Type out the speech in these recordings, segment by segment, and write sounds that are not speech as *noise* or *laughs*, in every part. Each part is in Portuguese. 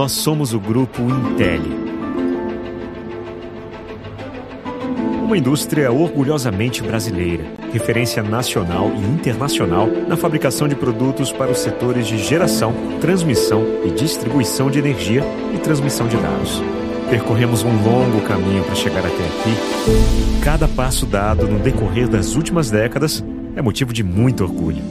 Nós somos o grupo Intel. Uma indústria orgulhosamente brasileira, referência nacional e internacional na fabricação de produtos para os setores de geração, transmissão e distribuição de energia e transmissão de dados. Percorremos um longo caminho para chegar até aqui cada passo dado no decorrer das últimas décadas é motivo de muito orgulho.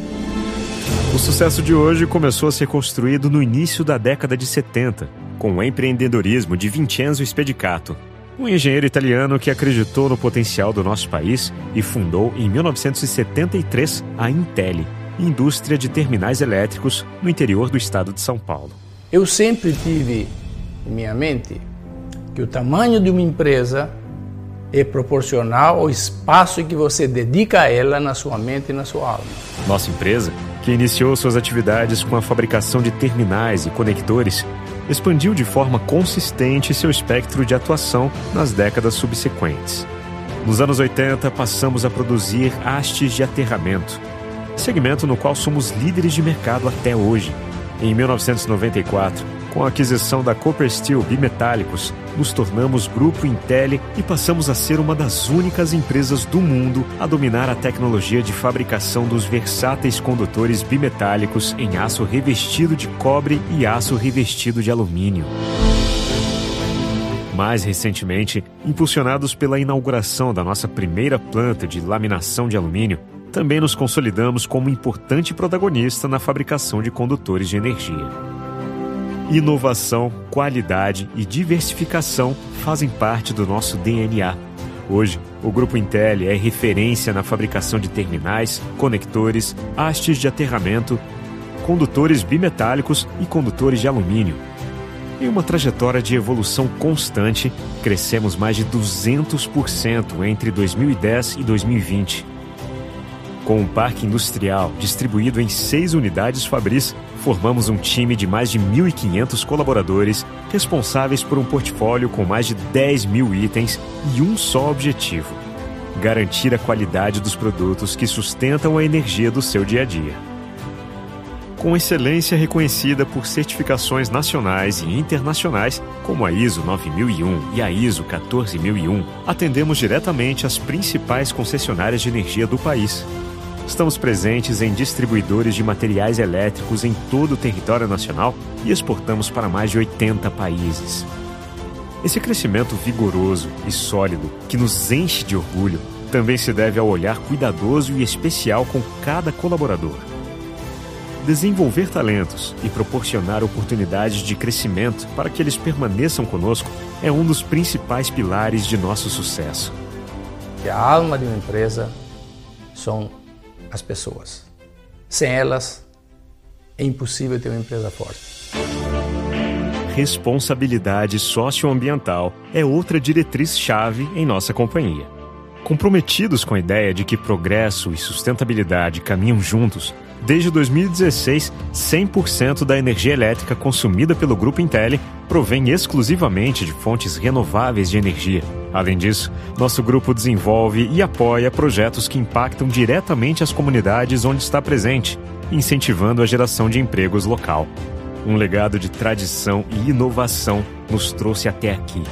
O sucesso de hoje começou a ser construído no início da década de 70, com o empreendedorismo de Vincenzo Spedicato, um engenheiro italiano que acreditou no potencial do nosso país e fundou em 1973 a Intel, indústria de terminais elétricos no interior do estado de São Paulo. Eu sempre tive em minha mente que o tamanho de uma empresa é proporcional ao espaço que você dedica a ela na sua mente e na sua alma. Nossa empresa, que iniciou suas atividades com a fabricação de terminais e conectores, expandiu de forma consistente seu espectro de atuação nas décadas subsequentes. Nos anos 80, passamos a produzir hastes de aterramento, segmento no qual somos líderes de mercado até hoje. Em 1994, com a aquisição da Copper Steel Bimetálicos, nos tornamos Grupo Intel e passamos a ser uma das únicas empresas do mundo a dominar a tecnologia de fabricação dos versáteis condutores bimetálicos em aço revestido de cobre e aço revestido de alumínio. Mais recentemente, impulsionados pela inauguração da nossa primeira planta de laminação de alumínio, também nos consolidamos como importante protagonista na fabricação de condutores de energia. Inovação, qualidade e diversificação fazem parte do nosso DNA. Hoje, o Grupo Intel é referência na fabricação de terminais, conectores, hastes de aterramento, condutores bimetálicos e condutores de alumínio. Em uma trajetória de evolução constante, crescemos mais de 200% entre 2010 e 2020. Com um parque industrial distribuído em seis unidades fabris, formamos um time de mais de 1.500 colaboradores responsáveis por um portfólio com mais de 10 mil itens e um só objetivo: garantir a qualidade dos produtos que sustentam a energia do seu dia a dia. Com excelência reconhecida por certificações nacionais e internacionais, como a ISO 9001 e a ISO 14001, atendemos diretamente as principais concessionárias de energia do país, Estamos presentes em distribuidores de materiais elétricos em todo o território nacional e exportamos para mais de 80 países. Esse crescimento vigoroso e sólido, que nos enche de orgulho, também se deve ao olhar cuidadoso e especial com cada colaborador. Desenvolver talentos e proporcionar oportunidades de crescimento para que eles permaneçam conosco é um dos principais pilares de nosso sucesso. A alma de uma empresa são as pessoas. Sem elas, é impossível ter uma empresa forte. Responsabilidade socioambiental é outra diretriz-chave em nossa companhia. Comprometidos com a ideia de que progresso e sustentabilidade caminham juntos, desde 2016, 100% da energia elétrica consumida pelo Grupo Intel provém exclusivamente de fontes renováveis de energia. Além disso, nosso grupo desenvolve e apoia projetos que impactam diretamente as comunidades onde está presente, incentivando a geração de empregos local. Um legado de tradição e inovação nos trouxe até aqui.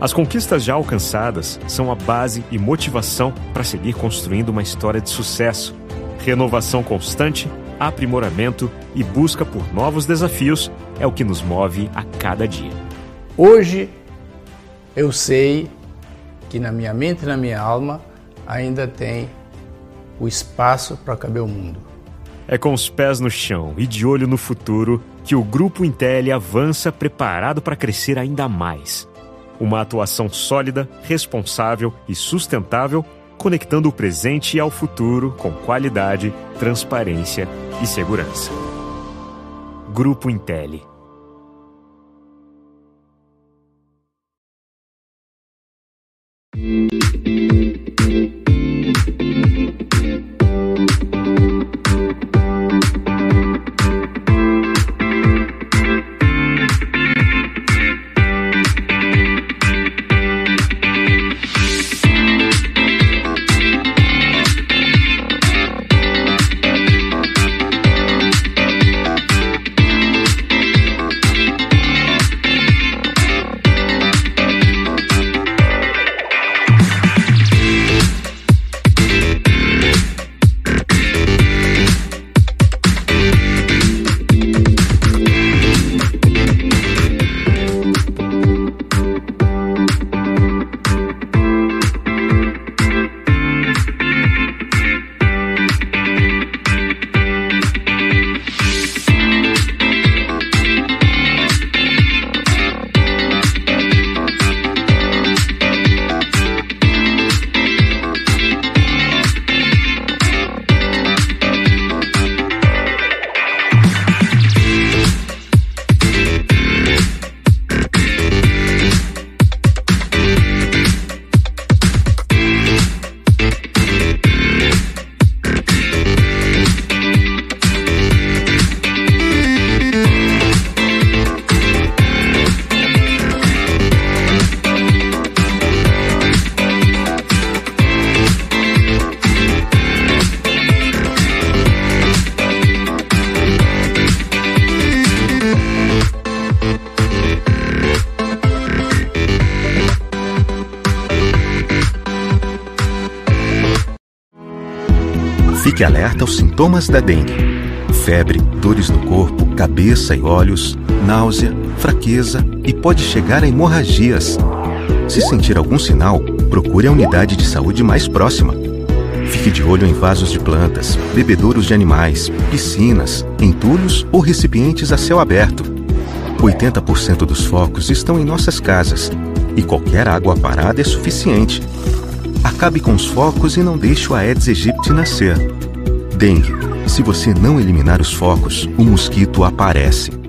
As conquistas já alcançadas são a base e motivação para seguir construindo uma história de sucesso Renovação constante, aprimoramento e busca por novos desafios é o que nos move a cada dia. Hoje eu sei que na minha mente e na minha alma ainda tem o espaço para caber o mundo. É com os pés no chão e de olho no futuro que o Grupo Intel avança preparado para crescer ainda mais. Uma atuação sólida, responsável e sustentável conectando o presente ao futuro com qualidade, transparência e segurança. Grupo Intelli Fique alerta aos sintomas da dengue: febre, dores no corpo, cabeça e olhos, náusea, fraqueza e pode chegar a hemorragias. Se sentir algum sinal, procure a unidade de saúde mais próxima. Fique de olho em vasos de plantas, bebedouros de animais, piscinas, entulhos ou recipientes a céu aberto. 80% dos focos estão em nossas casas e qualquer água parada é suficiente. Acabe com os focos e não deixe o Aedes aegypti nascer. Dengue. Se você não eliminar os focos, o mosquito aparece.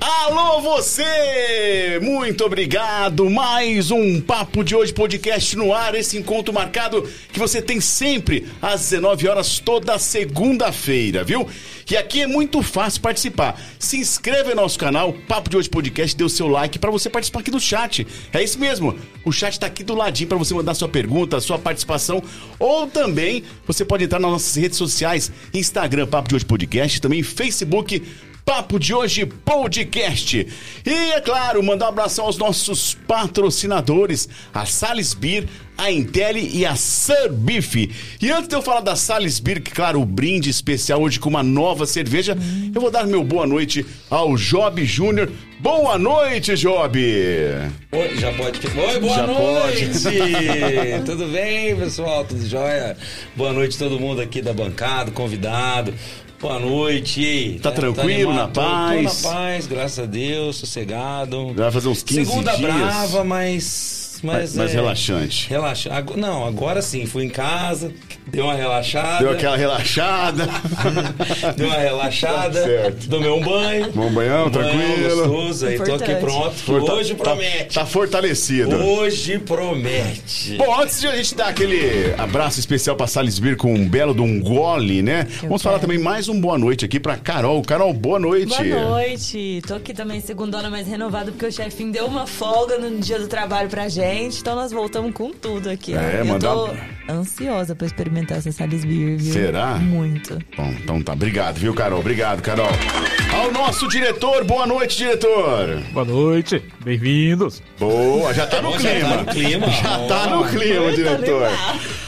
Alô você! Muito obrigado! Mais um Papo de Hoje podcast no ar, esse encontro marcado que você tem sempre às 19 horas toda segunda-feira, viu? E aqui é muito fácil participar. Se inscreve no nosso canal, Papo de Hoje podcast, dê o seu like para você participar aqui do chat. É isso mesmo. O chat tá aqui do ladinho para você mandar sua pergunta, sua participação, ou também você pode entrar nas nossas redes sociais, Instagram Papo de Hoje podcast, também Facebook Papo de Hoje Podcast. E, é claro, mandar um abração aos nossos patrocinadores, a Sales Beer, a Intel e a Sir Beef. E antes de eu falar da Sales Beer, que, claro, o brinde especial hoje com uma nova cerveja, hum. eu vou dar meu boa noite ao Job Júnior. Boa noite, Job! Oi, já pode. Oi, boa já noite! *laughs* Tudo bem, pessoal? Tudo jóia? Boa noite todo mundo aqui da bancada, convidado. Boa noite. Tá, tá tranquilo, tá na paz? Tô na paz, graças a Deus, sossegado. Vai fazer uns 15 Segunda dias. Segunda brava, mas mas, mas é, relaxante. Relaxa. Não, agora sim, fui em casa, deu uma relaxada. Deu aquela relaxada. *laughs* deu uma relaxada. certo. Tomei um banho. Um banhão, um tranquilo. gostoso, aí tô aqui pronto. Forta Hoje tá- promete. Tá, tá, fortalecido. Hoje promete. Bom, antes de a gente dar aquele abraço especial pra Salisbury com um belo de um gole, né? Eu Vamos quero. falar também mais um boa noite aqui pra Carol. Carol, boa noite. Boa noite. Tô aqui também segundona mais renovado porque o chefinho deu uma folga no dia do trabalho pra gente gente, então nós voltamos com tudo aqui. É, Eu mandar... tô ansiosa pra experimentar essa Salisbury, viu? Será? Muito. Bom, então tá. Obrigado, viu, Carol? Obrigado, Carol. Ao nosso diretor, boa noite, diretor. Boa noite, bem-vindos. Boa, já tá no clima. Já tá no clima. Já tá no clima, diretor.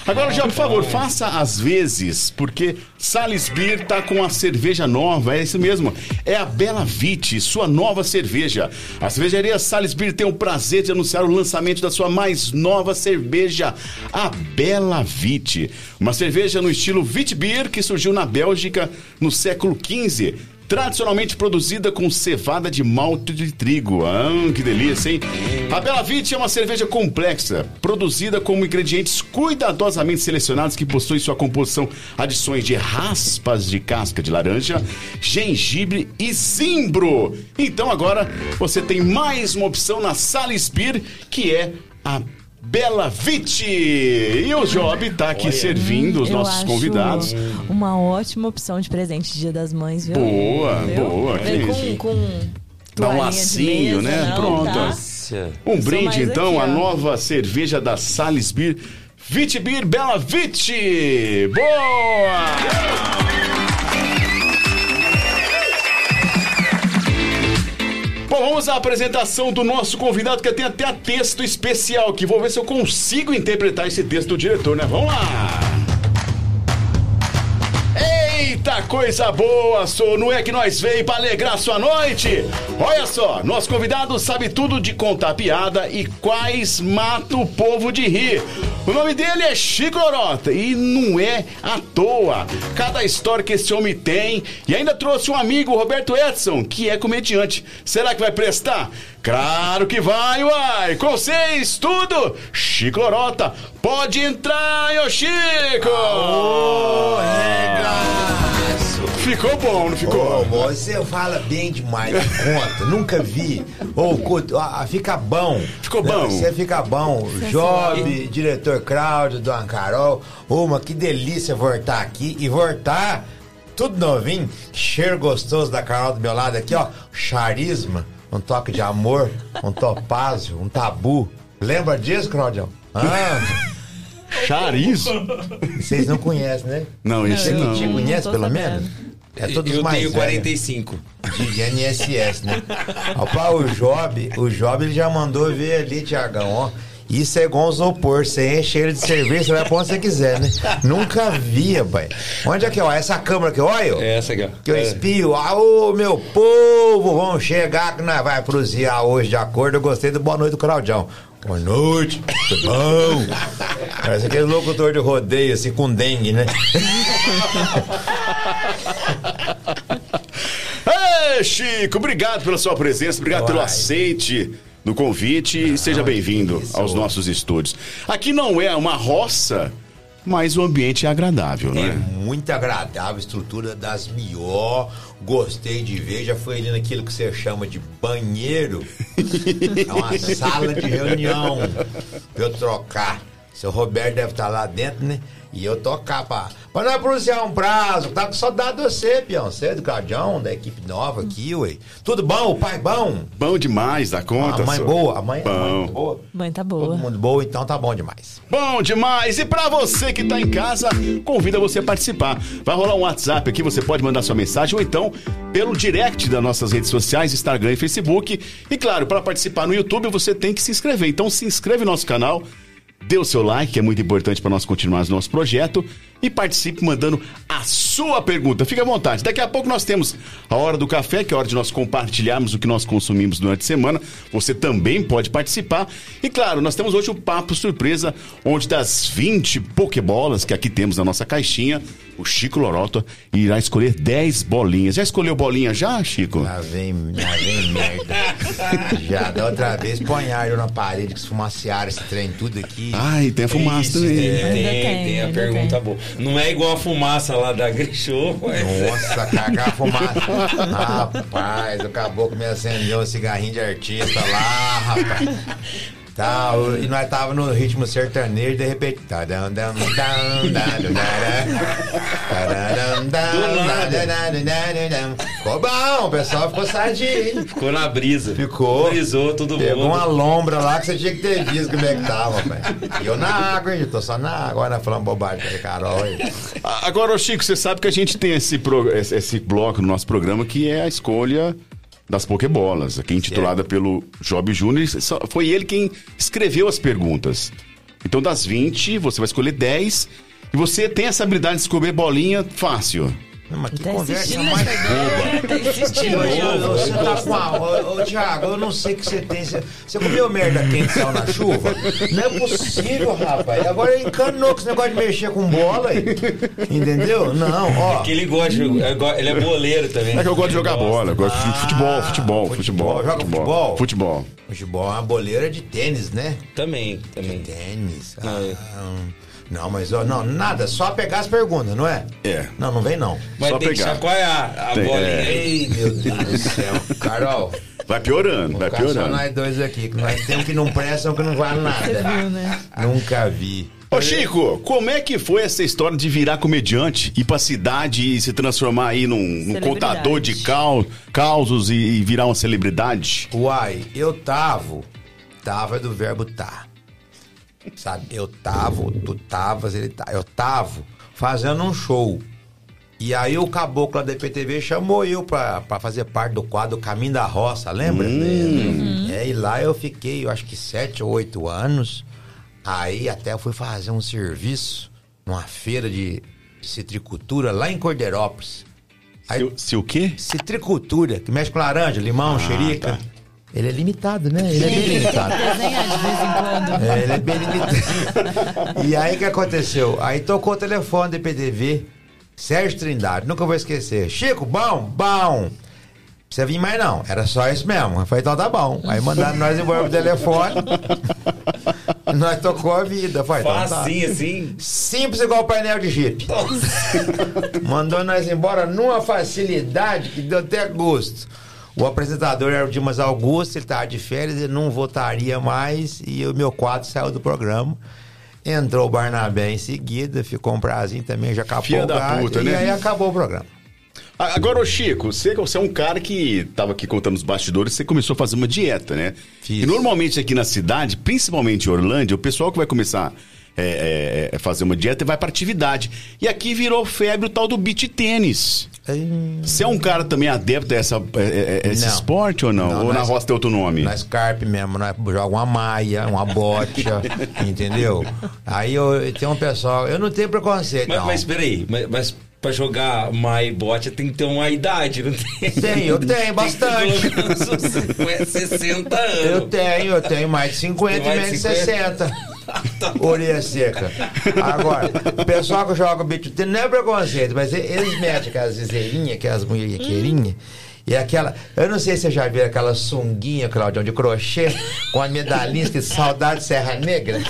Agora, já, por favor, faça às vezes, porque Salisbury tá com a cerveja nova, é isso mesmo. É a Bela Vite, sua nova cerveja. A cervejaria Salisbury tem o prazer de anunciar o lançamento da sua mais nova cerveja, a Bela Vite. Uma cerveja no estilo Witbier que surgiu na Bélgica no século XV tradicionalmente produzida com cevada de malte de trigo. Ah, que delícia, hein? A Bela Vite é uma cerveja complexa, produzida com ingredientes cuidadosamente selecionados que possuem sua composição adições de raspas de casca de laranja, gengibre e zimbro. Então agora você tem mais uma opção na Salisbury, que é a Bela Vite. E o Job tá aqui Olha. servindo os nossos convidados. Uma ótima opção de presente Dia das Mães, viu? Boa, viu? boa. com, com Dá um lacinho, mesa, né? Não, Pronto. Tá? Um brinde, então, aqui, a nova cerveja da Salisbury. Vitibir Bela Vite. Boa! Bom, vamos à apresentação do nosso convidado, que tem até texto especial, que vou ver se eu consigo interpretar esse texto do diretor, né? Vamos lá! Eita, coisa boa, sou, não é que nós veio para alegrar sua noite? Olha só, nosso convidado sabe tudo de contar piada e quais mata o povo de rir. O nome dele é Chico Lorota e não é à toa. Cada história que esse homem tem e ainda trouxe um amigo, Roberto Edson, que é comediante. Será que vai prestar? Claro que vai, uai! Com vocês, tudo! Chico Lorota, pode entrar, ô Chico! Ô, regaço! Ficou bom, não ficou? Ô, você fala bem demais conta, *laughs* nunca vi. Ô, oh, fica bom. Ficou bom. Você fica bom. Job, diretor Cláudio, Dona Carol. Uma, que delícia voltar aqui e voltar tudo novinho. Cheiro gostoso da Carol do meu lado aqui, ó. Charisma um toque de amor, um topázio, um tabu. Lembra disso, Claudião? *laughs* Ah. Charizo? Vocês não conhecem, né? Não, isso não. Você conhece, pelo menos? É todos Eu mais tenho 45. De NSS, né? Opa, o Job, o Job ele já mandou ver ali, Tiagão, ó. Isso é igual um isopor. Você enche ele de cerveja, você vai pra onde você quiser, né? Nunca via, pai. Onde é que é? Ó, essa câmera aqui, olha. É essa aqui, ó. Que eu é. espio. Ah, ô, meu povo, vamos chegar que nós vai cruzear hoje de acordo. Eu gostei do boa noite do Claudião. Boa noite, tudo bom? Parece aquele locutor de rodeio, assim, com dengue, né? *laughs* Ei, Chico, obrigado pela sua presença, obrigado Uai. pelo aceite no convite e seja bem-vindo aos nossos estúdios. Aqui não é uma roça, mas o ambiente é agradável, né? É muito agradável, a estrutura das melhor. Gostei de ver, já foi ali naquilo que você chama de banheiro. *laughs* é uma sala de reunião pra eu trocar. Seu Roberto deve estar lá dentro, né? E eu tocar pra, pra não pronunciar um prazo. Tá com saudade de você, peão. Você é do Cardião, da equipe nova aqui, ué. Tudo bom? O pai bom? Bom demais, da conta. A mãe boa. A mãe, bom. a mãe boa. Mãe tá boa. Todo mundo boa, então tá bom demais. Bom demais. E pra você que tá em casa, convida você a participar. Vai rolar um WhatsApp aqui, você pode mandar sua mensagem ou então pelo direct das nossas redes sociais, Instagram e Facebook. E claro, para participar no YouTube, você tem que se inscrever. Então se inscreve no nosso canal dê o seu like, que é muito importante para nós continuarmos nosso projeto, e participe mandando a sua pergunta. Fique à vontade. Daqui a pouco nós temos a hora do café, que é a hora de nós compartilharmos o que nós consumimos durante a semana. Você também pode participar. E claro, nós temos hoje o Papo Surpresa, onde das 20 pokebolas que aqui temos na nossa caixinha, o Chico Lorota irá escolher 10 bolinhas. Já escolheu bolinha já, Chico? Lá vem, lá vem merda. *laughs* já, da outra vez ponharam na parede que esfumaciaram esse trem tudo aqui. Ai, tem a fumaça também. Tem, tem, tem, a pergunta tem. boa. Não é igual a fumaça lá da Grishow. Nossa, cagar a fumaça. Rapaz, o caboclo me acendeu um cigarrinho de artista lá, rapaz. *laughs* Tá, e nós tava no ritmo sertanejo, de repente. Ficou bom, o pessoal ficou sardinho. Ficou na brisa. Ficou. Brisou todo mundo. Pegou uma lombra lá que você tinha que ter visto como é que tava, pai. E eu na água, hein? Eu tô só na água, agora falando bobagem com Carol aí. Agora, Chico, você sabe que a gente tem esse, pro, esse bloco no nosso programa que é a escolha das Pokébolas, aqui intitulada pelo Job Júnior. Foi ele quem escreveu as perguntas. Então, das 20, você vai escolher 10 e você tem essa habilidade de escolher bolinha fácil. Não, mas que tá conversa mais boba. Tá insistindo. Você tá com a... Ô, ô, Thiago, eu não sei o que você tem. Você, você comeu merda quente saiu na chuva? Não é possível, rapaz. Agora encanou com esse negócio de mexer com bola aí. Entendeu? Não, ó. É que ele gosta de Ele é boleiro também. É que eu gosto de jogar bola. Eu gosto de futebol, futebol, futebol. Joga futebol? Futebol. Futebol é uma boleira de tênis, né? Também, também. De tênis. Ah, não, mas ó, não, nada, só pegar as perguntas, não é? É. Não, não vem não. Mas só tem pegar. que chacoalhar a tem, bolinha. É. Ei, meu Deus do céu. *laughs* Carol. Vai piorando, vai piorando. Só nós dois aqui, que nós temos que não prestam, que não vale nada. Você viu, né? Nunca vi. Ô Chico, como é que foi essa história de virar comediante, ir pra cidade e se transformar aí num, num contador de caos, causos e, e virar uma celebridade? Uai, eu tava, tava do verbo tá. Sabe? Eu tava, tu tavas, ele tá. Eu tava fazendo um show. E aí o caboclo da IPTV chamou eu pra, pra fazer parte do quadro Caminho da Roça, lembra? Uhum. É, e lá eu fiquei, eu acho que sete ou oito anos. Aí até eu fui fazer um serviço numa feira de citricultura lá em Cordeirópolis. Aí, se, se o quê? Citricultura, que mexe com laranja, limão, ah, xerica. Tá. Ele é limitado, né? Ele é bem limitado. *laughs* Desenhar de vez em quando. É, ele é bem limitado. e aí o que aconteceu? Aí tocou o telefone do PDV, Sérgio Trindade, nunca vou esquecer. Chico, bom, bom. Você vir mais não, era só isso mesmo. Foi então tá bom. Aí mandaram nós embora pro telefone. *laughs* nós tocou a vida. Foi, então, tá. assim. Simples igual o painel de Jeep. Mandou nós embora numa facilidade que deu até gosto. O apresentador era o Dimas Augusto, ele estava de férias, ele não votaria mais e o meu quadro saiu do programa. Entrou o Barnabé em seguida, ficou um prazinho também, já acabou Fia o da puta, e né? aí acabou o programa. Agora, ô Chico, você, você é um cara que estava aqui contando os bastidores, você começou a fazer uma dieta, né? Fiz. E normalmente aqui na cidade, principalmente em Orlândia, o pessoal que vai começar é, é, é fazer uma dieta vai para atividade. E aqui virou febre o tal do beat tênis. Você é um cara também adepto a essa, é, é, esse não. esporte ou não? não ou na roça tem outro nome? Na Scarpe mesmo, nós joga uma maia, uma bocha, *laughs* entendeu? Aí eu, tem um pessoal, eu não tenho preconceito, mas, não. Mas peraí, mas, mas pra jogar Mai Bot tem que ter uma idade, não tem? Tem, eu tenho bastante. 60 anos. Eu tenho, eu tenho mais de 50 e menos de 60. Orelha seca. Agora, o pessoal que joga beat não é preconceito, mas eles metem aquelas viseirinhas, aquelas mulherqueirinhas. E aquela. Eu não sei se você já viu aquela sunguinha, Claudião, de crochê, com a medalhinha de saudade Serra Negra.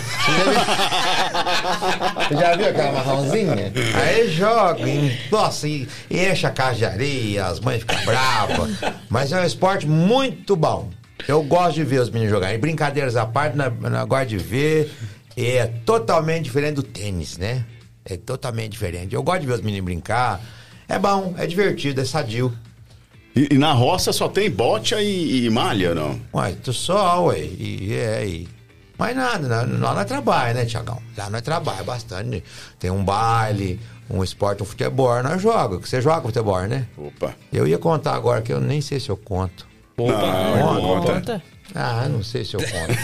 Você já viu aquela marronzinha? Aí joga, e, nossa, e, enche a casa de areia, as mães ficam bravas. Mas é um esporte muito bom. Eu gosto de ver os meninos jogarem. Brincadeiras à parte, na, na gosto de ver. É totalmente diferente do tênis, né? É totalmente diferente. Eu gosto de ver os meninos brincar. É bom, é divertido, é sadio. E, e na roça só tem bote e, e, malha, não? Ué, tu só, ué. E, é, e... Mas nada, lá nós trabalha, né, Tiagão? Lá nós trabalha bastante. Tem um baile, um esporte, um futebol, nós joga. Você joga futebol, né? Opa. Eu ia contar agora que eu nem sei se eu conto. Opa, não, conta. conta. Ah, não sei se eu conto.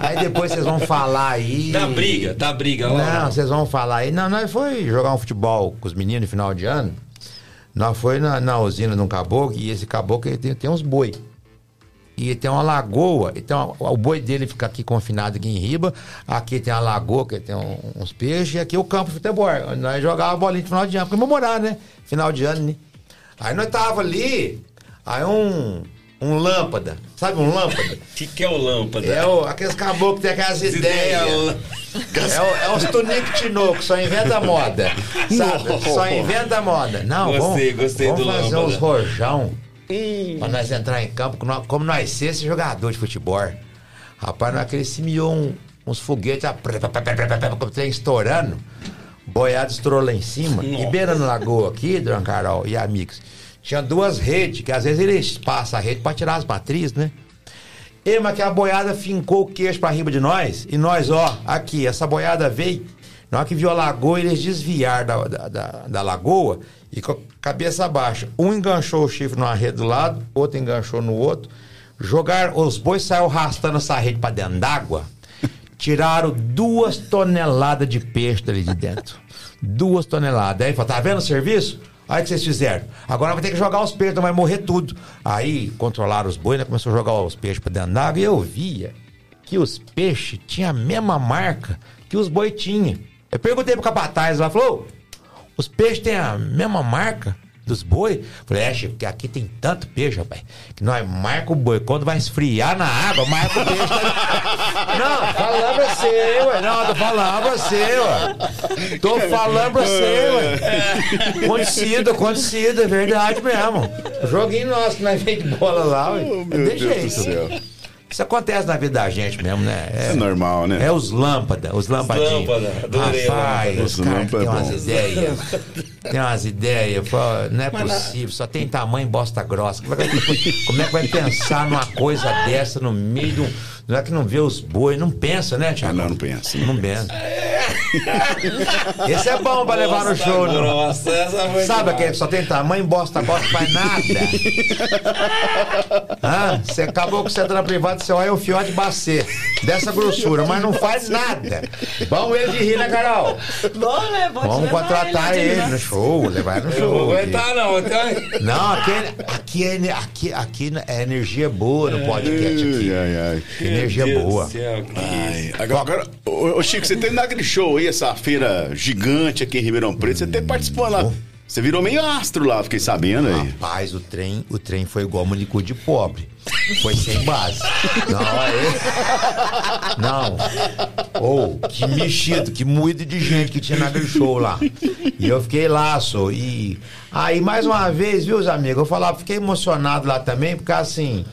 aí depois vocês vão falar aí. Dá briga, dá briga lá. Não, vocês vão falar aí. Não, nós foi jogar um futebol com os meninos no final de ano. Nós foi na, na usina de um caboclo e esse caboclo tem, tem uns boi. E tem uma lagoa, então o boi dele fica aqui confinado aqui em riba, aqui tem a lagoa, que tem um, uns peixes, e aqui o campo de futebol. Nós jogávamos bolinha de final de ano, porque morar, né? Final de ano, né? Aí nós tava ali, aí um, um lâmpada. Sabe um lâmpada? O *laughs* que, que é o lâmpada? É o, aqueles caboclos que tem aquelas ideias. É, o, é os tunico tinoco, só inventa moda. Sabe? Só inventa moda. Não, gostei, vamos, gostei vamos fazer lâmpada. uns rojão. Hum. Pra nós entrar em campo, como nós ser esse jogador de futebol. Rapaz, naquele simiou um, uns foguetes, como tem estourando. Boiado estourou lá em cima. Nossa. E beirando lagoa aqui, Dona Carol e amigos tinha duas redes, que às vezes eles passam a rede para tirar as matrizes, né? E, mas que a boiada fincou o queixo para riba de nós, e nós, ó, aqui, essa boiada veio, na hora que viu a lagoa, eles desviaram da, da, da, da lagoa e com a cabeça baixa. Um enganchou o chifre numa rede do lado, outro enganchou no outro. Jogaram, os bois saíram arrastando essa rede para dentro d'água, *laughs* tiraram duas toneladas de peixe dali de dentro. Duas toneladas. Aí falou, tá vendo o serviço? Aí o que vocês fizeram? Agora vai ter que jogar os peixes, vai morrer tudo. Aí controlaram os bois, né? Começou a jogar os peixes para dentro d'água e eu via que os peixes tinham a mesma marca que os boi tinham. Eu perguntei pro capataz lá, falou: os peixes têm a mesma marca? Dos boi. Falei, é, Chico, que aqui tem tanto peixe, rapaz, que nós marca o boi. Quando vai esfriar na água, marca o peixe. *laughs* não, falando pra você, ué. Não, tô falando pra você, ué. Tô falando pra você, ué. Acontecido, acontecido, é verdade mesmo. Joguinho nosso que nós fez de bola lá, ué. Oh, meu Deus jeito. do céu. Isso acontece na vida da gente mesmo, né? É, é normal, né? É os lâmpadas, os lampadinhos. Lâmpada, Rapaz, os cara tem umas ideias. tem umas ideias. Não é Mas possível, só tem tamanho bosta grossa. Como é, que, como é que vai pensar numa coisa dessa no meio de um. Não é que não vê os bois, não pensa, né, Tiago? Ah, não, não pensa. Não pensa. Esse é bom pra levar no show, não. Nossa, essa foi Sabe demais. aquele que só tem tamanho, bosta, bosta, faz nada. *laughs* Ah, Você acabou com você entra na privada, você olha o fiote bacê. Dessa grossura, mas não faz nada. Vamos ele de rir, né, Carol? Bom, né? Vamos contratar ele, né? no show, levar ele no Eu show. não vou aguentar, não. Então... Não, aqui, é- aqui, é, aqui, aqui é energia boa no podcast aqui. Ai, ai, ai. Energia Deus boa. céu, Ai, agora, agora ô, ô, Chico, você teve naquele show aí, essa feira gigante aqui em Ribeirão Preto, você teve participando lá. Você virou meio astro lá, fiquei sabendo aí. Rapaz, o trem, o trem foi igual manicure de pobre. Foi sem base. Não, é. Não. Ou, que mexido, que moído de gente que tinha naquele show lá. E eu fiquei lá, só. E aí, mais uma vez, viu, os amigos? Eu falava, fiquei emocionado lá também, porque assim.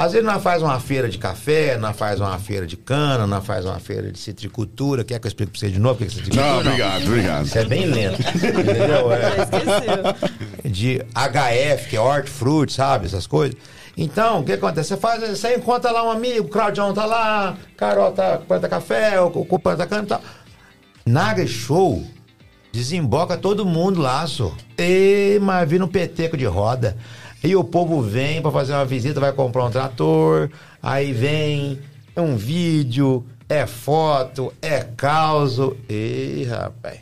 Às vezes nós faz uma feira de café, nós faz uma feira de cana, nós faz uma feira de citricultura. Quer que eu explique pra você de novo o que é citricultura? Não, obrigado, obrigado. Isso é bem lento. Entendeu? *laughs* É de HF, que é hortifruti, sabe? Essas coisas. Então, o que acontece? Você faz, você encontra lá um amigo, o Claudião tá lá, Carol tá planta café, o o planta cana e tal. Naga Show desemboca todo mundo lá, só. E, mas vira um peteco de roda. E o povo vem pra fazer uma visita, vai comprar um trator, aí vem, é um vídeo, é foto, é causo. E, rapaz,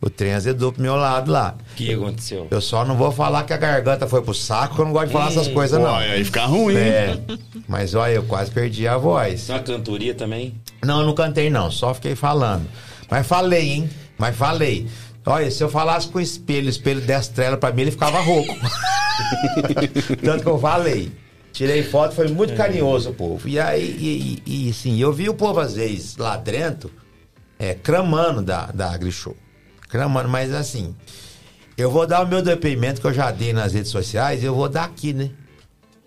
o trem azedou pro meu lado lá. O que aconteceu? Eu só não vou falar que a garganta foi pro saco, que eu não gosto de falar essas coisas, não. Aí fica ruim. É, mas olha, eu quase perdi a voz. Uma cantoria também? Não, não cantei não, só fiquei falando. Mas falei, hein? Mas falei. Olha, se eu falasse com o espelho, o espelho desse trela pra mim, ele ficava rouco. *laughs* Tanto que eu falei. Tirei foto, foi muito carinhoso o povo. E aí, e, e, e, sim, eu vi o povo às vezes lá dentro, é, cramando da, da AgriShow. Cramando, mas assim, eu vou dar o meu depoimento que eu já dei nas redes sociais, eu vou dar aqui, né?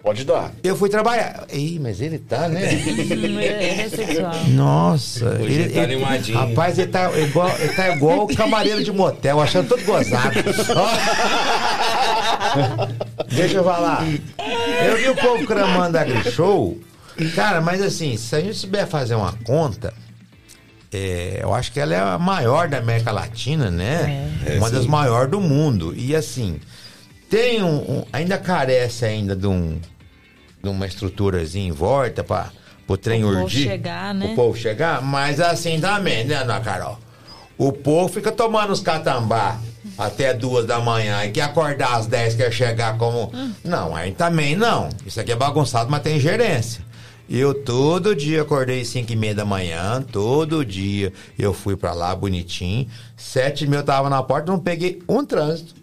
Pode dar. Eu fui trabalhar. Ih, mas ele tá, né? Hum, *laughs* Ele é sexual. Nossa, Hoje ele tá animadinho. Rapaz, ele tá igual, ele tá igual o camareiro de motel, achando tudo gozado. *laughs* Deixa eu falar. Eu vi o povo cramando a Show. Cara, mas assim, se a gente souber fazer uma conta, é, eu acho que ela é a maior da América Latina, né? É. uma É, das maiores do mundo. E assim, tem um, um- ainda carece ainda de um uma estruturazinha em volta para o trem O povo urdir. chegar, né? O povo chegar, mas assim também, né, Ana Carol? O povo fica tomando os catambá até duas da manhã e quer acordar às 10, quer chegar como. Não, aí também não. Isso aqui é bagunçado, mas tem gerência. Eu todo dia acordei 5 e meia da manhã, todo dia eu fui pra lá bonitinho. Sete mil eu tava na porta, não peguei um trânsito.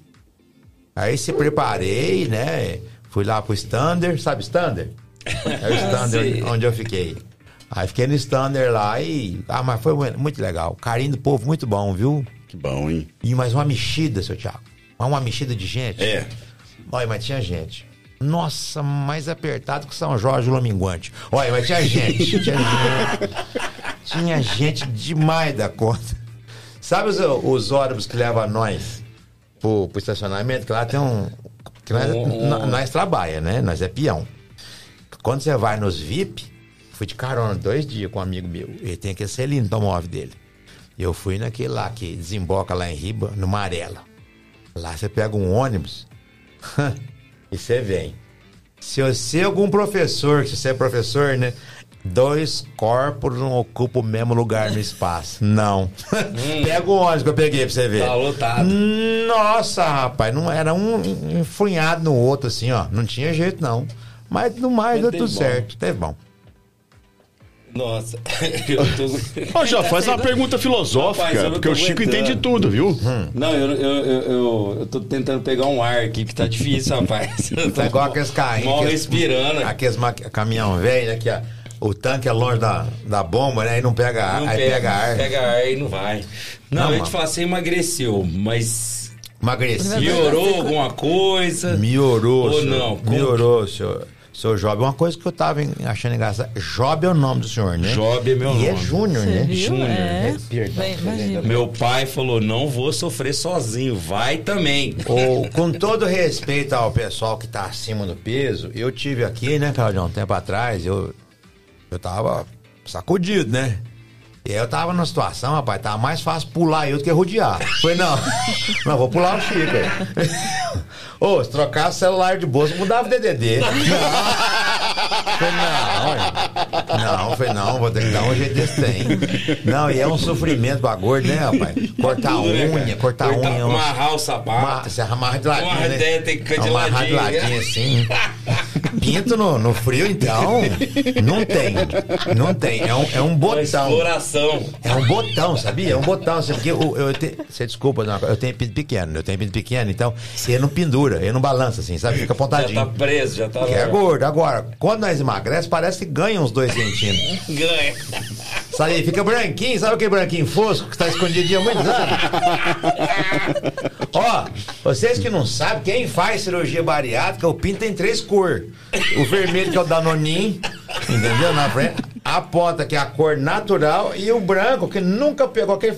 Aí se preparei, né? Fui lá pro Standard, sabe Standard? *laughs* É o Standard onde eu fiquei. Aí fiquei no Standard lá e. Ah, mas foi mu- muito legal. Carinho do povo muito bom, viu? Que bom, hein? E mais uma mexida, seu Thiago. Uma mexida de gente. É. Olha, mas tinha gente. Nossa, mais apertado que São Jorge Lominguante. Olha, mas tinha gente. Tinha gente, *laughs* tinha gente demais da conta. Sabe os, os ônibus que levam nós pro, pro estacionamento? Que lá tem um. Que nós, nó- nós trabalha, né? Nós é peão. Quando você vai nos VIP, fui de carona dois dias com um amigo meu. Ele tem aquele selinho no automóvel dele. Eu fui naquele lá que desemboca lá em Riba, no Marela. Lá você pega um ônibus *laughs* e você vem. Se você é algum professor, se você é professor, né? Dois corpos não ocupam o mesmo lugar no espaço. *laughs* Não. Pega o ônibus que eu peguei pra você ver. Tá lotado. Nossa, rapaz, não era um enfunhado no outro, assim, ó. Não tinha jeito, não. Mas no mais deu tudo bom. certo. Teve bom. Nossa, *laughs* eu tô. Ó, já faz uma pergunta filosófica, Rapaz, porque o Chico aguentando. entende tudo, viu? Não, eu, eu, eu, eu, eu tô tentando pegar um ar aqui, que tá difícil, rapaz. Tá igual aqueles carrinhos. Mal aqueles- respirando. Aqueles ma- caminhão velho, né? Que a- o tanque é longe da, da bomba, né? Aí não pega ar. Não aí pega, ar. Pega ar e não vai. Não, Não, eu te falar, você emagreceu, mas Emagreci. piorou alguma coisa? Melhorou, Ou senhor. não? Como Melhorou, senhor. Seu Job, uma coisa que eu tava achando engraçado. Job é o nome do senhor, né? Job é meu e é nome. Júnior, Você né? viu? Júnior. É. Perdão, Bem, imagina. Meu pai falou: não vou sofrer sozinho, vai também. Ou, com todo respeito ao pessoal que tá acima do peso, eu tive aqui, né, Claudião, um tempo atrás, eu, eu tava sacudido, né? eu tava numa situação, rapaz, tava mais fácil pular eu do que rodear. Falei, não, *laughs* não, vou pular o Chico. *laughs* Ô, se trocar celular de bolsa, mudava o DDD. *laughs* Falei, não, não, falei, não, vou ter que dar um jeito desse tem. Não, e é um sofrimento pra gordo, né, rapaz? Cortar a né, unha, cortar a unha. Amarrar o sapato. Você amarra de ladinho, né? tem que ficar de Amarrar de ladinho. ladinho assim. Pinto no, no frio, então, não tem. Não tem. É um, é um Uma botão. exploração. É um botão, sabia? É um botão. Assim, porque eu, eu te- você desculpa, não, eu tenho pinto pequeno, eu tenho pinto pequeno, então ele não pendura, ele não balança assim, sabe? Fica Já tá apontadinho. preso, já tá Que é gordo. Agora, quando nós emagrece, parece que ganha uns dois centímetros. Ganha. Sabe, fica branquinho, sabe aquele branquinho fosco que está escondidinho há muitos anos? Ó, vocês que não sabem, quem faz cirurgia bariátrica, o pinto tem três cores. O vermelho, que é o Danoninho, entendeu? Na frente. A ponta, que é a cor natural, e o branco, que nunca pegou aquele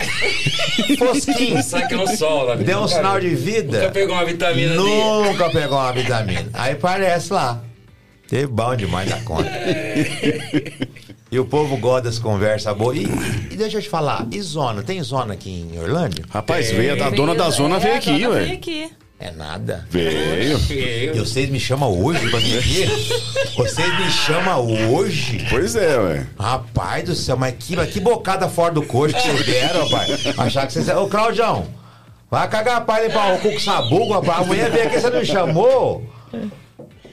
fosquinho. Saca no sol, né? Deu um sinal de vida. Nunca pegou uma vitamina. Nunca pegou uma vitamina. Aí parece lá. Teve bom demais da conta. E o povo gosta das conversas boas. E, e deixa eu te falar, e zona? Tem zona aqui em Orlândia? Rapaz, veio, a dona da zona É, veio a aqui, dona ué. veio aqui. É nada. Veio. E vocês me chamam hoje pra vir aqui? Vocês me chamam hoje? Pois é, ué. Rapaz do céu, mas que, mas que bocada fora do coxo que vocês deram, rapaz. Achar que vocês. Ô, Claudião, vai cagar a palha pra o cu com sabugo, rapaz. Amanhã vem aqui, você não me chamou?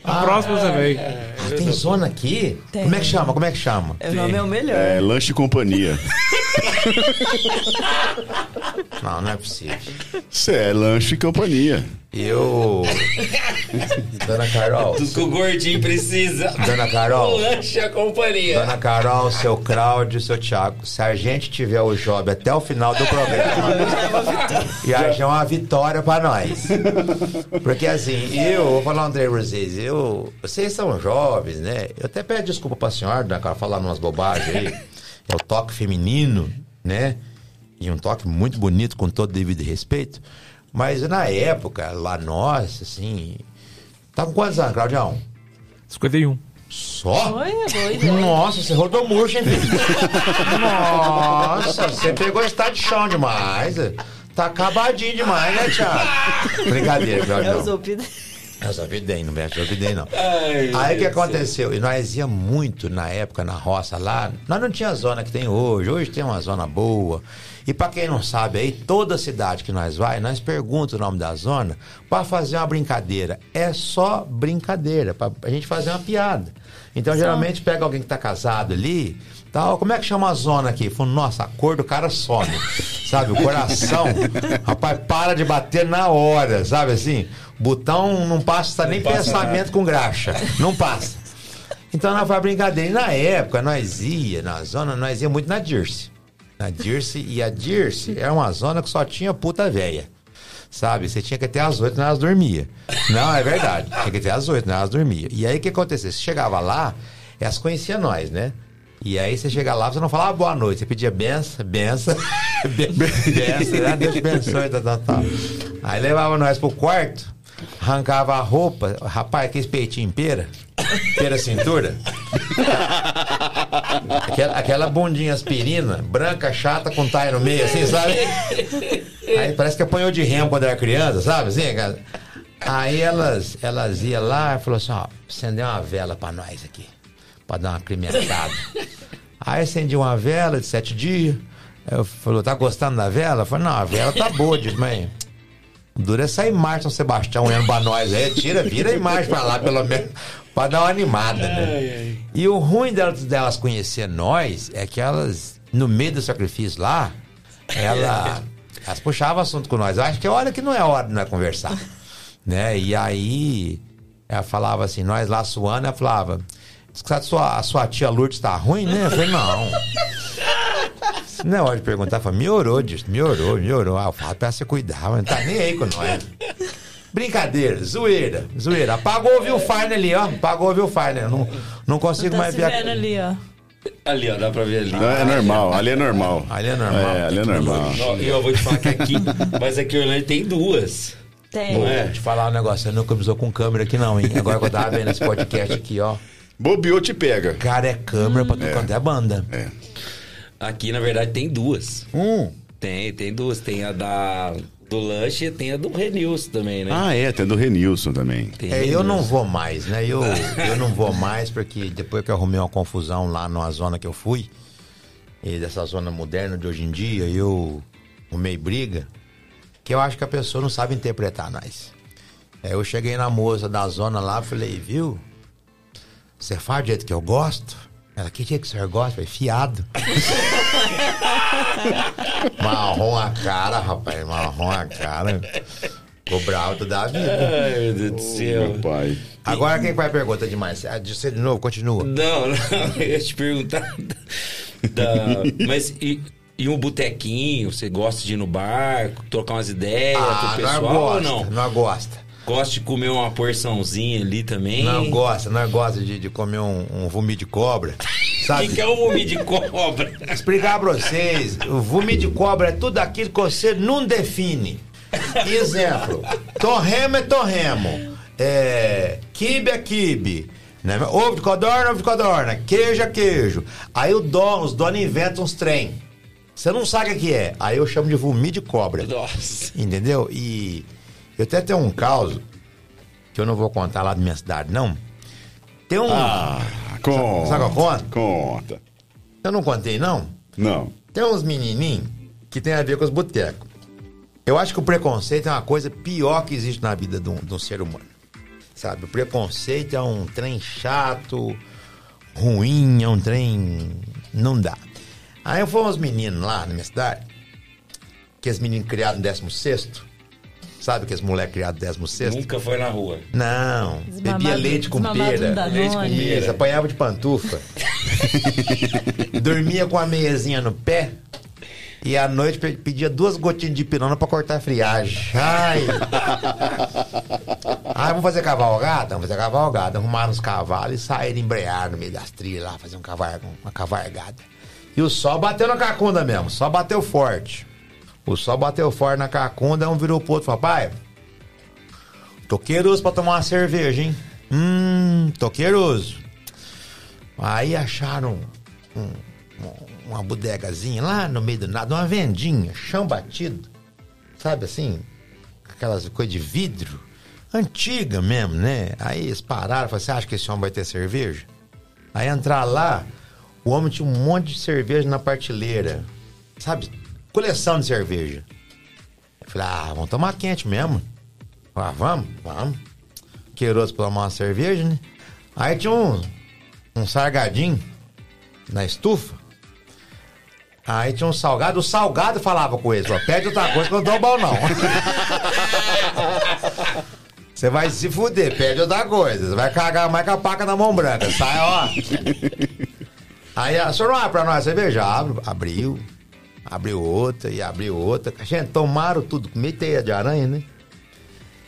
A próxima você vem. Ah, tem zona aqui? Tem. Como é que chama? Como é que chama? O nome é o melhor. É, lanche e companhia. *laughs* Não, não é possível. Isso é lanche e companhia. Eu. *laughs* Dona Carol. Tudo que o gordinho precisa. Dona Carol. O lanche e a companhia. Dona Carol, seu Cláudio, seu Thiago, se a gente tiver o job até o final do programa, *laughs* já já é uma vitória pra nós. Porque assim, eu vou falar um pra vocês, eu, vocês são jovens, né? Eu até peço desculpa pra senhora, Dona Carol, falar umas bobagens aí. É o toque feminino, né? E um toque muito bonito, com todo devido respeito. Mas na época, lá nós, assim. Tá com quantos anos, Claudião? 51. Só? Oi, oi, oi. Nossa, você rodou murcho, hein, filho? Nossa, você pegou estado de chão demais. Tá acabadinho demais, né, Thiago? *laughs* Brincadeira, É o Claudio. Zupida. Eu só videi, não mexe, eu videi, não. *laughs* Ai, Aí o que aconteceu? E nós ia muito na época na roça lá. Nós não tinha a zona que tem hoje. Hoje tem uma zona boa. E pra quem não sabe aí, toda cidade que nós vai, nós pergunta o nome da zona pra fazer uma brincadeira. É só brincadeira, pra a gente fazer uma piada. Então geralmente pega alguém que tá casado ali, tal, como é que chama a zona aqui? Fala, nossa, a cor do cara some. *laughs* Sabe, o coração, *laughs* rapaz, para de bater na hora, sabe assim? Botão não passa nem passa pensamento nada. com graxa. Não passa. Então nós foi brincadeira. E na época, nós ia na zona, nós ia muito na Dirce. Na Dirce, e a Dirce é uma zona que só tinha puta velha. Sabe? Você tinha que ter às oito? Elas dormia. Não, é verdade. Tinha que ter às oito? Elas dormia. E aí o que acontecia? Você chegava lá, elas conheciam nós, né? E aí você chega lá, você não falava boa noite, você pedia benção, benção, ben- *laughs* benção, né? Deus abençoe, tal, tal, tal. Aí levava nós pro quarto, arrancava a roupa, rapaz, aquele peitinho pera, pera cintura. Aquela, aquela bundinha aspirina, branca, chata, com taia no meio, assim, sabe? Aí parece que apanhou de remo quando era criança, sabe? Assim? Aí elas, elas iam lá e falaram assim, ó, acender uma vela pra nós aqui, pra dar uma pimentada. Aí acendi uma vela de sete dias. Eu falou, tá gostando da vela? Eu falei, não, a vela tá boa, diz, O duro é mais São Sebastião olhando pra nós aí, tira, vira a imagem pra lá, pelo menos, pra dar uma animada, né? E o ruim delas, delas conhecer nós é que elas, no meio do sacrifício lá, ela, *laughs* elas puxavam assunto com nós. Eu acho que é hora que não é hora de nós conversar. *laughs* Né? E aí, ela falava assim, nós lá suando, ela falava, "Diz que a sua, a sua tia Lourdes tá ruim, né? Eu falei, não. Não é hora de perguntar, falei, melhorou, disso, melhorou, melhorou. Ah, eu falo pra você cuidar, mas não tá nem aí com nós. Brincadeira, zoeira, zoeira. Apagou o Viewfinder ali, ó. Apagou o Viewfinder. Não, não consigo Tá mais ver. vendo a- ali, ó. Ali, ó, dá pra ver ali. Não, é normal, ali é normal. Ali é normal. É, ali é normal. E eu vou te falar que aqui, mas aqui em Orlando tem duas. Tem. É? Vou te falar um negócio, você nunca usou com câmera aqui não, hein? Agora que eu tava vendo esse podcast aqui, ó. Bobeou te pega. Cara, é câmera pra tu cantar a banda. É. Aqui, na verdade, tem duas. Um. Tem, tem duas. Tem a da do lanche e tem a do Renilson também, né? Ah, é, tem do Renilson também. Tem É, eu Renilson. não vou mais, né? Eu, *laughs* eu não vou mais porque depois que eu arrumei uma confusão lá numa zona que eu fui, e dessa zona moderna de hoje em dia, eu arrumei briga, que eu acho que a pessoa não sabe interpretar nós. Aí eu cheguei na moça da zona lá falei, viu? Você faz do jeito que eu gosto? Ela, que jeito que o senhor gosta? Falei, fiado. *laughs* marrom a cara, rapaz, marrom a cara. Ficou bravo da vida. Ai, meu Deus do céu. Meu pai. Agora quem vai pergunta demais? Ah, de Você de novo, continua. Não, não, *laughs* eu ia te perguntar. da- mas e, e um botequinho? Você gosta de ir no bar, trocar umas ideias com o pessoal ou gosta, não? Nós gosta. Gosta de comer uma porçãozinha ali também? Nós gosta, nós gosta de, de comer um, um vomito de cobra. O Sabe? que, que é o vomito de cobra? Explicar pra vocês, o vomito de cobra é tudo aquilo que você não define. Exemplo, torremo é torremo, é, quibe é quibe, né? ovo de codorna, ovo de codorna, queijo é queijo. Aí o dono, os donos inventam uns trem. Você não sabe o que é. Aí eu chamo de vomito de cobra. Nossa. Entendeu? E eu até tenho um caso que eu não vou contar lá da minha cidade, não. Tem um. Ah, conta. Sabe qual conta? Conta. Eu não contei, não. Não. Tem uns menininhos que tem a ver com os botecos. Eu acho que o preconceito é uma coisa pior que existe na vida de um, de um ser humano. Sabe? O preconceito é um trem chato, ruim, é um trem. Não dá. Aí eu fui uns meninos lá na minha cidade, que os meninos criados no 16. Sabe que os moleques criados no 16? Nunca foi na rua. Não, bebia Desmamado- leite com pera. Leite com pera. Isso, apanhava de pantufa. *laughs* Dormia com a meiazinha no pé. E à noite pe- pedia duas gotinhas de pirona pra cortar a friagem. Ai! *laughs* Ai, vamos fazer cavalgada? Vamos fazer cavalgada. Arrumaram os cavalos e saíram embrear no meio das trilhas lá, fazer um cavar, uma cavalgada. E o sol bateu na cacunda mesmo, só bateu forte. O sol bateu forte na cacunda, um virou pro outro e falou, pai, tô queiroso pra tomar uma cerveja, hein? Hum, tô queiroso. Aí acharam um- um- uma bodegazinha lá no meio do nada, uma vendinha, chão batido. Sabe assim? Aquelas coisas de vidro. Antiga mesmo, né? Aí eles pararam falaram: Você acha que esse homem vai ter cerveja? Aí entrar lá, o homem tinha um monte de cerveja na partilheira. Sabe? Coleção de cerveja. Eu falei: Ah, vamos tomar quente mesmo. Ah, vamos, vamos. Queiroso pra tomar uma cerveja, né? Aí tinha um, um sargadinho na estufa. Aí tinha um salgado, o salgado falava com ele, falou, pede outra coisa que eu não dou bom não. *laughs* Você vai se fuder, pede outra coisa. Você vai cagar mais com a paca na mão branca. Sai, ó. Aí a senhora não abre pra nós cerveja? Abriu. Abriu outra e abriu outra. Gente, tomaram tudo, com meio teia de aranha, né?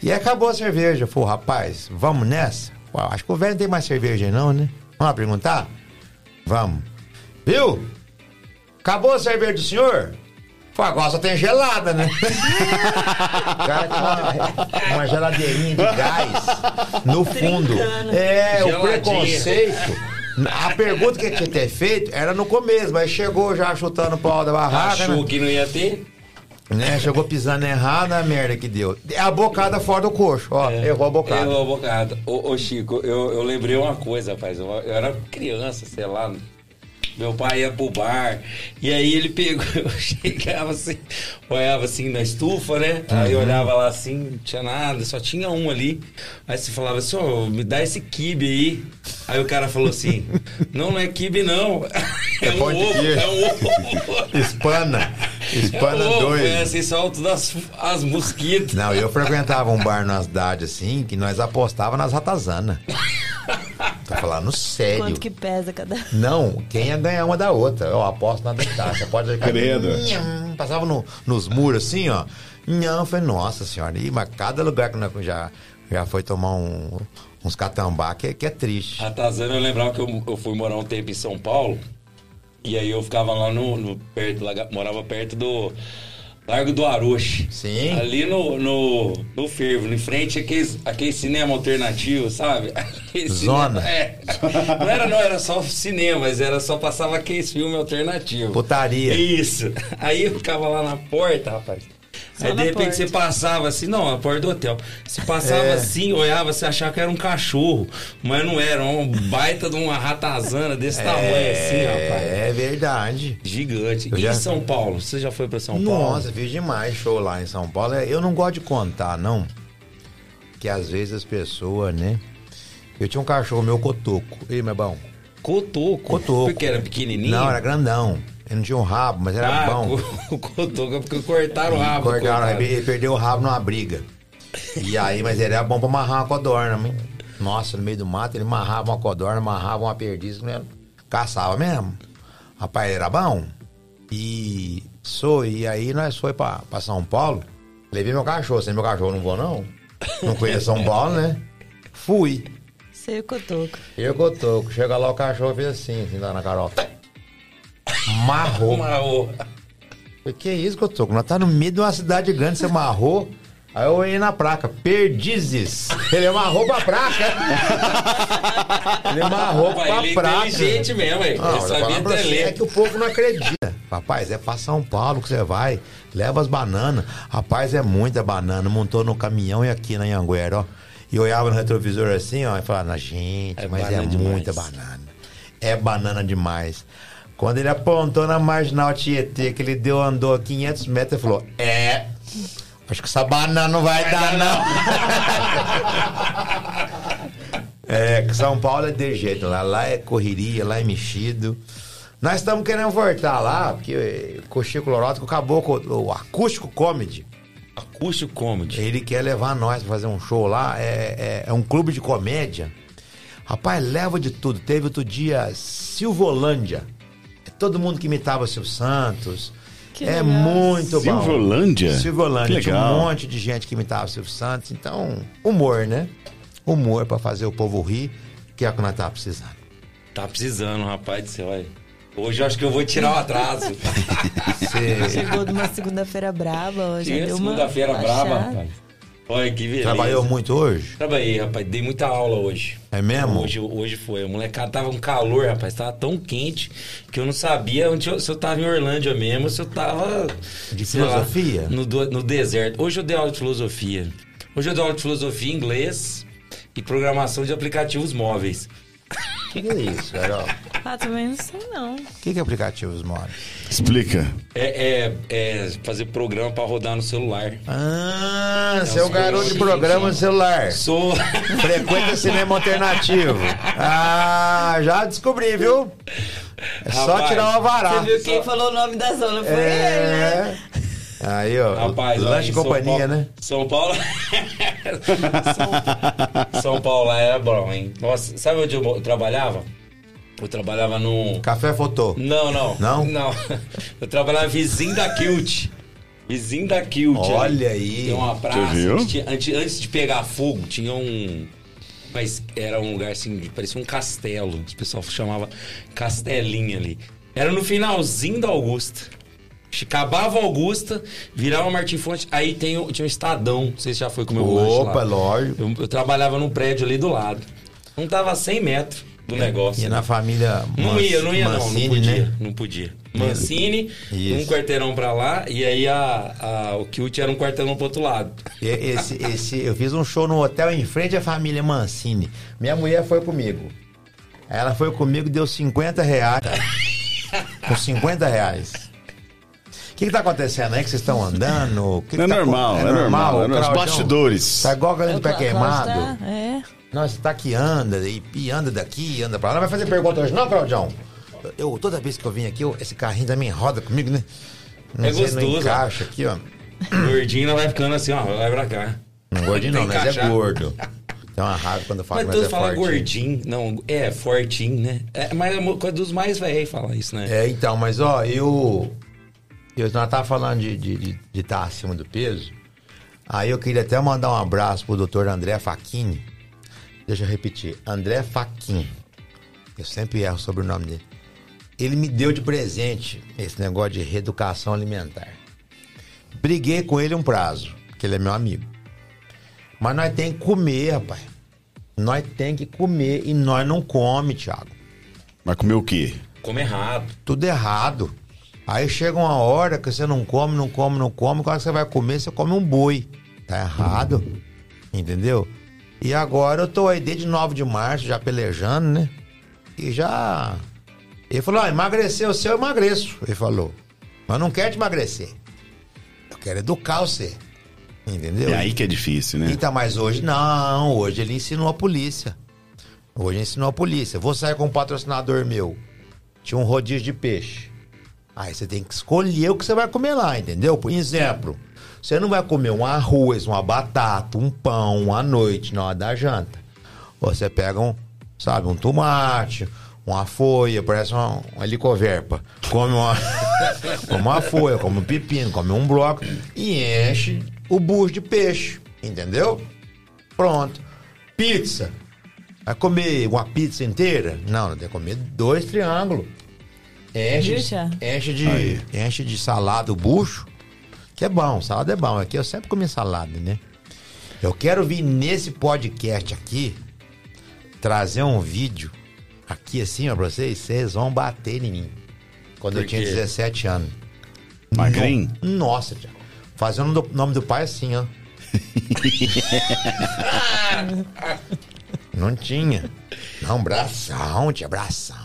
E acabou a cerveja. Falei, rapaz, vamos nessa? Acho que o velho não tem mais cerveja aí não, né? Vamos lá perguntar? Vamos. Viu? Acabou a cerveja do senhor? Pô, agora só tem gelada, né? o *laughs* cara tinha uma, uma geladeirinha de gás no fundo. É, o Geladinha. preconceito. A pergunta que tinha que ter feito era no começo, mas chegou já chutando o pau da barraca. Achou né? que não ia ter? né? Chegou pisando errado, a merda que deu. É a bocada fora do coxo, ó. errou a bocada. Errou a bocada. Ô, ô, Chico, eu, eu lembrei uma coisa, rapaz. Eu, eu era criança, sei lá. Meu pai ia pro bar. E aí ele pegou, *laughs* eu chegava assim, olhava assim na estufa, né? Aí eu olhava lá assim, não tinha nada, só tinha um ali. Aí você falava assim, ô, me dá esse kibe aí. Aí o cara falou assim, não, não é kibe não. *laughs* É, um pão de ovo, é um ovo. *laughs* Espana. Espana é um dois. É assim, solta as, as mosquitas. Não, eu frequentava um bar na cidade assim, que nós apostava nas ratazanas. Falando sério. Quanto que pesa cada. *laughs* Não, quem ia ganhar uma da outra. Eu aposto na. Você pode Credo. *laughs* Nham, Passava no- nos muros assim, ó. Não, foi nossa senhora. E, mas cada lugar que nós já, já foi tomar um- uns catambá que, que é triste. Ratazana, eu lembrava que eu, eu fui morar um tempo em São Paulo. E aí eu ficava lá no, no perto, lá, morava perto do Largo do Aroche. Sim. Ali no, no, no Fervo, em frente aquele, aquele cinema alternativo, sabe? *laughs* Aquele Zona. Cinema, é. Não era, não, era só cinema, mas era só passava aqueles filmes alternativos. Putaria. Isso. Aí eu ficava lá na porta, rapaz. Aí de repente porta. você passava assim, não, na porta do hotel. Você passava É. assim, olhava, você achava que era um cachorro, mas não era, um baita de uma ratazana desse tamanho assim, rapaz. É verdade. Gigante. Eu E já- em São Paulo? Você já foi pra São Paulo? Nossa, fiz demais show lá em São Paulo. É, Eu não gosto de contar, não. Que às vezes as pessoas, né? Eu tinha um cachorro meu cotoco. Ei, meu bom. Cotoco. Cotoco. Porque era pequenininho? Não, era grandão. Ele não tinha um rabo, mas era ah, bom. o cotoco é porque cortaram o rabo. Cortaram, coitado. ele perdeu o rabo numa briga. E aí, mas ele era bom pra amarrar uma codorna, hein? Nossa, no meio do mato, ele amarrava uma codorna, amarrava uma perdiz, né? caçava mesmo. Rapaz, ele era bom. E sou, e aí nós foi pra, pra São Paulo. Levei meu cachorro, sem meu cachorro não vou não. Não conheço São Paulo, né? Fui. Sei o cotoco. Eu cotoco. Chega lá, o cachorro fez assim, assim, lá na Carol. Marrou. Marrou. Falei, que isso, Cotoco? Nós tá no meio de uma cidade grande, você amarrou. Aí eu olhei na placa, perdizes. Ele amarrou pra placa. Ele amarrou Pai, pra ele é placa. inteligente mesmo, hein? Ele tô sabia até ler. é que o povo não acredita. Rapaz, é pra São Paulo que você vai. Leva as bananas. Rapaz, é muita banana. Montou no caminhão e aqui na Anhanguera, ó. E olhava no retrovisor assim, ó, e falava, gente, É mas é demais. muita banana. É banana demais. Quando ele apontou na marginal Tietê, que ele deu, andou 500 metros, ele falou, é... Acho que essa banana não vai, dar, não. *laughs* é, que São Paulo é de jeito lá. Lá é correria, lá é mexido. Nós estamos querendo voltar lá, porque o Chico Loroto acabou com o acústico comedy. Acústico comedy. Ele quer levar nós pra fazer um show lá. É, é, é um clube de comédia. Rapaz, leva de tudo. Teve outro dia Silvolândia. Todo mundo que imitava o Silvio Santos. Que é legal. muito bom. Silvolândia? Silvolândia. Que Tinha legal. um monte de gente que imitava o Silvio Santos. Então, humor, né? Humor pra fazer o povo rir, que é o que nós tá precisando. Tá precisando, rapaz do céu. Hoje eu acho que eu vou tirar o atraso. *laughs* Chegou de uma segunda-feira brava, hoje segunda-feira brava, rapaz. Olha que beleza. trabalhou muito hoje? Trabalhei, rapaz. Dei muita aula hoje. É mesmo? Hoje, hoje foi. O molecada tava um calor, rapaz. Tava tão quente que eu não sabia onde eu- se eu tava em Orlândia mesmo, se eu tava. De sei lá, filosofia? no, no deserto. Hoje eu dei aula de filosofia. Hoje eu dei aula de filosofia em inglês e programação de aplicativos móveis. Que é isso, Carol? *laughs* Ah, também não sei não. O que, que é aplicativos móveis? Explica. É, é, é fazer programa pra rodar no celular. Ah, você é o garoto de programa no celular. Sou. *laughs* Frequenta cinema alternativo. Ah, já descobri, viu? É só Rapaz, tirar o alvará. Você viu quem falou o nome da zona? Foi ele, né? É. Aí, ó. Rapaz, olha, lanche e São companhia, Paulo- né? São Paulo. São... *laughs* São Paulo lá era bom, hein? Nossa, sabe onde eu trabalhava? Eu trabalhava no. Café Fotô. Não, não. Não? Não. *laughs* Eu trabalhava vizinho da Kilt. Vizinho da Kilt. Olha ali. aí. Tem uma praça. Você viu? onde tinha- antes, antes de pegar fogo, tinha um. Mas era um lugar assim, parecia um castelo. O pessoal chamava Castelinho ali. Era no finalzinho da Augusta. Acabava a Augusta, virava Martim Fonte, aí tem, o- tinha um Estadão. Não sei se já foi com o meu. Opa, lógico. Eu, eu trabalhava num prédio ali do lado. Não tava a 100 metros do negócio. Ia na família Não ia, não ia Mancini, não, não podia, né? não podia. Mancini, Isso. um quarteirão pra lá, e aí a, a- o Kilt era um quarteirão pro outro lado. E- Esse, esse, eu fiz um show no hotel em frente à família Mancini. Minha mulher foi comigo. Ela foi comigo e deu 50 reais. *laughs* Com 50 reais. O que, que tá acontecendo aí que vocês estão andando? Que Não é que tá normal, acon- é normal, é nos Claudião? bastidores. Tá igual galinha de pé A queimado. É. Nossa, tá que anda, e, anda daqui, anda pra lá. Não vai fazer pergunta hoje, não, Claudião? Eu, toda vez que eu vim aqui, eu- esse carrinho também roda comigo, né? Não É sei, não gostoso, encaixa aqui, ó. Gordinho não vai ficando assim, ó, vai pra cá. Não gordinho não, mas é gordo. Tem uma raiva quando eu falo Mas mas é fortinho. gordinho, não, é fortinho, né? É, mas é coisa dos mais velhos falar isso, né? É, então, mas ó, eu. Eu nós tava falando de estar de, de tá acima do peso. Aí eu queria até mandar um abraço pro doutor André Facchini. Deixa eu repetir. André Facchini. Eu sempre erro sobre o nome dele. Ele me deu de presente esse negócio de reeducação alimentar. Briguei com ele um prazo, que ele é meu amigo. Mas nós tem que comer, rapaz. Nós tem que comer e nós não come, Thiago. Vai comer o quê? Come errado. Tudo errado. Aí chega uma hora que você não come, não come, não come. Quando você vai comer, você come um boi. Tá errado. Entendeu? E agora eu tô aí desde 9 de março, já pelejando, né? E já. Ele falou: ah, emagrecer o seu, eu emagreço. Ele falou. Mas não quero te emagrecer. Eu quero educar você. Entendeu? É aí que é difícil, né? Então, mas hoje não. Hoje ele ensinou a polícia. Hoje ele ensinou a polícia. Vou sair com um patrocinador meu. Tinha um rodízio de peixe. Aí você tem que escolher o que você vai comer lá, entendeu? Por exemplo, você não vai comer um arroz, uma batata, um pão à noite na hora da janta. Você pega um, sabe, um tomate, uma folha, parece uma, uma helicoverpa. Come uma, *laughs* come uma folha, come um pepino, come um brócolis e enche o bucho de peixe, entendeu? Pronto. Pizza. Vai comer uma pizza inteira? Não, tem que comer dois triângulos. Enche, enche, de, Aí. enche de salada o bucho, que é bom, salada é bom. Aqui eu sempre comi salada, né? Eu quero vir nesse podcast aqui trazer um vídeo aqui assim, ó, pra vocês, vocês vão bater em mim. Quando eu Por tinha quê? 17 anos. Magrinho? No- Nossa, Tiago. Fazendo o nome do pai assim, ó. *laughs* Não tinha. Não, bração, tinha bração.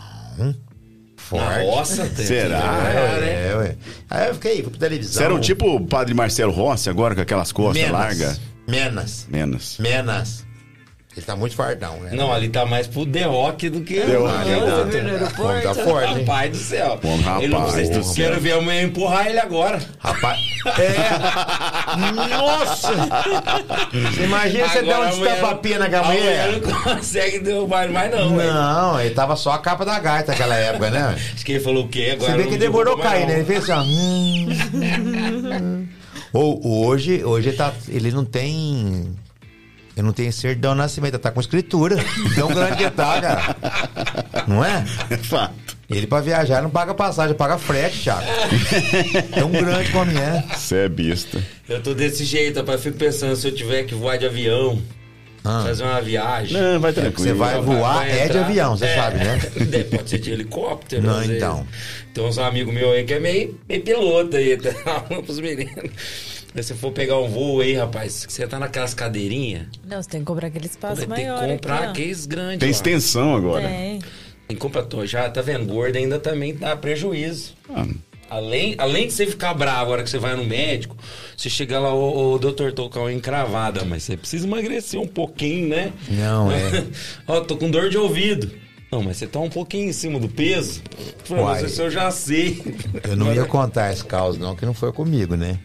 Forte. Nossa, Será? É, é, ué. Aí eu fiquei, fui pra televisão. Você era um tipo o padre Marcelo Rossi agora, com aquelas costas Menos. largas? Menos. Menos. Menos. Ele tá muito fardão, né? Não, ali tá mais pro The Rock do que. The Rock, é aeroporto? tá forte, hein? Rapaz do céu. Bom, rapaz Ele não do. Quero ver a mulher empurrar ele agora. Rapaz. *laughs* É. Nossa! Imagina você dar Agora um a mulher- destapapinha na mulher? mulher não consegue derrubar ele mais, não. Não, ele tava só a capa da gaita naquela época, né? Acho que ele falou o quê? Agora Você vê que demorou cair, né? Ele fez assim, ó. *laughs* Ou hoje, hoje ele, tá, ele não tem. Ele não tem certidão de nascimento, tá com escritura. Tão grande que tá, cara. Não é? É fato. Ele pra viajar não paga passagem, paga frete, Thiago. Tão grande como é. Você é besta. Eu tô desse jeito, rapaz. Fico pensando se eu tiver que voar de avião, Ah. fazer uma viagem. Não, vai tranquilo. Você vai voar é de avião, você sabe, né? É, Pode ser de helicóptero. Não, então. Tem uns amigos meus aí que é meio, meio piloto aí, *laughs* tá falando pros meninos. Se você for pegar um voo aí, rapaz, você tá naquelas cadeirinhas, Não, você tem que comprar aquele espaço tem maior. que comprar aqui, aqueles grandes. Tem ó. extensão agora. Tem. Tem que comprar, tô, já tá vendo, gordo ainda também dá prejuízo. Ah, Além, além de você ficar bravo agora que você vai no médico, você chega lá, o, doutor, tô com a encravada, mas você precisa emagrecer um pouquinho, né? Não, é. *laughs* Ó, tô com dor de ouvido. Não, mas você tá um pouquinho em cima do peso. Falei, Uai. mas isso eu já sei. Eu não ia contar esse caos, não, que não foi comigo, né?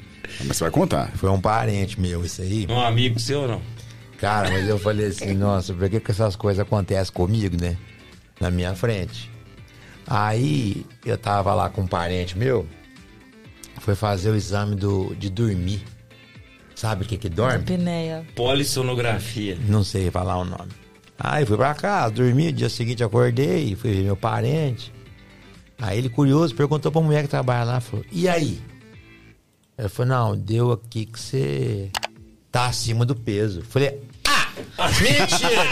Mas você vai contar. Foi um parente meu, isso aí. Um amigo seu, não? Cara, mas eu falei assim, *laughs* nossa, por que, que essas coisas acontecem comigo, né? Na minha frente. Aí eu tava lá com um parente meu, foi fazer o exame do, de dormir. Sabe o que que dorme? Pineia. Polissonografia. Não sei falar o nome. Aí fui pra casa, dormi, dia seguinte acordei, fui ver meu parente. Aí ele, curioso, perguntou pra mulher que trabalha lá, falou, e aí? Ele falou, não, deu aqui que você tá acima do peso. Falei, ah! Mentira!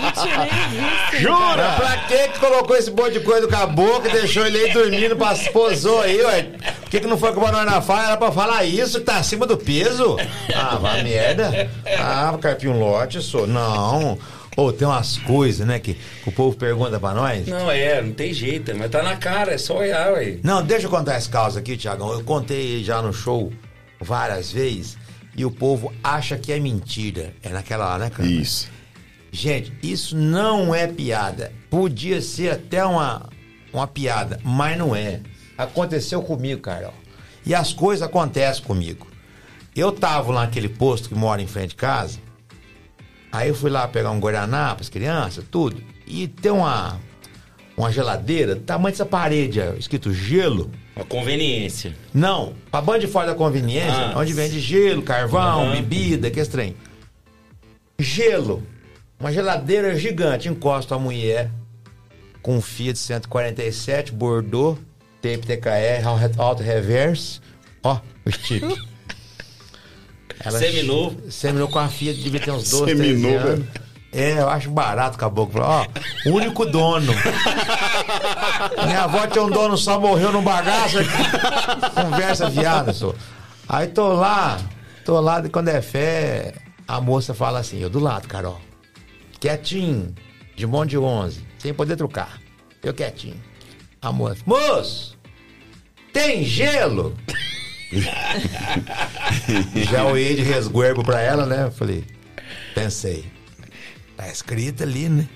*laughs* Mentira. Jura? Pra que que colocou esse monte de coisa no caboclo e deixou ele aí dormindo, posou aí, ué? Por que que não foi com nós na faia? Era pra falar isso, que tá acima do peso? Ah, vá merda. Ah, carpinho lote, sou. Não. Ou tem umas coisas, né, que, o povo pergunta pra nós. Não, é, não tem jeito, mas tá na cara, é só olhar, ué. Não, deixa eu contar esse caso aqui, Tiagão. Eu contei já no show várias vezes e o povo acha que é mentira. É naquela lá, né, cara? Isso. Gente, isso não é piada. Podia ser até uma, uma piada, mas não é. Aconteceu comigo, Carol. E as coisas acontecem comigo. Eu tava lá naquele posto que mora em frente de casa. Aí eu fui lá pegar um Guaraná para as crianças, tudo. E tem uma, uma geladeira do tamanho dessa parede, escrito gelo. Uma conveniência. Não, pra banho de fora da conveniência, Ah. onde vende gelo, carvão, Aham. bebida, que trem. Gelo. Uma geladeira gigante. Encosta a mulher com um Fiat 147, Bordeaux, tape TKR, auto reverse, Ó, o Chico. Ela Seminovo. Seminovo com a filha, devia ter uns 12, 13 Seminovo. anos. É, eu acho barato o caboclo. Ó, único dono. *laughs* Minha avó tinha um dono, só morreu no bagaço. Conversa fiada, só. Aí tô lá, tô lá, e quando é fé, a moça fala assim, eu do lado, Carol. Quietinho, de monte de 11, sem poder trocar. Eu quietinho. A moça, moço, tem gelo? *laughs* Já olhei de resguardo pra ela, né? Eu Falei, pensei, tá escrito ali, né?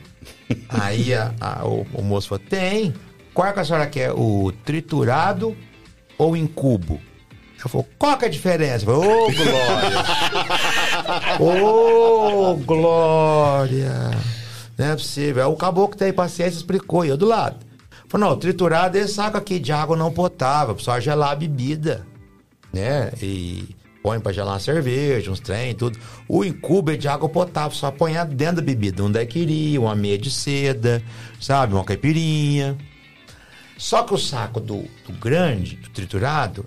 Aí a- a- o, o moço falou, tem. Qual é que a senhora quer? O triturado ou em cubo? Eu falei, qual que é a diferença? Ô, Glória! Ô, Glória! Não é possível. Aí o caboclo tem paciência explicou, e eu do lado. Falei, não, triturado é saco aqui de água não potável, só gelar a bebida né? E põe pra gelar uma cerveja, uns trem, tudo. O incubo é de água potável, só põe dentro da bebida. Um daiquiri, uma meia de seda, sabe? Uma caipirinha. Só que o saco do, do grande, do triturado,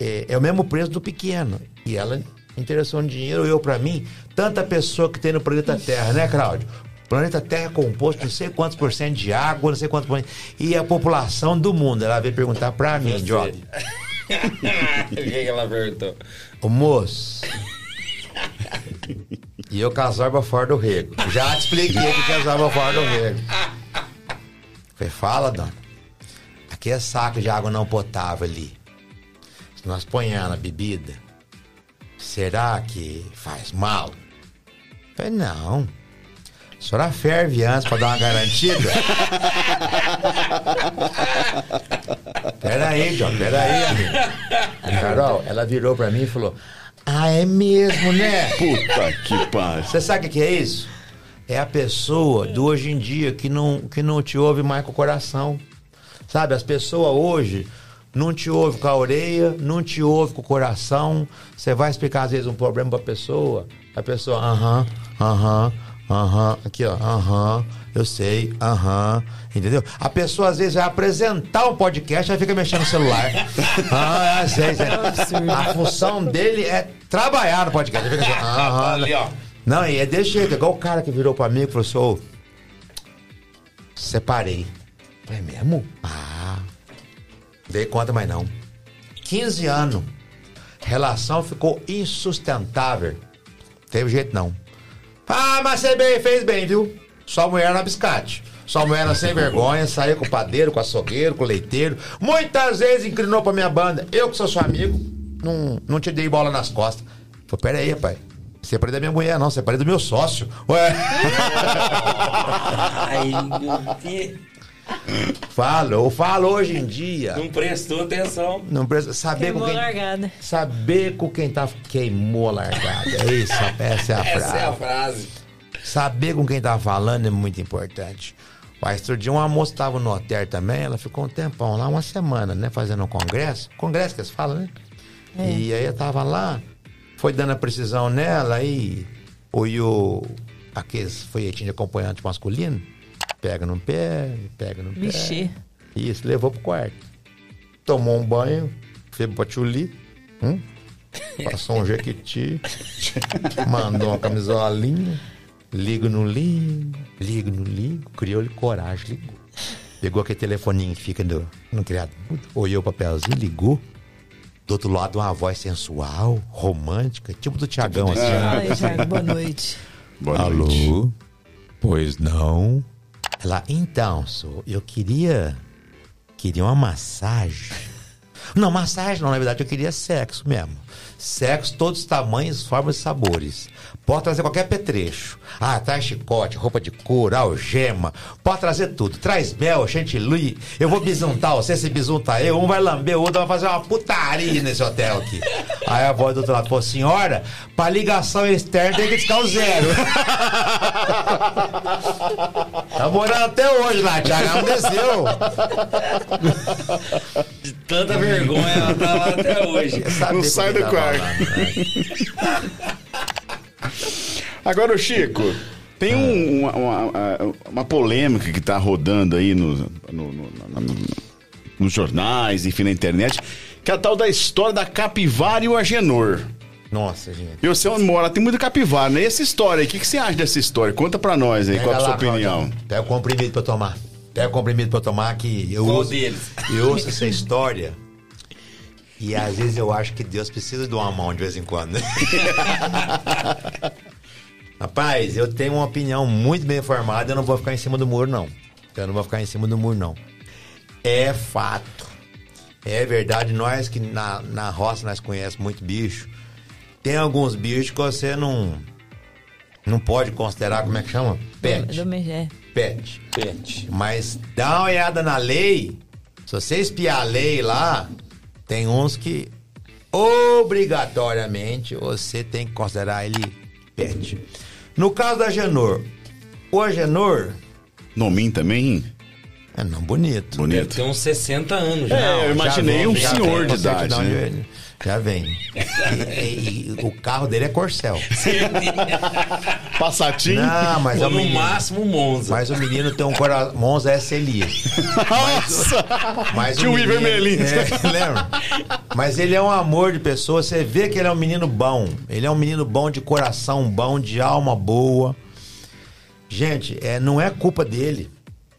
é, é o mesmo preço do pequeno. E ela interessou no dinheiro, eu pra mim, tanta pessoa que tem no planeta Terra, né, Cláudio? O planeta Terra é composto de não sei quantos por cento de água, não sei quantos por cento. E a população do mundo, ela veio perguntar pra mim, Job. *laughs* o que, que ela perguntou? Ô moço. e eu casava fora do rego. Já te expliquei que casava fora do rego. Falei, fala, dona. Aqui é saco de água não potável ali. Se nós ponhamos na bebida, será que faz mal? Falei, não. A senhora ferve antes pra dar uma garantida? Peraí, John, peraí, amigo. Carol, ela virou pra mim e falou: Ah, é mesmo, né? Puta que pariu. Você sabe o que é isso? É a pessoa do hoje em dia que não, que não te ouve mais com o coração. Sabe, as pessoas hoje não te ouvem com a orelha, não te ouvem com o coração. Você vai explicar, às vezes, um problema pra pessoa, a pessoa, aham, aham, aham, aqui ó, aham, eu sei, aham, entendeu? A pessoa, às vezes, vai apresentar um podcast, aí fica mexendo no celular. *laughs* ah, é, sei, sei. A função dele é trabalhar no podcast. Fica assim, *laughs* aham, Ali, ó. não, e é desse jeito, igual o cara que virou pra mim e falou assim, ô, separei. Falei, mesmo? Ah. Dei conta, mas não. 15 anos. Relação ficou insustentável. Teve jeito não. Ah, mas você bem, fez bem, viu? Sua mulher na biscate. Sua mulher era sem vergonha, *laughs* saiu com o padeiro, com o açougueiro, com o leiteiro. Muitas vezes inclinou pra minha banda. Eu, que sou seu amigo, não, não te dei bola nas costas. Falei, pera aí, rapaz. Separei da minha mulher, não, separei do meu sócio. Ué. *laughs* Ai, meu Deus. Falou, falou hoje em dia. Não prestou atenção. Não precisa saber Queimou com quem. a largada. Saber com quem tá. Queimou a largada. É isso, essa é a frase. *laughs* Essa é a frase. Saber com quem tá falando é muito importante. Mas outro dia uma moça tava no hotel também, ela ficou um tempão lá, uma semana, né? Fazendo um congresso. Congresso que eles falam, né? E aí eu tava lá, foi dando a precisão nela, aí o aqueles folhetinhos de acompanhante masculino, pega no pé, pega no pé. Mexer. Isso, levou pro quarto. Tomou um banho, fez patchouli, hum? *laughs* passou um jequiti, mandou uma camisolinha, ligo no ligo, ligo no ligo, criou-lhe coragem, ligou. Pegou aquele telefoninho que fica no, no criado, olhou o papelzinho, ligou. Do outro lado, uma voz sensual, romântica, tipo do Tiagão, assim. Ai, Thiago, boa noite. Boa Alô? noite. Pois não? Ela, então, sou, eu queria. Queria uma massagem. *laughs* Não, massagem não, na verdade eu queria sexo mesmo. Sexo, todos os tamanhos, formas e sabores. Pode trazer qualquer petrecho. Ah, traz chicote, roupa de couro, algema. Pode trazer tudo. Traz mel, chantilly. Eu vou bisuntar você, se bisuntar eu. Um vai lamber o outro, vai fazer uma putaria nesse hotel aqui. Aí a voz do outro lado falou, senhora, pra ligação externa tem que discar o zero. *laughs* Tá morando até hoje lá, Thiago. Desceu. De tanta vergonha, ela tá lá até hoje. Não sai do quarto. Agora, ô Chico, tem um- uma, uma- uma polêmica que tá rodando aí no, no- no- no- no- nos jornais, enfim, na internet, que é a tal da história da capivara e o agenor. Nossa, gente. E você mora, tem muita capivara, né? E essa história aí, o que, que você acha dessa história? Conta pra nós aí, Pega qual é a sua lá, opinião? Claudião. Pega o comprimido pra tomar. Pega o comprimido pra tomar que eu Qual ouço, deles? eu ouço essa história. E às vezes eu acho que Deus precisa de uma mão de vez em quando. né? *laughs* Rapaz, eu tenho uma opinião muito bem formada, eu não vou ficar em cima do muro, não. Eu não vou ficar em cima do muro, não. É fato. É verdade, nós que na, na roça nós conhecemos muito bicho. Tem alguns bichos que você não. Não pode considerar, como é que chama? Pet. Do, do. Pet. Pet. Mas dá uma olhada na lei. Se você espiar a lei lá, tem uns que obrigatoriamente você tem que considerar ele pet. No caso da Genor, o Agenor Nominho também? é não bonito. Bonito. Tem uns 60 anos já. É, eu Já imaginei vem, um já senhor de idade, né? Já vem. E, e- e o carro dele é Corcel. *laughs* Passatinho. Não, mas é Ou no menino. máximo Monza. Mas o menino tem um coração. Monza SLI. Nossa! Mas Tinha o um I menino- vermelhinho. É, *laughs* lembra? Mas ele é um amor de pessoa. Você vê que ele é um menino bom. Ele é um menino bom de coração bom, de alma boa. Gente, é, não é culpa dele.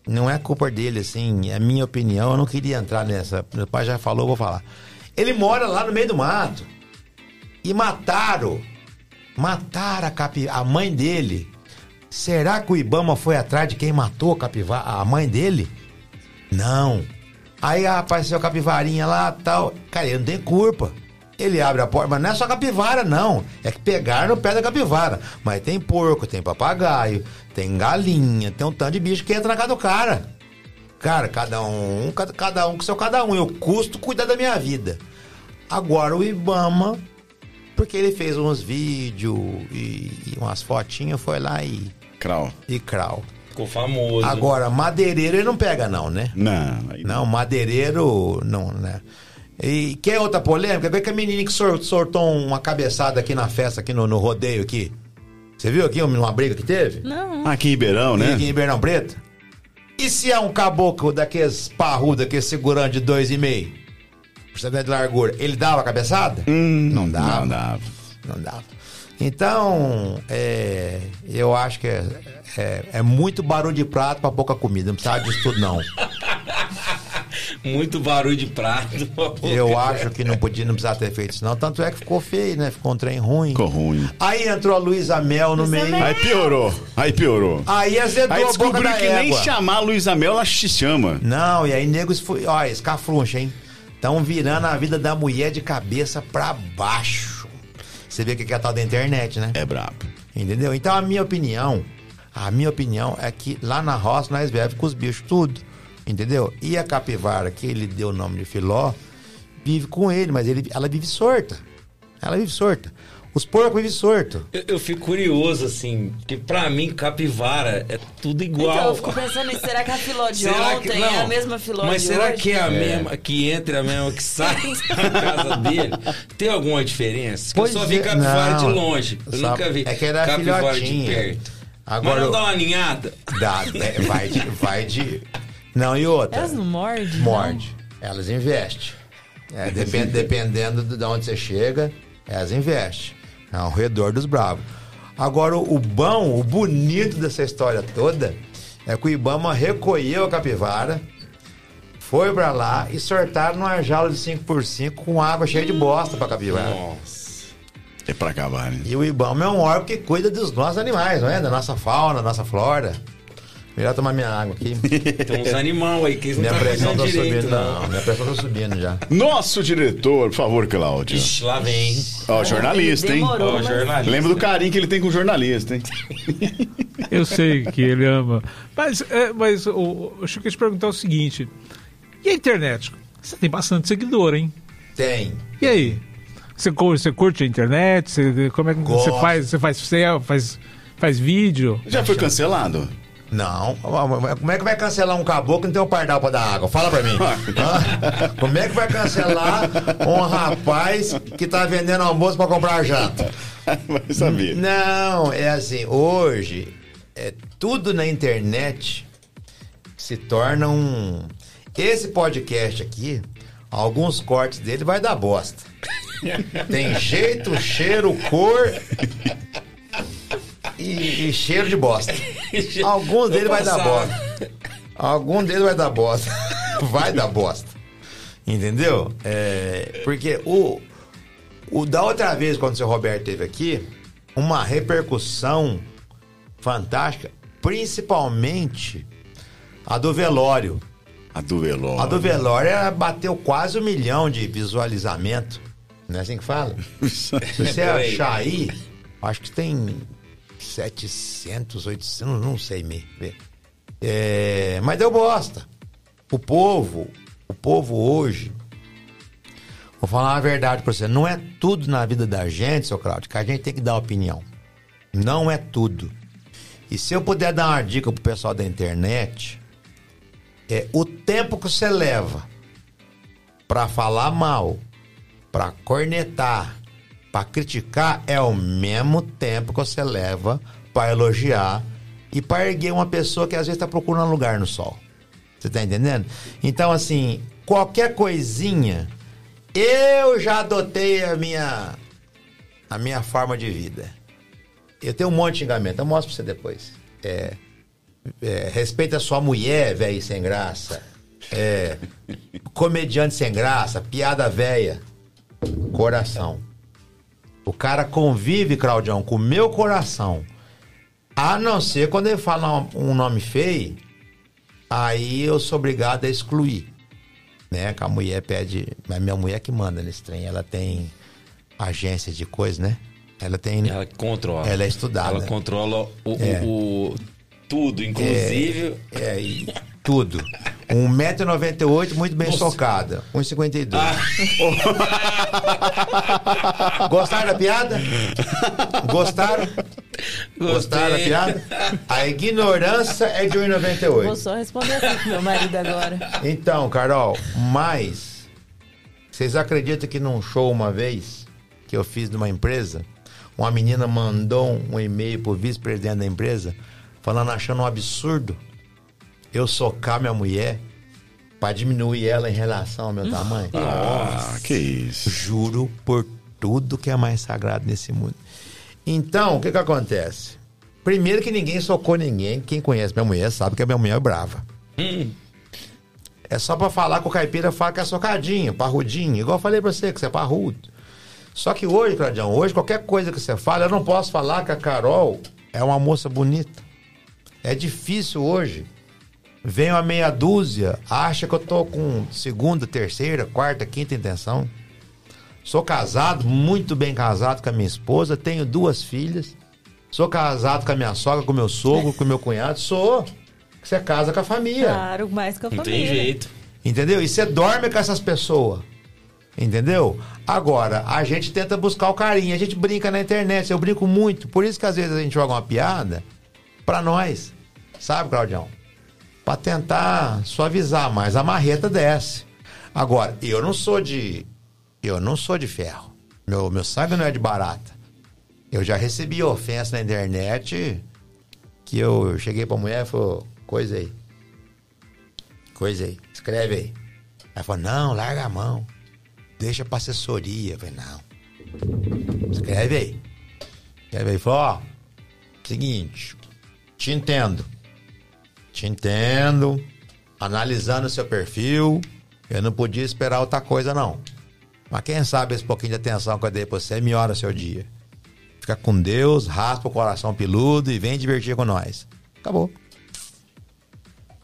Não é culpa dele, assim. É a minha opinião. Eu não queria entrar nessa. Meu pai já falou, eu vou falar. Ele mora lá no meio do mato. E mataram. Mataram a, capi... a mãe dele. Será que o Ibama foi atrás de quem matou a, capiva... a mãe dele? Não. Aí apareceu a capivarinha lá tal. Cara, ele não tem culpa. Ele abre a porta, mas não é só capivara, não. É que pegaram no pé da capivara. Mas tem porco, tem papagaio, tem galinha, tem um tanto de bicho que entra na casa do cara. Cara, cada um, cada, cada um com seu cada um. Eu custo cuidar da minha vida. Agora o Ibama, porque ele fez uns vídeos e, e umas fotinhas, foi lá e, Crau. e crau. Ficou famoso. Agora, madeireiro ele não pega, não, né? Não, Não, madeireiro, não, né? E quer outra polêmica? Vê que a menina que sor- sortou uma cabeçada aqui na festa, aqui no, no rodeio aqui. Você viu aqui uma briga que teve? Não. Aqui em Ribeirão, né? Aqui em Ribeirão Preto? E se é um caboclo daqueles parrudo, daquele segurante de dois e meio? Por cento de largura, ele dava a cabeçada? não dava. Não dava. Não dava. Então, é, eu acho que é, é, é muito barulho de prato pra pouca comida. Não precisava disso tudo, não. *laughs* Muito barulho de prato. Eu acho que não podia, não precisava ter feito isso, não. Tanto é que ficou feio, né? Ficou um trem ruim. Ficou ruim. Aí entrou a Luísa Mel no meio. Aí piorou. Aí piorou. Aí azedou Aí a boca da que nem chamar a Luísa Mel, ela se chama. Não, e aí negros foi, ó, escafruncha, hein? Estão virando a vida da mulher de cabeça pra baixo. Você vê que é a tal da internet, né? É brabo. Entendeu? Então a minha opinião, a minha opinião é que lá na roça nós bebemos com os bichos tudo. Entendeu? E a capivara, que ele deu o nome de filó, vive com ele, mas ele, ela vive sorta. Ela vive sorta. Os porcos vivem sorto. Eu, eu fico curioso, assim, que pra mim, capivara é tudo igual. Então, eu fico pensando nisso. Será que a filó de Será que- ontem não, é a mesma filó Mas de será hoje? que é a mesma, que entra a mesma que sai *laughs* da casa dele? Tem alguma diferença? Que Pois eu só vi é, capivara não. de longe. Eu Sabe, nunca vi é que era capivara de filhotinha. perto. Agora Mas não dá uma ninhada? Dá, é, vai de. Vai de não, e outra? Elas não mordem? Morde. Elas investem. É, *laughs* depend- dependendo de onde você chega, elas investem. É ao redor dos bravos. Agora, o bom, o bonito dessa história toda é que o Ibama recolheu a capivara, foi pra lá e sortaram numa jaula de 5x5 com água cheia de bosta pra capivara. Nossa. É pra acabar, né? E o Ibama é um órgão que cuida dos nossos animais, não é? Da nossa fauna, da nossa flora. Melhor tomar minha água aqui. *laughs* Tem uns animais aí que eles não Minha estão pressão tá direito, subindo, não. não. Minha pressão tá subindo já. Nosso diretor, por favor, Cláudio. Ixi, lá vem. Ó, jornalista, hein? Demorou, Ó, mas- jornalista. Lembra do carinho que ele tem com o jornalista, hein? *laughs* Eu sei que ele ama. Mas, é, mas o, o Chico, eu ia te perguntar o seguinte: e a internet? Você tem bastante seguidor, hein? Tem. E aí? Você, cur- você curte a internet? Você, como é que você Gosto. faz? Você faz selfie, faz, faz vídeo? Já foi cancelado? Não. Como é que vai cancelar um caboclo que não tem um pardal pra dar água? Fala pra mim. *laughs* Como é que vai cancelar um rapaz que tá vendendo almoço pra comprar janta? *laughs* Vai saber. Não, é assim, hoje é tudo na internet se torna um esse podcast aqui alguns cortes dele vai dar bosta. Tem jeito, cheiro, cor *laughs* e, e cheiro de bosta. Alguns dele vai dar bosta. Algum dele vai dar bosta. Vai dar bosta. Entendeu? É, porque o, o da outra vez, quando o seu Roberto teve aqui, uma repercussão fantástica, principalmente a do velório. A do velório. A do velório ela bateu quase um milhão de visualizamento. Não é assim que fala? Se *laughs* você achar aí, acho que tem 700, 800, não sei me É, mas deu bosta. O povo, o povo hoje, vou falar a verdade pra você, não é tudo na vida da gente, seu Claudio, que a gente tem que dar opinião. Não é tudo. E se eu puder dar uma dica pro pessoal da internet, é o tempo que você leva para falar mal, para cornetar, para criticar é o mesmo tempo que você leva para elogiar e para erguer uma pessoa que às vezes está procurando lugar no sol. Você tá entendendo? Então, assim, qualquer coisinha, eu já adotei a minha a minha forma de vida. Eu tenho um monte de xingamento, eu mostro pra você depois. É, é, respeita a sua mulher, velho, sem graça. É, comediante sem graça, piada velha. Coração. O cara convive, Claudião, com o meu coração. A não ser quando ele fala um nome feio, aí eu sou obrigado a excluir. Né? Que a mulher pede. Mas minha mulher que manda nesse trem. Ela tem agência de coisa, né? Ela tem. Ela controla. Ela é estudada. Ela controla o, é. o, o tudo, inclusive. É, é e tudo. 1,98m, muito bem Nossa. socada. 1,52m. Ah. *laughs* Gostaram da piada? Gostaram? Gostei. Gostaram da piada? A ignorância é de 1,98m. Vou só responder assim pro meu marido agora. Então, Carol, mas vocês acreditam que num show uma vez que eu fiz de uma empresa, uma menina mandou um e-mail pro vice-presidente da empresa falando, achando um absurdo eu socar minha mulher para diminuir ela em relação ao meu tamanho. Ah, que isso. Juro por tudo que é mais sagrado nesse mundo. Então, o que que acontece? Primeiro que ninguém socou ninguém. Quem conhece minha mulher sabe que a minha mulher é brava. Hum. É só para falar que o caipira fala que é socadinho, parrudinho. Igual eu falei pra você, que você é parrudo. Só que hoje, Claudião, hoje qualquer coisa que você fala, eu não posso falar que a Carol é uma moça bonita. É difícil hoje. Vem uma meia dúzia, acha que eu tô com segunda, terceira, quarta, quinta intenção. Sou casado, muito bem casado com a minha esposa, tenho duas filhas. Sou casado com a minha sogra, com o meu sogro, com o meu cunhado. Sou. Você casa com a família. Claro, mais com a Não família. Não tem jeito. Entendeu? E você dorme com essas pessoas. Entendeu? Agora, a gente tenta buscar o carinho, a gente brinca na internet, eu brinco muito. Por isso que às vezes a gente joga uma piada para nós. Sabe, Claudião? Para tentar suavizar, mas a marreta desce. Agora, eu não sou de. Eu não sou de ferro. Meu, meu sangue não é de barata. Eu já recebi ofensa na internet que eu cheguei pra mulher e falou, coisa aí. Coisa aí, escreve aí. Ela falou, não, larga a mão. Deixa pra assessoria. Eu falei, não. Escreve aí. Escreve aí. Falou, ó, seguinte, te entendo. Te entendo. Analisando seu perfil. Eu não podia esperar outra coisa, não. Mas quem sabe esse pouquinho de atenção que eu dei pra você melhora seu dia. Fica com Deus, raspa o coração peludo e vem divertir com nós. Acabou.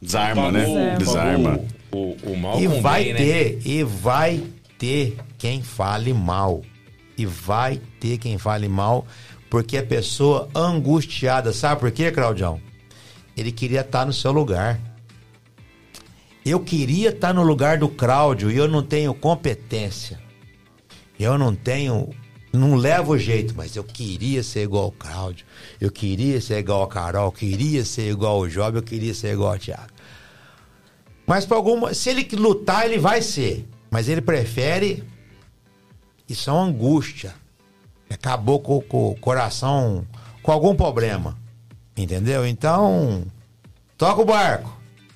Desarma, né? Desarma. O, o, o mal e vai né? ter, e vai ter quem fale mal. E vai ter quem fale mal porque a pessoa angustiada, sabe por quê, Claudião? Ele queria estar no seu lugar. Eu queria estar no lugar do Cláudio e eu não tenho competência. Eu não tenho. Não levo jeito, mas eu queria ser igual ao Cláudio. Eu queria ser igual a Carol. Eu queria ser igual ao Job. Eu queria ser igual ao Thiago. Mas para alguma. Se ele lutar, ele vai ser. Mas ele prefere. Isso é uma angústia acabou com, com o coração com algum problema. Entendeu? Então, toca o barco.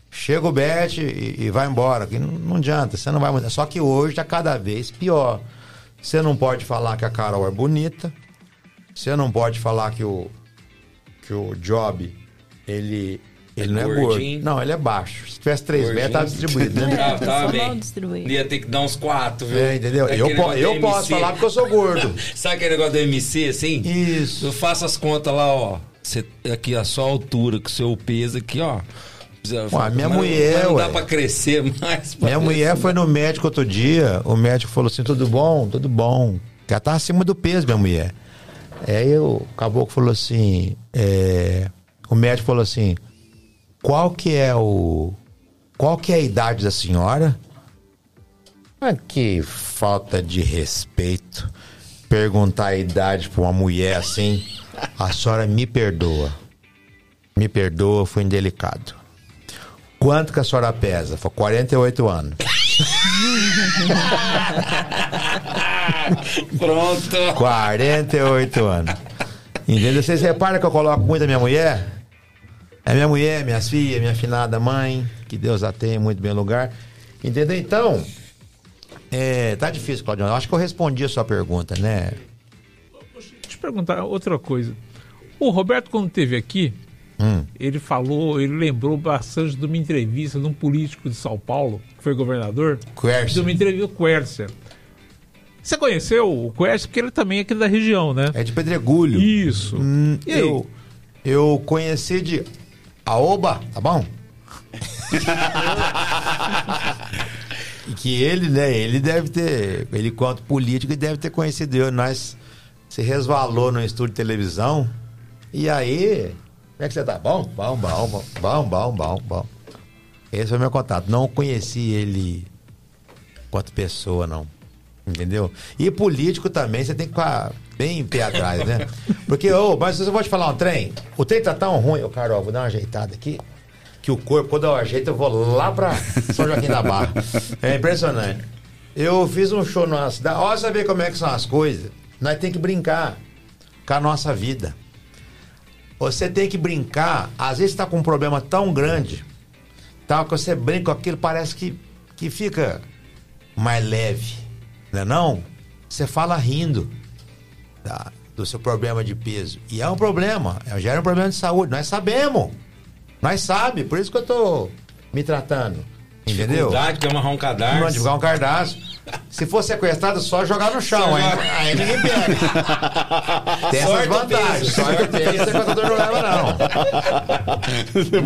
chega o bet e, e vai embora. Que não, não adianta, você não vai mudar. Só que hoje está cada vez pior. Você não pode falar que a Carol é bonita. Você não pode falar que o, que o Job, ele, ele não é gordo. Não, ele é baixo. Se tivesse três metros, tava distribuído. Né? *laughs* É, tava bem. Distribuído. Ia ter que dar uns quatro, viu? É, entendeu? eu, po eu posso falar porque eu sou gordo. *laughs* Sabe aquele negócio do MC, assim? Isso. Eu faço as contas lá, ó. Você, aqui a sua altura, com o seu peso aqui, ó. Ué, *laughs* minha mulher. Não ué. dá pra crescer mais. Minha mulher foi no médico outro dia. O médico falou assim: tudo bom, tudo bom. Ela tá acima do peso, minha mulher. Aí o caboclo falou assim: é, o médico falou assim: qual que é o. Qual que é a idade da senhora? Ah, que falta de respeito. Perguntar a idade pra uma mulher assim. A senhora me perdoa. Me perdoa, foi indelicado. Quanto que a senhora pesa? Foi 48 anos. *laughs* Pronto. 48 anos. Entendeu? Vocês reparam que eu coloco muito a minha mulher? É minha mulher, minhas filhas, minha finada mãe, que Deus a tenha muito bem lugar. Entendeu? Então, é, tá difícil, Claudio. Eu acho que eu respondi a sua pergunta, né? Te perguntar outra coisa. O Roberto, quando esteve aqui, hum. ele falou, ele lembrou bastante de uma entrevista de um político de São Paulo, que foi governador. Quercia. De uma entrevista com Quercia. Você conheceu o Quercia porque ele também é aqui da região, né? É de Pedregulho. Isso. Hum, eu, eu conheci de Aoba, tá bom? *laughs* e que ele, né, ele deve ter, ele quanto político, deve ter conhecido eu. Nós se resvalou no estúdio de televisão. E aí, como é que você tá? Bom, bom, bom, bom, bom, bom, bom, bom. Esse foi meu contato. Não conheci ele quanto pessoa, não. Entendeu? E político também, você tem que ficar bem em pé atrás, né? *laughs* Porque, ô, oh, mas eu vou te falar um trem. O trem tá tão ruim, ô, Carol, vou dar uma ajeitada aqui. Que o corpo, quando eu ajeito, eu vou lá pra São Joaquim da Barra. É impressionante. Eu fiz um show na cidade. Olha, você ver como é que são as coisas. Nós tem que brincar com a nossa vida. Você tem que brincar. Às vezes está com um problema tão grande, tal, que você brinca com aquilo, parece que, que fica mais leve. Não é não? Você fala rindo tá, do seu problema de peso. E é um problema, gera é um problema de saúde. Nós sabemos. Nós sabemos, por isso que eu tô me tratando. Entendeu? Dificuldade que é amarrar um cadastro. Não, divulgar um cadastro. Se for sequestrado, só jogar no chão. Aí, aí ninguém pega. *laughs* Tem essas vantagens. Só eu tenho, sequestrador não leva, não.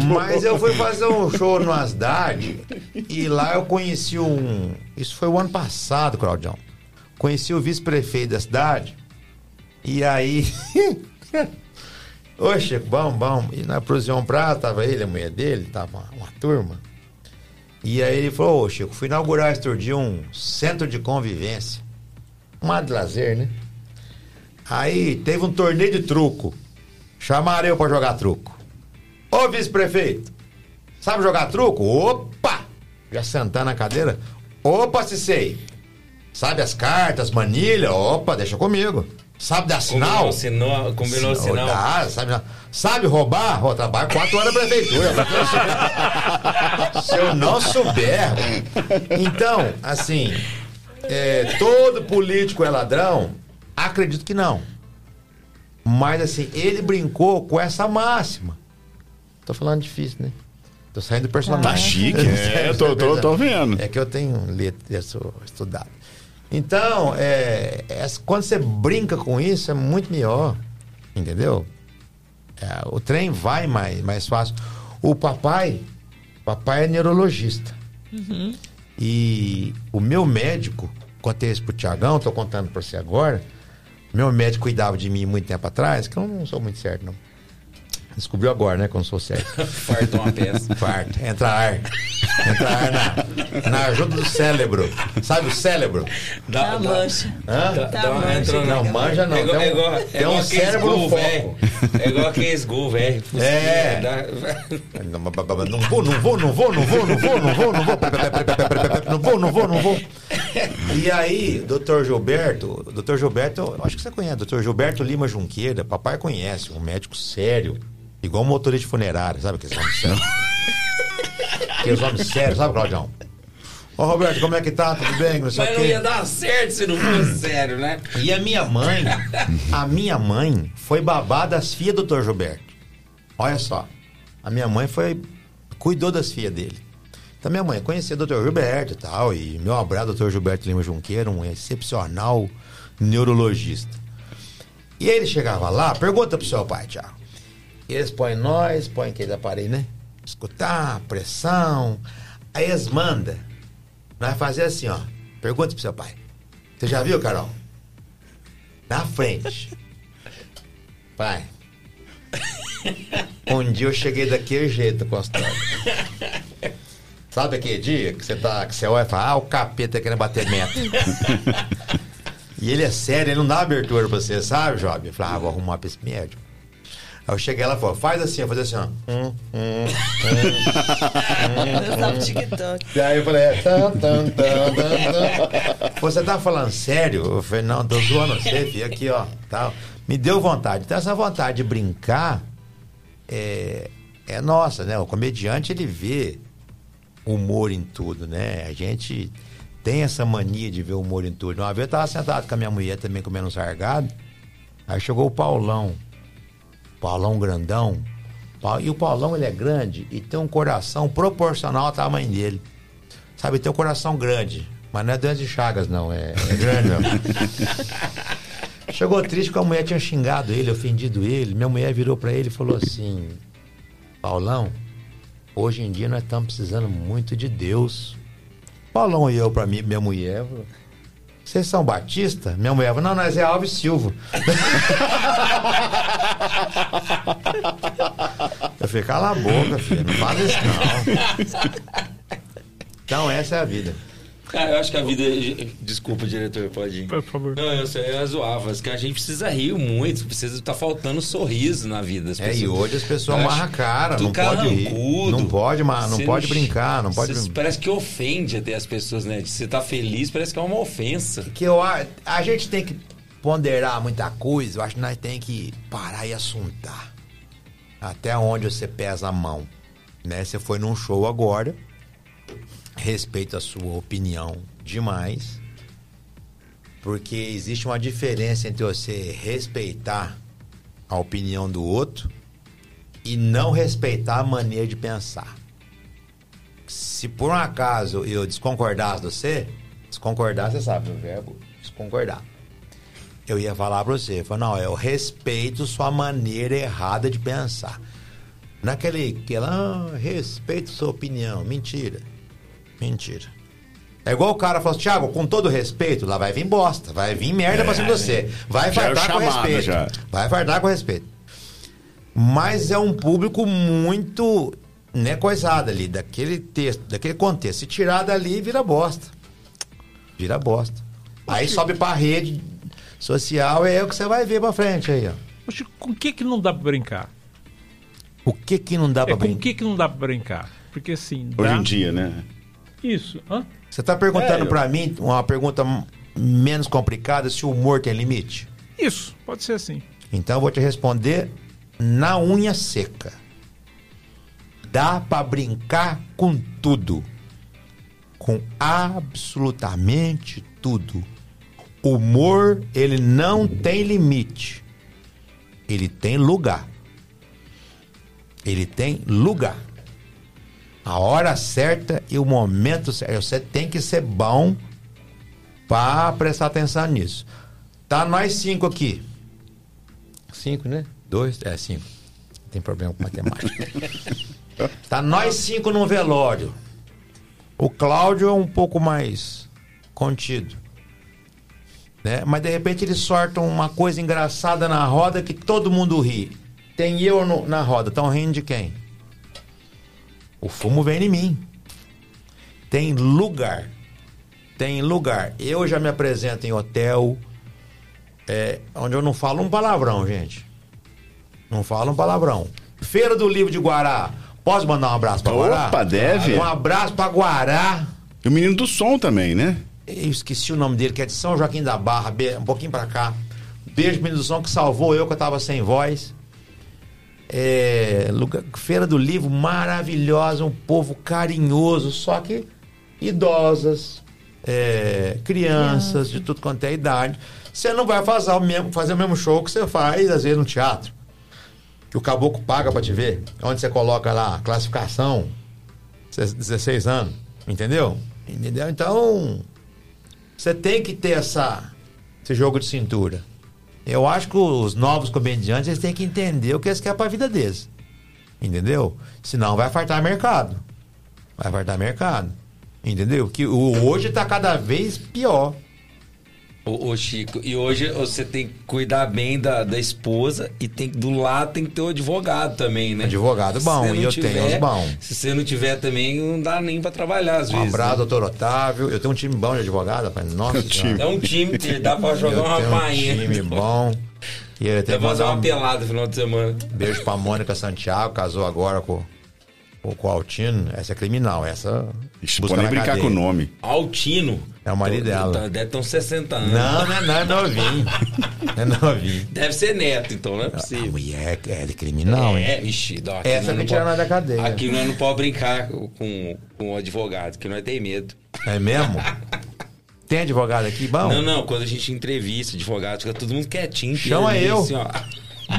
*laughs* Mas eu fui fazer um show numa cidade e lá eu conheci um. Isso foi o ano passado, Claudião. Conheci o vice-prefeito da cidade. E aí. *laughs* Ô, Chico, bom, bom. E na Prosião Prata, tava ele, a mulher dele, tava uma, uma turma. E aí ele falou, ô Chico, fui inaugurar esse dia um centro de convivência. Um ar de lazer, né? Aí teve um torneio de truco. Chamaram eu pra jogar truco. Ô vice-prefeito, sabe jogar truco? Opa! Já sentando na cadeira. Opa, Cicei! Sabe as cartas, manilha? Opa, deixa comigo. Sabe dar sinal? Combinou, sinal, combinou sinal. sinal. Dá, sabe, sabe roubar? Oh, trabalho quatro horas na prefeitura. Se eu não souber. Então, assim, é, todo político é ladrão? Acredito que não. Mas, assim, ele brincou com essa máxima. Tô falando difícil, né? Tô saindo do personagem. Tá chique, é, eu tô, tô, tô vendo. É que eu tenho letra, sou estudado. Então, é, é, quando você brinca com isso, é muito melhor. Entendeu? É, o trem vai mais, mais fácil. O papai, papai é neurologista. Uhum. E o meu médico, contei isso pro Tiagão, tô contando para você agora. Meu médico cuidava de mim muito tempo atrás, que eu não sou muito certo, não. Descobriu agora, né? Quando sou certo. Farto uma peça. Farto. Entra ar. Entra ar na, na ajuda do cérebro. Sabe o cérebro? Da, da mancha. Hã? Da, da mancha. Não, manja não. É igual, tem um, é igual, tem é um cérebro no foco. É igual aqueles gol, velho. É. Não vou, não vou, não vou, não vou, não vou, não vou, não vou, não vou. Não vou, não vou, não vou. E aí, doutor Gilberto, doutor Gilberto, acho que você conhece, doutor Gilberto Lima Junqueira, papai conhece, um médico sério Igual motorista funerário, sabe que eles vão *laughs* Aqueles homens sérios, sabe, Claudião? Ô Roberto, como é que tá? Tudo bem? Não Mas não ia dar certo se não fosse sério, né? E a minha mãe, *laughs* a minha mãe foi babá das filhas do Dr. Gilberto. Olha só. A minha mãe foi. cuidou das filhas dele. Então minha mãe conhecia o Dr. Gilberto e tal. E meu abraço, Dr. Gilberto Lima Junqueira, um excepcional neurologista. E ele chegava lá, pergunta pro seu pai, Tiago. Eles põem nós, põem aquele aparelho, né? Escutar, pressão. Aí eles mandam nós fazer assim, ó. Pergunta pro seu pai. Você já viu, Carol? Na frente. *laughs* Pai. Um dia eu cheguei daquele jeito, Costado. Sabe aquele dia que você tá, que você olha e fala, ah, o capeta querendo bater meta. *laughs* e ele é sério, ele não dá abertura pra você, sabe, Job? Eu falei, ah, vou arrumar pra esse médico. Aí eu cheguei lá e falei, faz assim, eu fazer assim, ó. Hum, hum, hum, *laughs* TikTok. E aí eu falei, é, tan, tan, tan, tan, Você tá falando sério? Eu falei, não, tô zoando você, filho, aqui, ó. Tal. Me deu vontade. Então essa vontade de brincar é, é nossa, né? O comediante, ele vê humor em tudo, né? A gente tem essa mania de ver humor em tudo. Uma vez eu tava sentado com a minha mulher também comendo um sargado. Aí chegou o Paulão. Paulão grandão. E o Paulão ele é grande e tem um coração proporcional ao tamanho dele. Sabe, tem um coração grande. Mas não é doença de Chagas, não. É, é grande, não. *laughs* Chegou triste porque a mulher tinha xingado ele, ofendido ele. Minha mulher virou para ele e falou assim: Paulão, hoje em dia nós estamos precisando muito de Deus. Paulão olhou para mim, minha mulher, falou, vocês são Batista? Minha mulher falou, não, nós é Alves Silva. *laughs* Eu falei, cala a boca, filho, não fala isso não. Então essa é a vida. Cara, eu acho que a vida. Desculpa, diretor, pode ir. Por favor. Não, eu, eu zoava. Que a gente precisa rir muito, precisa estar tá faltando sorriso na vida. As é, e hoje as pessoas amarram a cara, não pode rir. Não pode, mas não pode brincar, não pode. Parece que ofende até as pessoas, né? Você tá feliz, parece que é uma ofensa. Que eu, a, a gente tem que ponderar muita coisa, eu acho que nós tem que parar e assuntar. Até onde você pesa a mão. Né? Você foi num show agora respeito a sua opinião demais, porque existe uma diferença entre você respeitar a opinião do outro e não respeitar a maneira de pensar. Se por um acaso eu desconcordasse de você, desconcordar, você sabe o verbo desconcordar. Eu ia falar para você, falar, não, eu respeito sua maneira errada de pensar. Naquele que ela, ah, respeito sua opinião. Mentira. Mentira. É igual o cara falou, Thiago, com todo respeito, lá vai vir bosta, vai vir merda é, pra cima de você. Vai fardar com respeito. Já. Vai fardar com respeito. Mas é um público muito né, coisado ali, daquele texto, daquele contexto. Se tirar dali, vira bosta. Vira bosta. Aí sobe pra rede social, é o que você vai ver pra frente aí, ó. Poxa, com o que que não dá pra brincar? O que que não dá é, pra brincar? Com o que que não dá pra brincar? Porque assim. Hoje dá... em dia, né? Isso. Hã? Você está perguntando é, para mim uma pergunta menos complicada se o humor tem limite? Isso, pode ser assim. Então eu vou te responder na unha seca. Dá para brincar com tudo. Com absolutamente tudo. Humor, ele não tem limite. Ele tem lugar. Ele tem lugar a hora certa e o momento certo. Você tem que ser bom para prestar atenção nisso. Tá nós cinco aqui. Cinco, né? Dois, é cinco. Não tem problema com matemática. *laughs* tá nós cinco no velório. O Cláudio é um pouco mais contido. Né? Mas de repente eles sortam uma coisa engraçada na roda que todo mundo ri. Tem eu no, na roda. Estão rindo de quem? O fumo vem em mim. Tem lugar. Tem lugar. Eu já me apresento em hotel, é, onde eu não falo um palavrão, gente. Não falo um palavrão. Feira do Livro de Guará. Posso mandar um abraço para Guará? Opa, deve. Um abraço para Guará. E o menino do som também, né? Eu esqueci o nome dele, que é de São Joaquim da Barra, um pouquinho para cá. Beijo, menino do som, que salvou eu, que eu tava sem voz. É, lugar, Feira do Livro maravilhosa, um povo carinhoso, só que idosas, é, crianças, de tudo quanto é idade. Você não vai fazer o, mesmo, fazer o mesmo show que você faz, às vezes, no teatro. Que o caboclo paga pra te ver. Onde você coloca lá, classificação, 16 anos. Entendeu? Entendeu? Então, você tem que ter essa, esse jogo de cintura. Eu acho que os novos comediantes eles têm que entender o que eles querem para a vida deles. Entendeu? Senão vai fartar mercado. Vai fartar mercado. Entendeu? Que o hoje está cada vez pior. Ô, ô, Chico, e hoje você tem que cuidar bem da, da esposa e tem do lado tem que ter o advogado também, né? Advogado bom, e eu tiver, tenho os bons. Se você não tiver também, não dá nem para trabalhar às um vezes. Um abraço, né? doutor Otávio. Eu tenho um time bom de advogado, rapaz. *laughs* Nossa, time. É um time que dá para jogar eu uma painha. Um time bom. E eu tenho que fazer uma um... pelada no final de semana. Beijo pra Mônica Santiago, casou agora com com o Altino, essa é criminal, essa. Ixi, pode nem brincar cadeia. com o nome. Altino? É o marido dela. Deve ter uns 60 anos. Não, não é, não, é novinho. *laughs* é novinho. Deve ser neto, então, não é possível. A mulher é de criminal, é, hein? Ixi, dó, essa que tira nós da cadeia. Aqui nós não pode brincar com, com o advogado, que nós tem medo. É mesmo? *laughs* Tem advogado aqui, bom? Não, não, quando a gente entrevista advogado, fica todo mundo quietinho. Chama eu. Assim,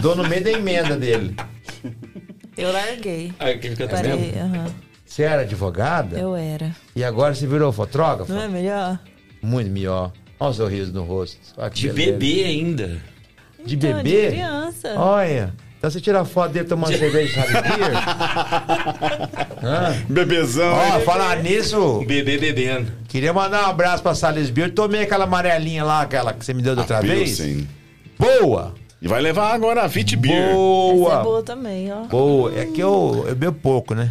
Dou no meio da emenda dele. *laughs* Eu larguei. Aí, que fica Parei, uhum. Você era advogada? Eu era. E agora você virou fotógrafo? Não é melhor? Muito melhor. Olha o sorriso no rosto. de bebê ainda. De então, bebê? De criança. Olha. Então você tira a foto dele tomando cerveja de beer? *laughs* Bebezão. Ó, falar nisso. Bebê bebendo. Queria mandar um abraço pra Salles Beer. Tomei aquela amarelinha lá, aquela que você me deu da outra vez. Sim. Boa! E vai levar agora a Fit Beer. Boa! Essa é boa também, ó. Boa. É que eu, eu bebo pouco, né?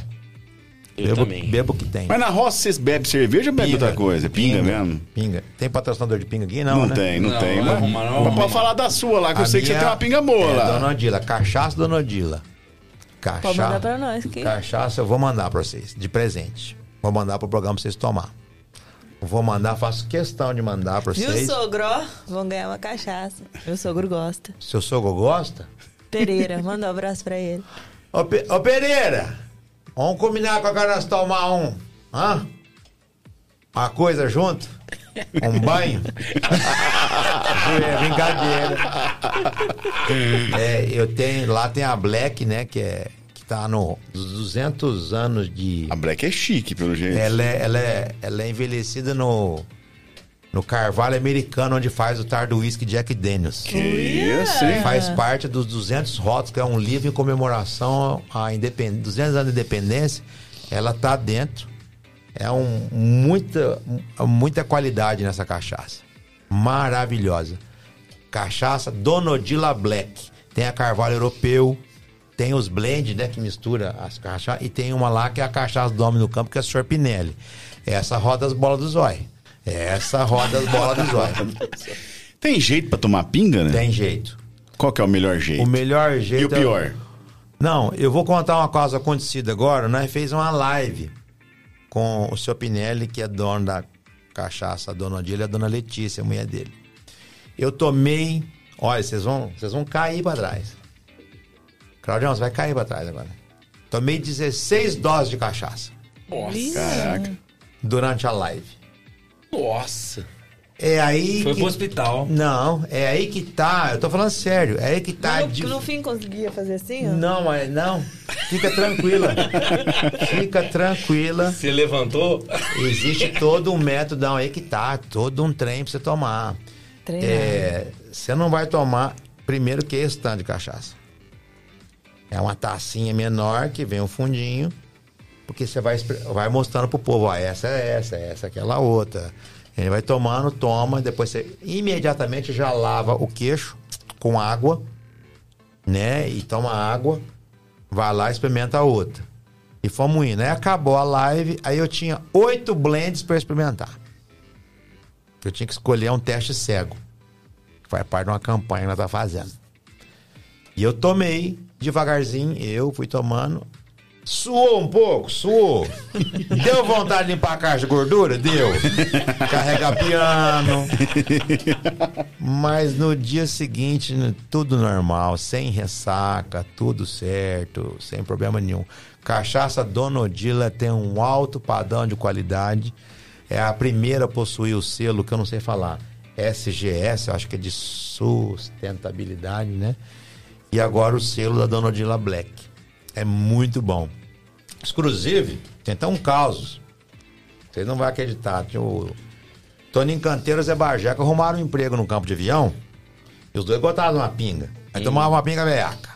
Eu bebo, também. Bebo que tem. Mas na roça vocês bebem cerveja ou bebe Pinga. outra coisa? Pinga, mesmo? Pinga. Tem patrocinador de pinga aqui? Não, Não, né? tem, não, Não, tem. não Mas, arruma, não mas pode falar da sua lá, que eu A sei que você tem uma pinga boa é lá. Dona Odila. Cachaça Dona Odila. Pode mandar Cachaça. pra nós aqui. Cachaça eu vou mandar pra vocês, de presente. Vou mandar pro programa pra vocês tomar. Vou mandar, faço questão de mandar pra Viu, vocês. sogro? ó? Vão ganhar uma cachaça. Meu sogro gosta. Seu sogro gosta? Pereira, manda um abraço pra ele. Ô, Pe- ô, Pereira, vamos combinar com a cara nós tomar um. Hã? Uma coisa junto? Um banho? *laughs* é brincadeira. É, eu tenho, lá tem a Black, né, que é tá no dos 200 anos de A Black é chique, pelo jeito. ela é, ela é, ela é envelhecida no no carvalho americano onde faz o tar do whisky Jack Daniels. Que isso, hein? Faz parte dos 200 rótulos, que é um livro em comemoração independ... 200 anos de independência. Ela tá dentro. É um, muita, muita qualidade nessa cachaça. Maravilhosa. Cachaça Donodila Black. Tem a carvalho europeu, tem os blend, né, que mistura as cachaças, e tem uma lá que é a cachaça do homem no campo, que é a Sr. Pinelli. Essa roda as bolas do zóio. Essa roda as bolas do zóio. *laughs* Tem jeito pra tomar pinga, né? Tem jeito. Qual que é o melhor jeito? O melhor jeito E o é- pior? Não, eu vou contar uma coisa acontecida agora. Nós fez uma live com o seu Pinelli, que é dono da cachaça, a dona Odília e a dona Letícia, a mulher dele. Eu tomei. Olha, vocês vão, vocês vão cair pra trás. Claudião, você vai cair pra trás agora. Tomei 16 doses de cachaça Nossa. Caraca. durante a live. Nossa. É aí. Foi que... pro hospital. Não, é aí que tá. Eu tô falando sério. É aí que tá. no, de- no fim conseguia fazer assim, ó? Não, mas não. Fica tranquila. Fica tranquila. Você levantou? Existe todo um método aí que tá, todo um trem pra você tomar. Treinar. É, você não vai tomar primeiro que esse tanto de cachaça. É uma tacinha menor que vem um fundinho, porque você vai, vai mostrando pro povo, ó, essa é essa, essa é aquela outra. Ele vai tomando, toma, depois você imediatamente já lava o queixo com água, né? E toma água, vai lá e experimenta a outra. E fomos indo. Aí acabou a live, aí eu tinha oito blends para experimentar. Eu tinha que escolher um teste cego. Que faz parte de uma campanha que nós tá fazendo. E eu tomei devagarzinho, eu fui tomando. Suou um pouco? Suou. *laughs* Deu vontade de limpar a caixa de gordura? Deu. Carregar piano. Mas no dia seguinte, tudo normal, sem ressaca, tudo certo, sem problema nenhum. Cachaça Dona Odila tem um alto padrão de qualidade. É a primeira a possuir o selo que eu não sei falar. SGS, eu acho que é de sustentabilidade, né? E agora o selo da Dona Odila Black. É muito bom. Exclusive, tem até um caos. Vocês não vão acreditar. Tinha o Toninho Canteiro e Zé Barjeca arrumaram um emprego no campo de avião. E os dois botaram uma pinga. Aí hum. tomavam uma pinga veiaca.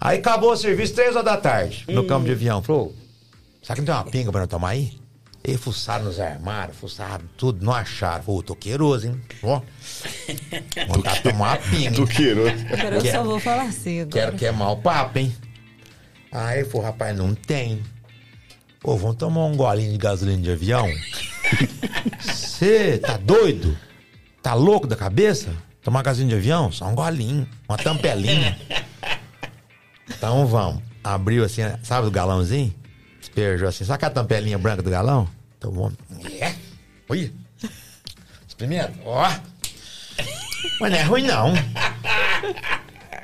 Aí acabou o serviço três horas da tarde no hum. campo de avião. Falou, será que não tem uma pinga pra nós tomar aí? E fuçaram nos armários, fuçaram tudo, não acharam. Falou, tô queiroso, hein? Ó. *laughs* Vontade de tomar uma pinga. Tô queiroso. Eu só vou falar assim agora. Quero queimar o papo, hein? Aí ele falou, rapaz, não tem. Pô, vamos tomar um golinho de gasolina de avião? Você tá doido? Tá louco da cabeça? Tomar gasolina de avião? Só um golinho, uma tampelinha. *laughs* Então vamos. Abriu assim, sabe o galãozinho? Esperjou assim. Sabe aquela tampelinha branca do galão? Então vamos. É? Olha. Experimenta. Ó. Mas não é ruim não.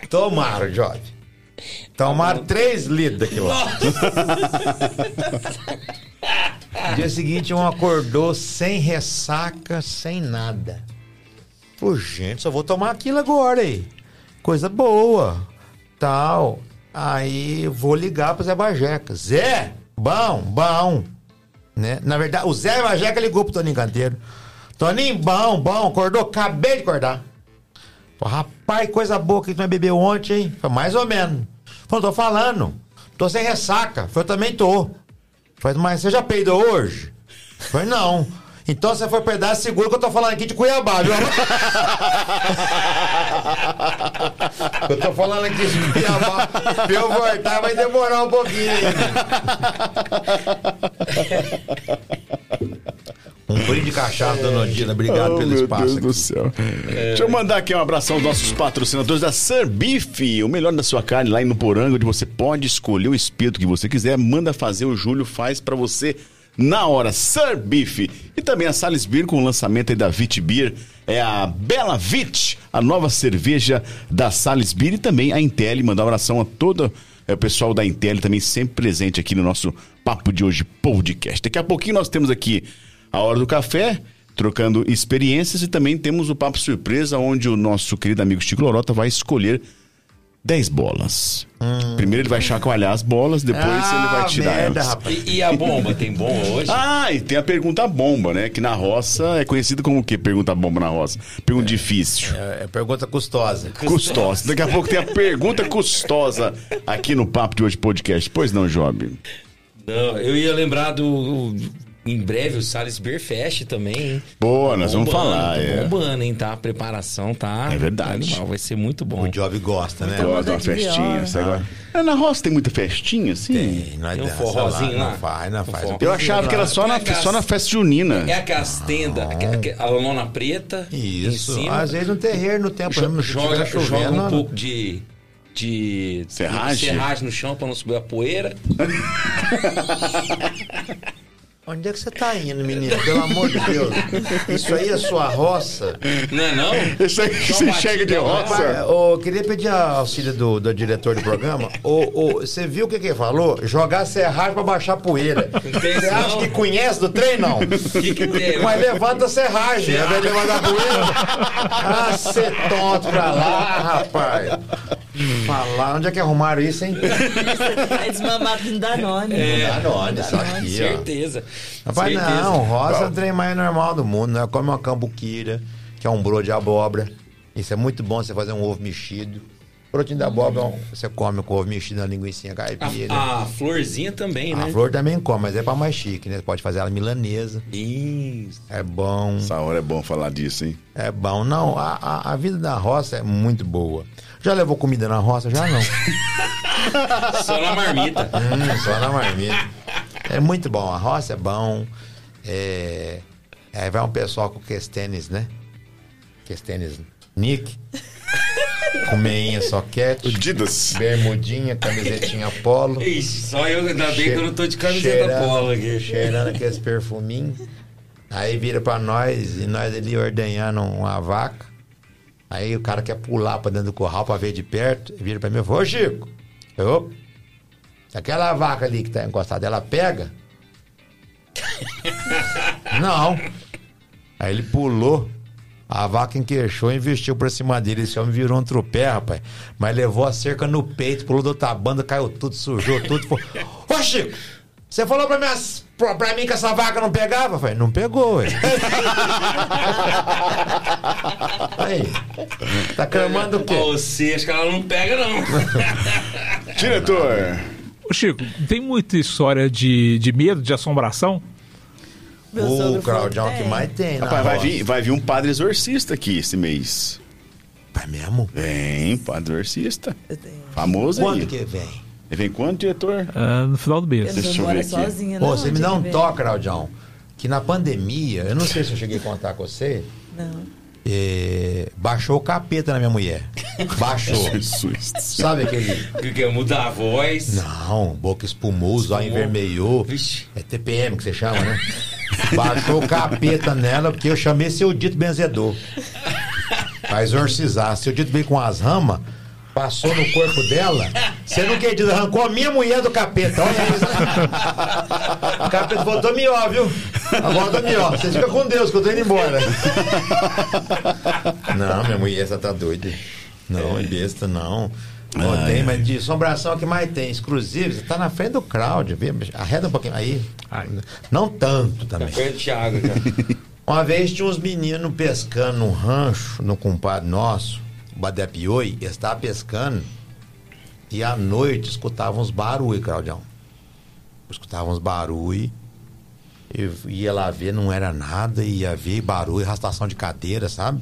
Tomaram, Jorge. Tomaram 3 litros daquilo lá. Dia seguinte, um acordou sem ressaca, sem nada. Pô, gente, só vou tomar aquilo agora aí. Coisa boa. Tal. Aí vou ligar pro Zé Bajeca. Zé, bom, bom. Né? Na verdade, o Zé Bajeca ligou pro Toninho Canteiro. Toninho, bom, bom, acordou? Acabei de acordar. Rapaz, coisa boa que tu não bebeu ontem, hein? Foi mais ou menos. Falei, tô falando. Tô sem ressaca. Falei, eu também tô. Falei, mas você já peidou hoje? Falei, não. Então você foi peidar, segura que eu tô falando aqui de Cuiabá, viu? eu tô falando aqui de Cuiabá. Pra eu voltar vai demorar um pouquinho um brinde de cachaça, dona Odila. Obrigado oh, pelo meu espaço. Meu Deus do céu. É... Deixa eu mandar aqui um abração aos nossos patrocinadores da Beef, o melhor da sua carne lá em Nuporanga, onde você pode escolher o espeto que você quiser. Manda fazer, o Júlio faz para você na hora. Sir Beef. E também a Salisbury com o lançamento da Vit Beer. É a Bela Vit, a nova cerveja da Salisbury. E também a Intel. Mandar um abração a todo é, o pessoal da Intel também sempre presente aqui no nosso Papo de Hoje podcast. Daqui a pouquinho nós temos aqui a hora do café, trocando experiências e também temos o papo surpresa, onde o nosso querido amigo Chico Lorota vai escolher 10 bolas. Hum. Primeiro ele vai chacoalhar as bolas, depois ah, ele vai tirar merda, elas. E, e, a bomba? Tem bomba hoje? Ah, e tem a pergunta bomba, né? Que na roça é conhecido como o quê? Pergunta bomba na roça. Pergunta é, difícil. É, é, pergunta custosa. Custosa. Daqui a pouco tem a pergunta custosa aqui no Papo de Hoje Podcast. Pois não, Job? Não, eu ia lembrar do em breve o Salles Beer Fest também, hein? Boa, nós vamos falar. Tá é. bombando, hein? Tá? A preparação tá. É verdade. Animal, vai ser muito bom. O Job gosta, né? Gosta uma festinha. Agora... É, na roça tem muita festinha, assim? Tem, nós tem um forrozinho lá. Não faz, não faz. Eu achava que era só na, é só na festa junina. É aquelas tendas, a lona preta. Isso. Às vezes no terreiro, no tempo, joga, joga, joga um pouco de de serragem? serragem no chão para não subir a poeira. *laughs* Onde é que você tá indo, menino? Pelo amor de Deus. Isso aí é sua roça. Não é não? Isso aí que você chega de roça. Eu queria pedir auxílio do, do diretor do programa. Você viu o que, que ele falou? Jogar serragem pra baixar poeira. Você acha que conhece do trem, não? Que que Mas levanta a serragem, ao invés de levantar poeira. Ah, cê tonto pra lá, rapaz. Falar, onde é que arrumaram isso, hein? Vai desmamado no Danone. É, Danone, isso aqui, Certeza. Rapaz, certeza. não, roça é o trem mais normal do mundo, né? Come uma cambuquira, que é um broto de abóbora. Isso é muito bom você fazer um ovo mexido. Brotinho de abóbora, hum. você come com ovo mexido na linguiça caipira. A, a, florzinha também, né? A flor também come, mas é pra mais chique, né? Você pode fazer ela milanesa. Isso. É bom. Essa hora é bom falar disso, hein? É bom. Não, a, a, a vida da roça é muito boa. Já levou comida na roça? Já não. *laughs* só na marmita. Hum, só na marmita. É muito bom. A roça é bom. É... Aí vai um pessoal com questênis, né? Questênis Nick. *laughs* Com meinha soquete. Adidas. Bermudinha, camisetinha polo. Ixi, só eu, ainda bem que eu não tô de camiseta cheirando, polo aqui. Cheirando aqueles perfuminhos. Aí vira pra nós, e nós ali ordenhando uma vaca. Aí o cara quer pular pra dentro do curral pra ver de perto. Vira pra mim e fala, ô Chico, eu, aquela vaca ali que tá encostada, ela pega? *laughs* não. Aí ele pulou. A vaca enqueixou, investiu pra cima dele. Esse homem virou um tropé, rapaz. Mas levou a cerca no peito, pulou da outra banda, caiu tudo, sujou tudo. Falou, Ô Chico, você falou pra, minhas, pra, pra, mim que essa vaca não pegava? Eu falei, não pegou, ué. *laughs* Aí, tá clamando o quê? Você, acho que ela não pega, não. Diretor. Ô Chico, tem muita história de, de medo, de assombração? o Claudião que mais tem, Rapaz, vai vir, vai vir um padre exorcista aqui esse mês. Vai mesmo? Vem, padre exorcista. Famoso Quando aí. que vem? Ele vem quando, diretor? Uh, no final do mês. Eu não moro sozinha, não. Pô, você me dá um toque, Claudião. Que na pandemia, eu não sei se eu cheguei a contar com você. Não. é, baixou o capeta na minha mulher. Baixou. *laughs* Sabe aquele. Que quer mudar a voz? Não, boca espumosa, ó, envermelhou. Vixe. É TPM que você chama, né? Baixou o capeta nela, porque eu chamei seu dito benzedor. Pra exorcizar. Seu dito veio com as ramas, passou no corpo dela. Você não quer dizer, arrancou a minha mulher do capeta. Olha isso. O capeta falou, tô mió, viu? Agora tô mió. Você fica com Deus, que eu tô indo embora. Não, minha mulher, você tá doida. Não, é besta, não. Não Ah, tem, é. mas de assombração que mais tem. Exclusivo, você tá na frente do Cláudio, viu? Arreda um pouquinho aí. Ai. Não tanto também. Perto de água, cara. *laughs* Uma vez tinha uns meninos pescando num rancho, no compadre nosso, o Badepioi, eles estavam pescando e à noite escutavam uns barulhos, Claudião. Escutavam uns barulhos, eu ia lá ver, não era nada, ia ver barulho, arrastação de cadeira, sabe?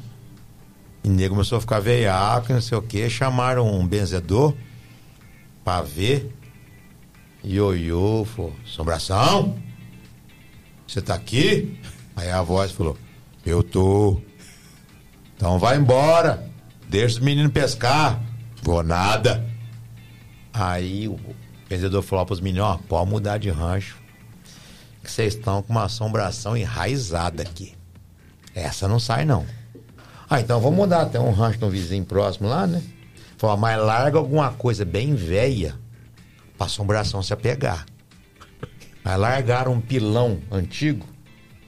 E nego começou a ficar veiaco, não sei o que, chamaram um benzedor pra ver. E falou, assombração? Você tá aqui? Aí a voz falou: Eu tô. Então vai embora. Deixa os meninos pescar. Vou nada. Aí o vendedor falou pros meninos: Ó, pode mudar de rancho. Que vocês estão com uma assombração enraizada aqui. Essa não sai, não. Ah, então vamos mudar. Tem um rancho no vizinho próximo lá, né? Falou: Mas larga alguma coisa bem velha pra assombração se apegar. Aí largaram um pilão antigo,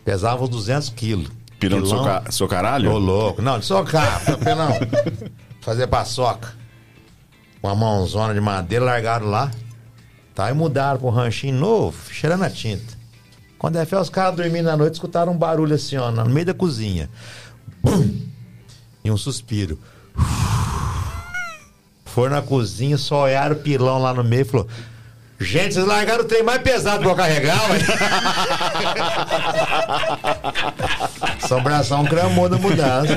pesava uns 200 quilos. Pirão do seu, ca- seu caralho? Ô, louco. Não, de socar, *laughs* pilão. Fazer paçoca. Uma mãozona de madeira, largaram lá. Tá, e mudaram pro ranchinho novo, cheirando a tinta. Quando é fé, os caras dormindo à noite, escutaram um barulho assim, ó, no meio da cozinha. Bum! E um suspiro. Foram na cozinha, só olharam o pilão lá no meio e falou: Gente, vocês largaram o trem mais pesado pra eu carregar, ué. *laughs* Assombração cramou da mudança.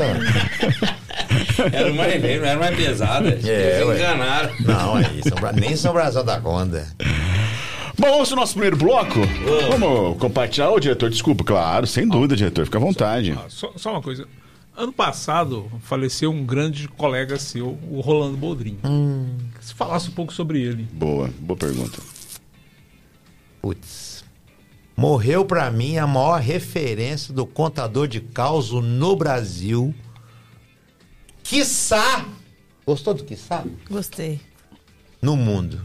Era mais leve, era mais pesada. É, Eles ué. enganaram. Não, aí, sombra... nem assombração da conta. Bom, vamos pro nosso primeiro bloco? Vamos compartilhar. Ô, diretor, desculpa, claro, sem dúvida, diretor, fica à vontade. Só, só uma coisa. Ano passado faleceu um grande colega seu, o Rolando Boldrin. Se falasse um pouco sobre ele. Boa, boa pergunta. Putz. Morreu pra mim a maior referência do contador de causo no Brasil. Quiçá. Gostou do quiçá? Gostei. No mundo.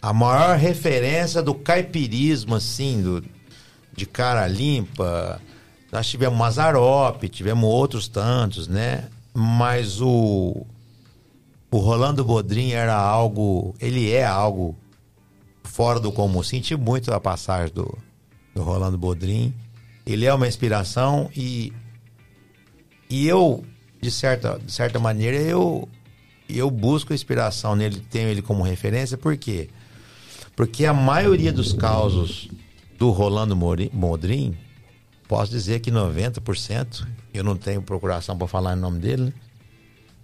A maior referência do caipirismo, assim, do, de cara limpa. Nós tivemos Mazarop, tivemos outros tantos, né? Mas o. O Rolando Bodrin era algo. Ele é algo fora do comum. Senti muito a passagem do, do Rolando Bodrin. Ele é uma inspiração e. E eu, de certa, de certa maneira, eu, eu busco inspiração nele, tenho ele como referência, por quê? Porque a maioria dos causos do Rolando Bodrin, posso dizer que 90%, eu não tenho procuração para falar em nome dele, né?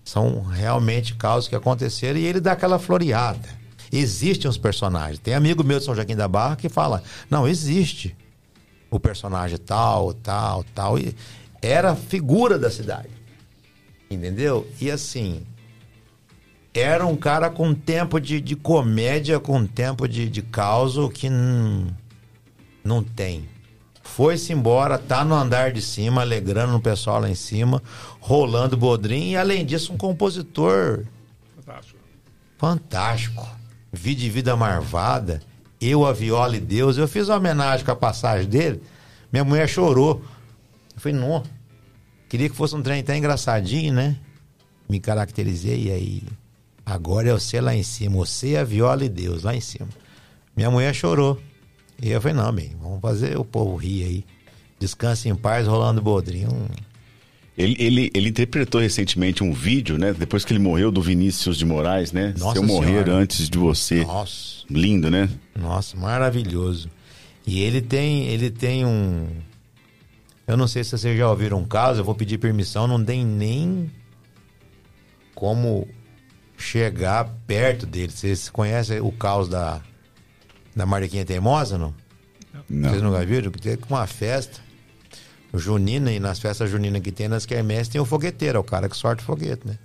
são realmente causos que aconteceram e ele dá aquela floreada. Existem os personagens. Tem amigo meu de São Joaquim da Barra que fala: não, existe o personagem tal, tal, tal. E era figura da cidade. Entendeu? E assim, era um cara com tempo de, de comédia, com tempo de, de caos que não, não tem. Foi-se embora, tá no andar de cima, alegrando o pessoal lá em cima, rolando bodrim e além disso um compositor fantástico. Fantástico. Vi de vida marvada, eu a viola e Deus. Eu fiz uma homenagem com a passagem dele. Minha mulher chorou. Eu falei, não. Queria que fosse um trem até engraçadinho, né? Me caracterizei e aí Agora é você lá em cima, você, a viola e Deus, lá em cima. Minha mulher chorou. E eu falei, não, bem, vamos fazer o povo rir aí. Descanse em paz, rolando bodrinho. Ele, ele, ele interpretou recentemente um vídeo, né? Depois que ele morreu, do Vinícius de Moraes, né? Nossa Se eu morrer senhora. antes de você. Nossa. Lindo, né? Nossa, maravilhoso. E ele tem, ele tem um. Eu não sei se vocês já ouviram um caso, eu vou pedir permissão, não tem nem como chegar perto dele. Vocês conhecem o caos da, da Mariquinha Teimosa, não? Não. Vocês nunca viram? Que teve uma festa junina, e nas festas juninas que tem, nas quermesses, tem o fogueteiro, é o cara que sorte o foguete, né?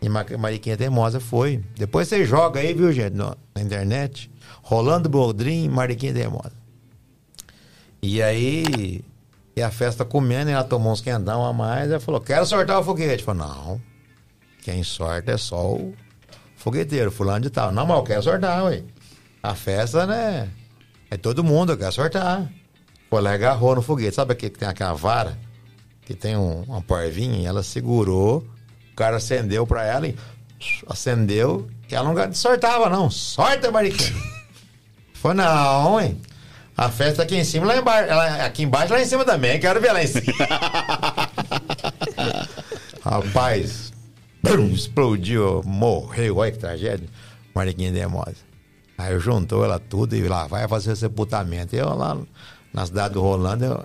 E Ma- Mariquinha Teimosa foi. Depois você joga aí, viu, gente, na internet. Rolando Boldrin, Mariquinha Teimosa. E aí, e a festa comendo, e ela tomou uns quentão a mais, ela falou, quero sortar o foguete. Eu falei, não, quem sorta é só o fogueteiro, fulano de tal. Não, mas eu quero sortar, ué. A festa, né? É todo mundo, eu quero sortar. Foi lá e agarrou no foguete. Sabe aquele que tem aquela vara? Que tem um, uma porvinha? Ela segurou, o cara acendeu pra ela e acendeu. E ela não sortava, não. Sorta, Mariquinha. *laughs* Foi não, hein? A festa aqui em cima, lá embaixo. Ela, aqui embaixo, lá em cima também. Quero ver lá em cima. *laughs* Rapaz, brum, explodiu, morreu. Olha que tragédia. Mariquinha Demosa. Aí juntou ela tudo e lá vai fazer sepultamento. Eu lá na cidade do Rolando, eu-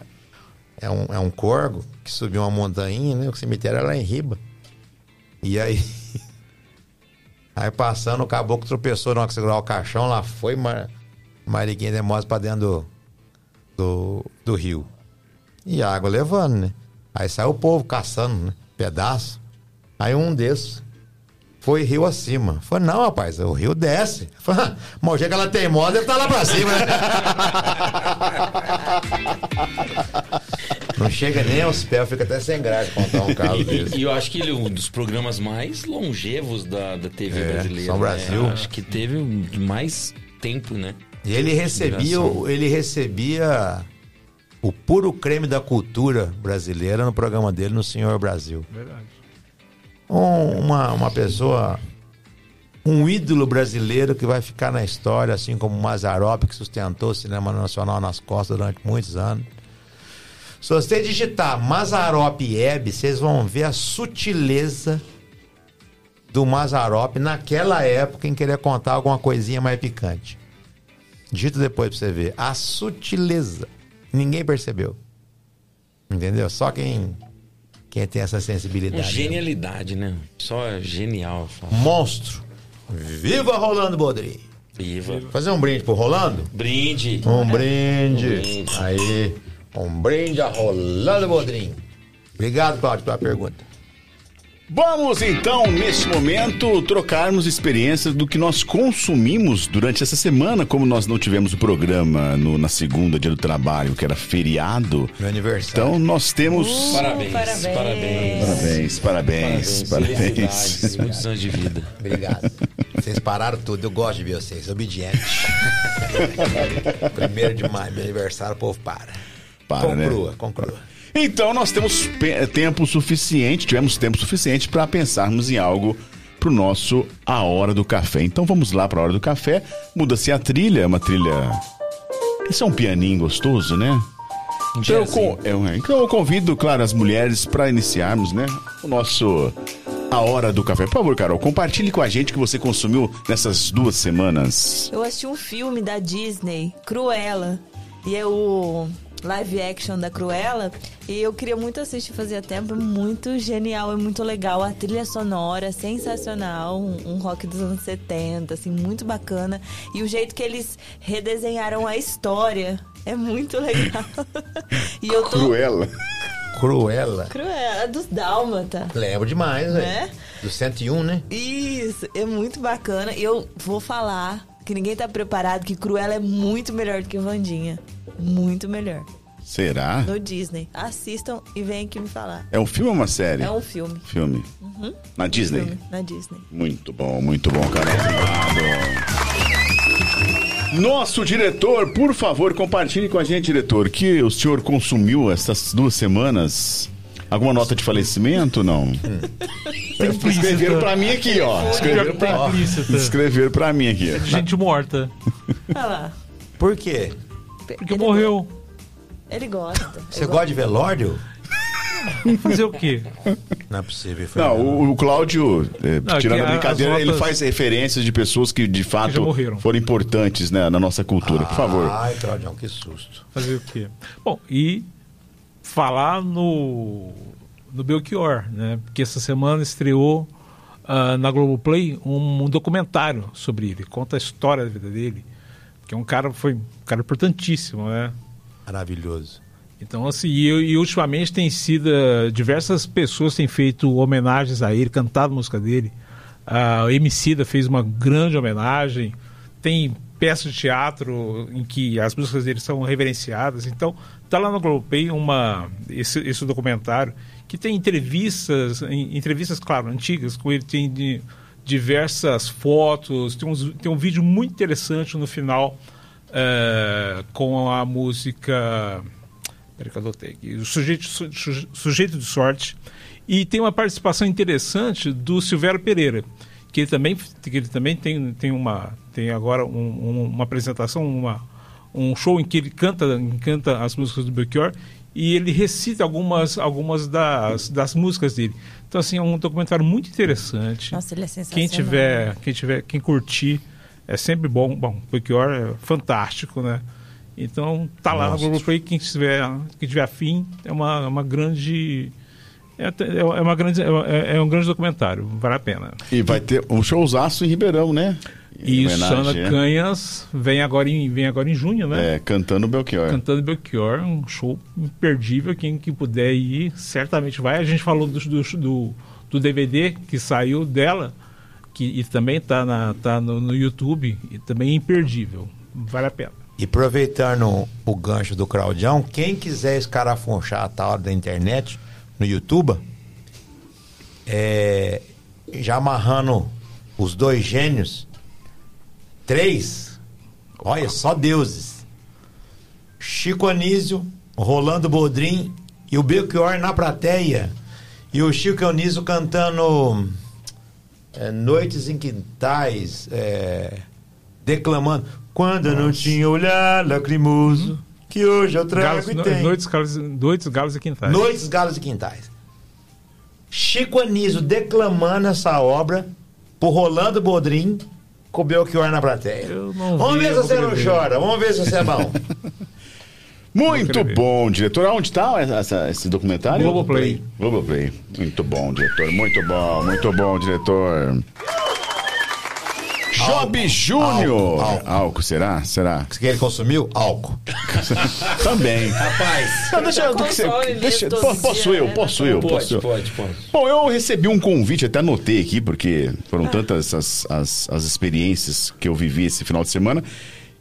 é, um, é um corgo que subiu uma montanha, né? O cemitério era lá em Riba. E aí. *laughs* Aí passando, o caboclo tropeçou na hora que segurar o caixão, lá foi Mar... Mariquinha Demosa pra dentro do, do, do rio. E a água levando, né? Aí saiu o povo caçando, né? Pedaço. Aí um desses foi rio acima. Falei, não, rapaz, o rio desce. Falei, "Ah, mas jeito que ela teimosa, deve estar lá pra cima, né? *laughs* Não chega nem aos pés, fica até sem graça contar um caso E, desse. e eu acho que ele é um dos programas mais longevos da, da TV É, brasileira. São né? Brasil. Acho que teve mais tempo, né? E ele recebia, ele recebia o puro creme da cultura brasileira no programa dele, no Senhor Brasil. Verdade. Um- uma, uma pessoa, um ídolo brasileiro que vai ficar na história, assim como o Mazarop, que sustentou o cinema nacional nas costas durante muitos anos. Se você digitar Mazarop Hebe, vocês vão ver a sutileza do Mazarop naquela época em querer contar alguma coisinha mais picante. Digita depois pra você ver. A sutileza. Ninguém percebeu. Entendeu? Só quem, quem tem essa sensibilidade. genialidade, né? Só genial. Monstro. Viva Rolando Bodri. Viva. Fazer um brinde pro Rolando? Brinde. Um brinde. Um brinde. Aí. Um brinde a Rolando Bodrim. Obrigado, Cláudio, pela pergunta. Vamos então, neste momento, trocarmos experiências do que nós consumimos durante essa semana. Como nós não tivemos o programa no- na segunda, dia do trabalho, que era feriado. Meu aniversário. Então nós temos. Parabéns. parabéns. Parabéns. Parabéns, parabéns, parabéns. Felicidades, Muitos anos de vida. Obrigado. Vocês pararam tudo, eu gosto de ver vocês, obediente. *laughs* Primeiro de maio, meu aniversário, o povo para. Para, né? conclua, conclua. Então nós temos tempo suficiente, tivemos tempo suficiente para pensarmos em algo pro nosso A Hora do Café. Então vamos lá para a Hora do Café. Muda-se a trilha, é uma trilha. Esse é um pianinho gostoso, né? Um Então eu, con- eu- então eu convido, claro, as mulheres para iniciarmos, né? O nosso A Hora do Café. Por favor, Carol, compartilhe com a gente o que você consumiu nessas duas semanas. Eu assisti um filme da Disney, Cruella. E é o live action da Cruella. E eu queria muito assistir, fazia tempo. É muito genial, é muito legal. A trilha sonora, sensacional. Um, um rock dos anos 70, assim, muito bacana. E o jeito que eles redesenharam a história é muito legal. *laughs* e eu tô... Cruela. Cruela. Cruella, dos Dálmata. Lembro demais. Né? Do 101, né? Isso, é muito bacana. Eu vou falar que ninguém tá preparado que Cruella é muito melhor do que Vandinha. Muito melhor. Será? No Disney. Assistam e venham aqui me falar. É um filme ou uma série? É um filme. Filme. Na Disney? Filme, na Disney. Muito bom, muito bom, cara. Nosso diretor, por favor, compartilhe com a gente, diretor, que o senhor consumiu essas duas semanas. Alguma nota de falecimento, não? *laughs* Escreveram pra mim aqui, ó. Escreveram pra, escreveram pra mim aqui. Gente morta. Olha lá. Por quê? Porque Ele- morreu. Ele gosta. Você gosta de velório? Fazer o quê? Não é possível. foi Não, o, o Cláudio, eh, Não, tirando que a brincadeira, as ele notas- faz referências de pessoas que de fato morreram. foram importantes né, na nossa cultura. Por favor. Ai, Claudião, que susto. Fazer o quê? Bom, e falar no, no Belchior, né? Porque essa semana estreou ah, na Globoplay um, um documentário sobre ele. Conta a história da vida dele. Que é um cara, foi um cara importantíssimo, né? Maravilhoso. Então, assim, e, e ultimamente tem sido. eh, diversas pessoas têm feito homenagens a ele, cantado música dele. A Emicida fez uma grande homenagem. Tem peças de teatro em que as músicas dele são reverenciadas. Então, tá lá no Globoplay uma, esse, esse documentário que tem entrevistas, em- entrevistas, claro, antigas, com ele tem de- diversas fotos, tem, uns, tem um vídeo muito interessante no final eh, com a música. Peraí que eu adotei aqui. O sujeito, su- su- sujeito de sorte. E tem uma participação interessante do Silvério Pereira, que ele também, que ele também tem, tem, uma, tem agora um- um- uma apresentação, uma, um show em que ele canta, canta as músicas do Belchior e ele recita algumas, algumas das, das músicas dele. Então, assim, é um documentário muito interessante. Nossa, ele é sensacional. Quem tiver, quem tiver, quem curtir, é sempre bom. Bom, Belchior é fantástico, né? Então, tá lá Nossa. na Globoplay, quem tiver, quem tiver afim, é uma, uma grande... É, até- é uma grande, é, é um grande documentário, vale a pena. E vai ter um showzaço em Ribeirão, né? Em E Sana é. Canhas vem agora em, vem agora em junho, né? É, cantando Belchior. Cantando Belchior, um show imperdível. Quem que puder ir, certamente vai. A gente falou do, do, do DVD que saiu dela, que e também tá, na, tá no, no YouTube, e também é imperdível. Vale a pena. E aproveitando o gancho do Claudião, quem quiser escarafunchar a tal da internet no YouTube, é, já amarrando os dois gênios, três, olha, só deuses. Chico Anísio, Rolando Bodrim e o Belchior na plateia. E o Chico Anísio cantando é, Noites em Quintais, é, declamando. Quando eu não tinha olhar lacrimoso, que hoje eu trago Galos, e tenho. noites, galos, noites, galos e quintais. Noites, Galos e Quintais. Chico Anísio declamando essa obra por Rolando Bodrim com o Belchior na plateia. Vamos ver se você não chora, vamos ver se você é bom. *laughs* Muito bom, diretor. Aonde está esse documentário? Globoplay. Globoplay. Muito bom, diretor. Muito bom, muito bom, diretor. Job Júnior. Álcool, Álcool, será? Será? Que ele consumiu? Álcool. *laughs* Também. Rapaz, Não, deixa, eu- deixa, console deixa- po- posso os eu, né? posso eu, posso pode, eu. pode, pode. Bom, eu recebi um convite, até anotei aqui, porque foram tantas as, as, as experiências que eu vivi esse final de semana.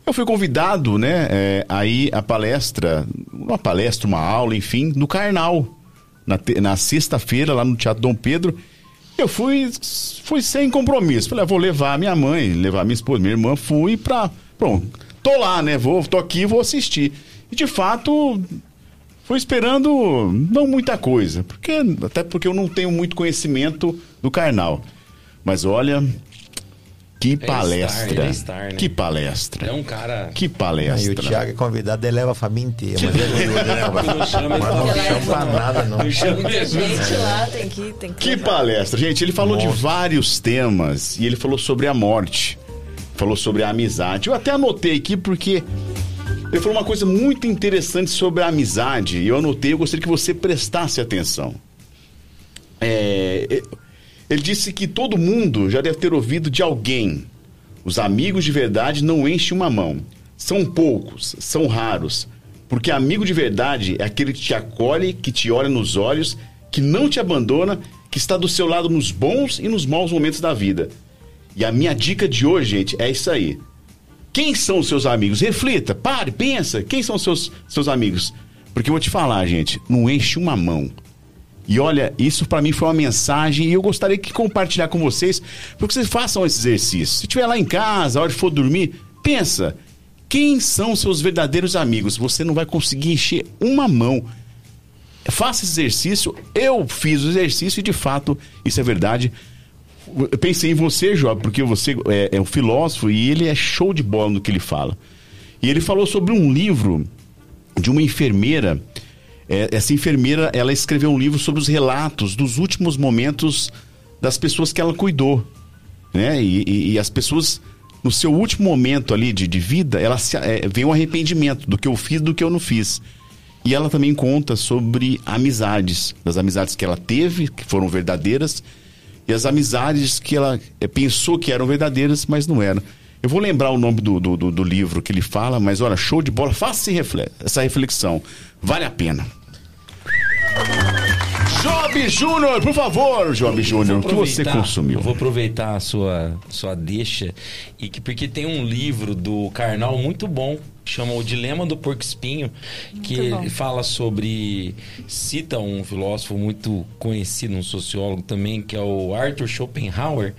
Eu fui convidado, né, é, aí a palestra, uma palestra, uma aula, enfim, no Carnal, na, na sexta-feira, lá no Teatro Dom Pedro. Eu fui, fui sem compromisso. Falei, ah, vou levar minha mãe, levar minha esposa, minha irmã, fui pra. Pronto, tô lá, né? Vou, tô aqui, vou assistir. E de fato, Fui esperando não muita coisa, porque até porque eu não tenho muito conhecimento do carnal. Mas olha, que palestra. star, ele é star, né? Que palestra. É um cara. Que Aí palestra. o Thiago é convidado, ele leva a família inteira. Mas, ele né, rapaz? Não chama mas não chama pra nada, não. Não chama gente lá tem que, tem que Que palestra, gente. Ele falou de vários temas e ele falou sobre a morte, falou sobre a amizade. Eu até anotei aqui porque ele falou uma coisa muito interessante sobre a amizade e eu anotei. Eu gostaria que você prestasse atenção. É, ele disse que todo mundo já deve ter ouvido de alguém. Os amigos de verdade não enchem uma mão. São poucos, são raros. Porque amigo de verdade é aquele que te acolhe, que te olha nos olhos, que não te abandona, que está do seu lado nos bons e nos maus momentos da vida. E a minha dica de hoje, gente, é isso aí. Quem são os seus amigos? Reflita, pare, pensa. Quem são os seus, seus amigos? Porque eu vou te falar, gente, não enche uma mão. E olha, isso para mim foi uma mensagem e eu gostaria de compartilhar com vocês, porque vocês façam esse exercício. Se estiver lá em casa, a hora de for dormir, pensa, quem são seus verdadeiros amigos? Você não vai conseguir encher uma mão. Faça esse exercício. Eu fiz o exercício e de fato isso é verdade. Eu pensei em você, Job, porque você é, é um filósofo e ele é show de bola no que ele fala. E ele falou sobre um livro de uma enfermeira. É, essa enfermeira, ela escreveu um livro sobre os relatos dos últimos momentos das pessoas que ela cuidou, né? E, e, e as pessoas no seu último momento ali de, de vida, ela se, é, vem um arrependimento do que eu fiz, do que eu não fiz. E ela também conta sobre amizades, das amizades que ela teve, que foram verdadeiras, e as amizades que ela é, pensou que eram verdadeiras, mas não eram. Eu vou lembrar o nome do, do, do, livro que ele fala, mas olha, show de bola, faça essa reflexão. Vale a pena. Job Júnior, por favor, Job Júnior, o que você consumiu? Eu vou aproveitar a sua, sua deixa, e que, porque tem um livro do Karnal muito bom chama O Dilema do Porco Espinho, que ele fala sobre. cita um filósofo muito conhecido, um sociólogo também, que é o Arthur Schopenhauer,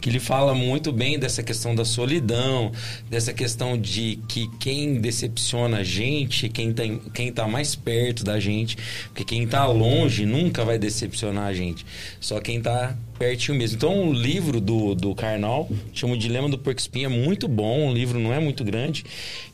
que ele fala muito bem dessa questão da solidão, dessa questão de que quem decepciona a gente, quem está quem tá mais perto da gente, porque quem está longe nunca vai decepcionar a gente, só quem está pertinho mesmo. Então, o livro do, do Karnal, chama O Dilema do Porco Espinho, é muito bom, o livro não é muito grande,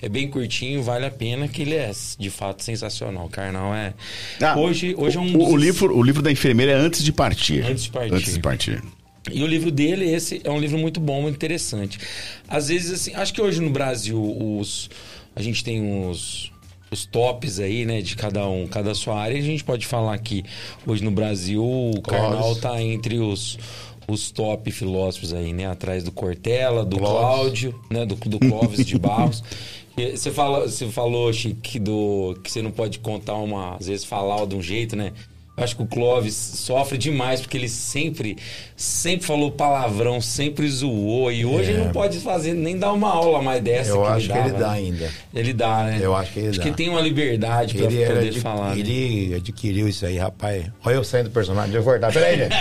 é bem curtinho, vale a pena, que ele é, de fato, sensacional. O Karnal é... Ah, hoje, hoje é um... O, o, livro, o livro da enfermeira é Antes de Partir. Antes de Partir. Antes de Partir. E o livro dele, esse é um livro muito bom, muito interessante. Às vezes, assim, acho que hoje no Brasil, os, a gente tem os, os tops aí, né, de cada um, cada sua área. A gente pode falar que hoje no Brasil o Karnal tá entre os os top filósofos aí, né, atrás do Cortella, do Clóvis. Cláudio, né, do, do Clóvis de Barros. *laughs* Você, fala, você falou, Chique, do, que você não pode contar uma, às vezes falar de um jeito, né? Acho que o Clóvis sofre demais porque ele sempre, sempre falou palavrão, sempre zoou. E hoje é. ele não pode fazer nem dar uma aula mais dessa. Eu que acho ele que dava, ele dá né? ainda. Ele dá, né? Eu acho que ele acho dá. que ele tem uma liberdade para poder falar. Né? Ele né? adquiriu isso aí, rapaz. Olha eu saindo do personagem, deixa eu cortar. Peraí, gente.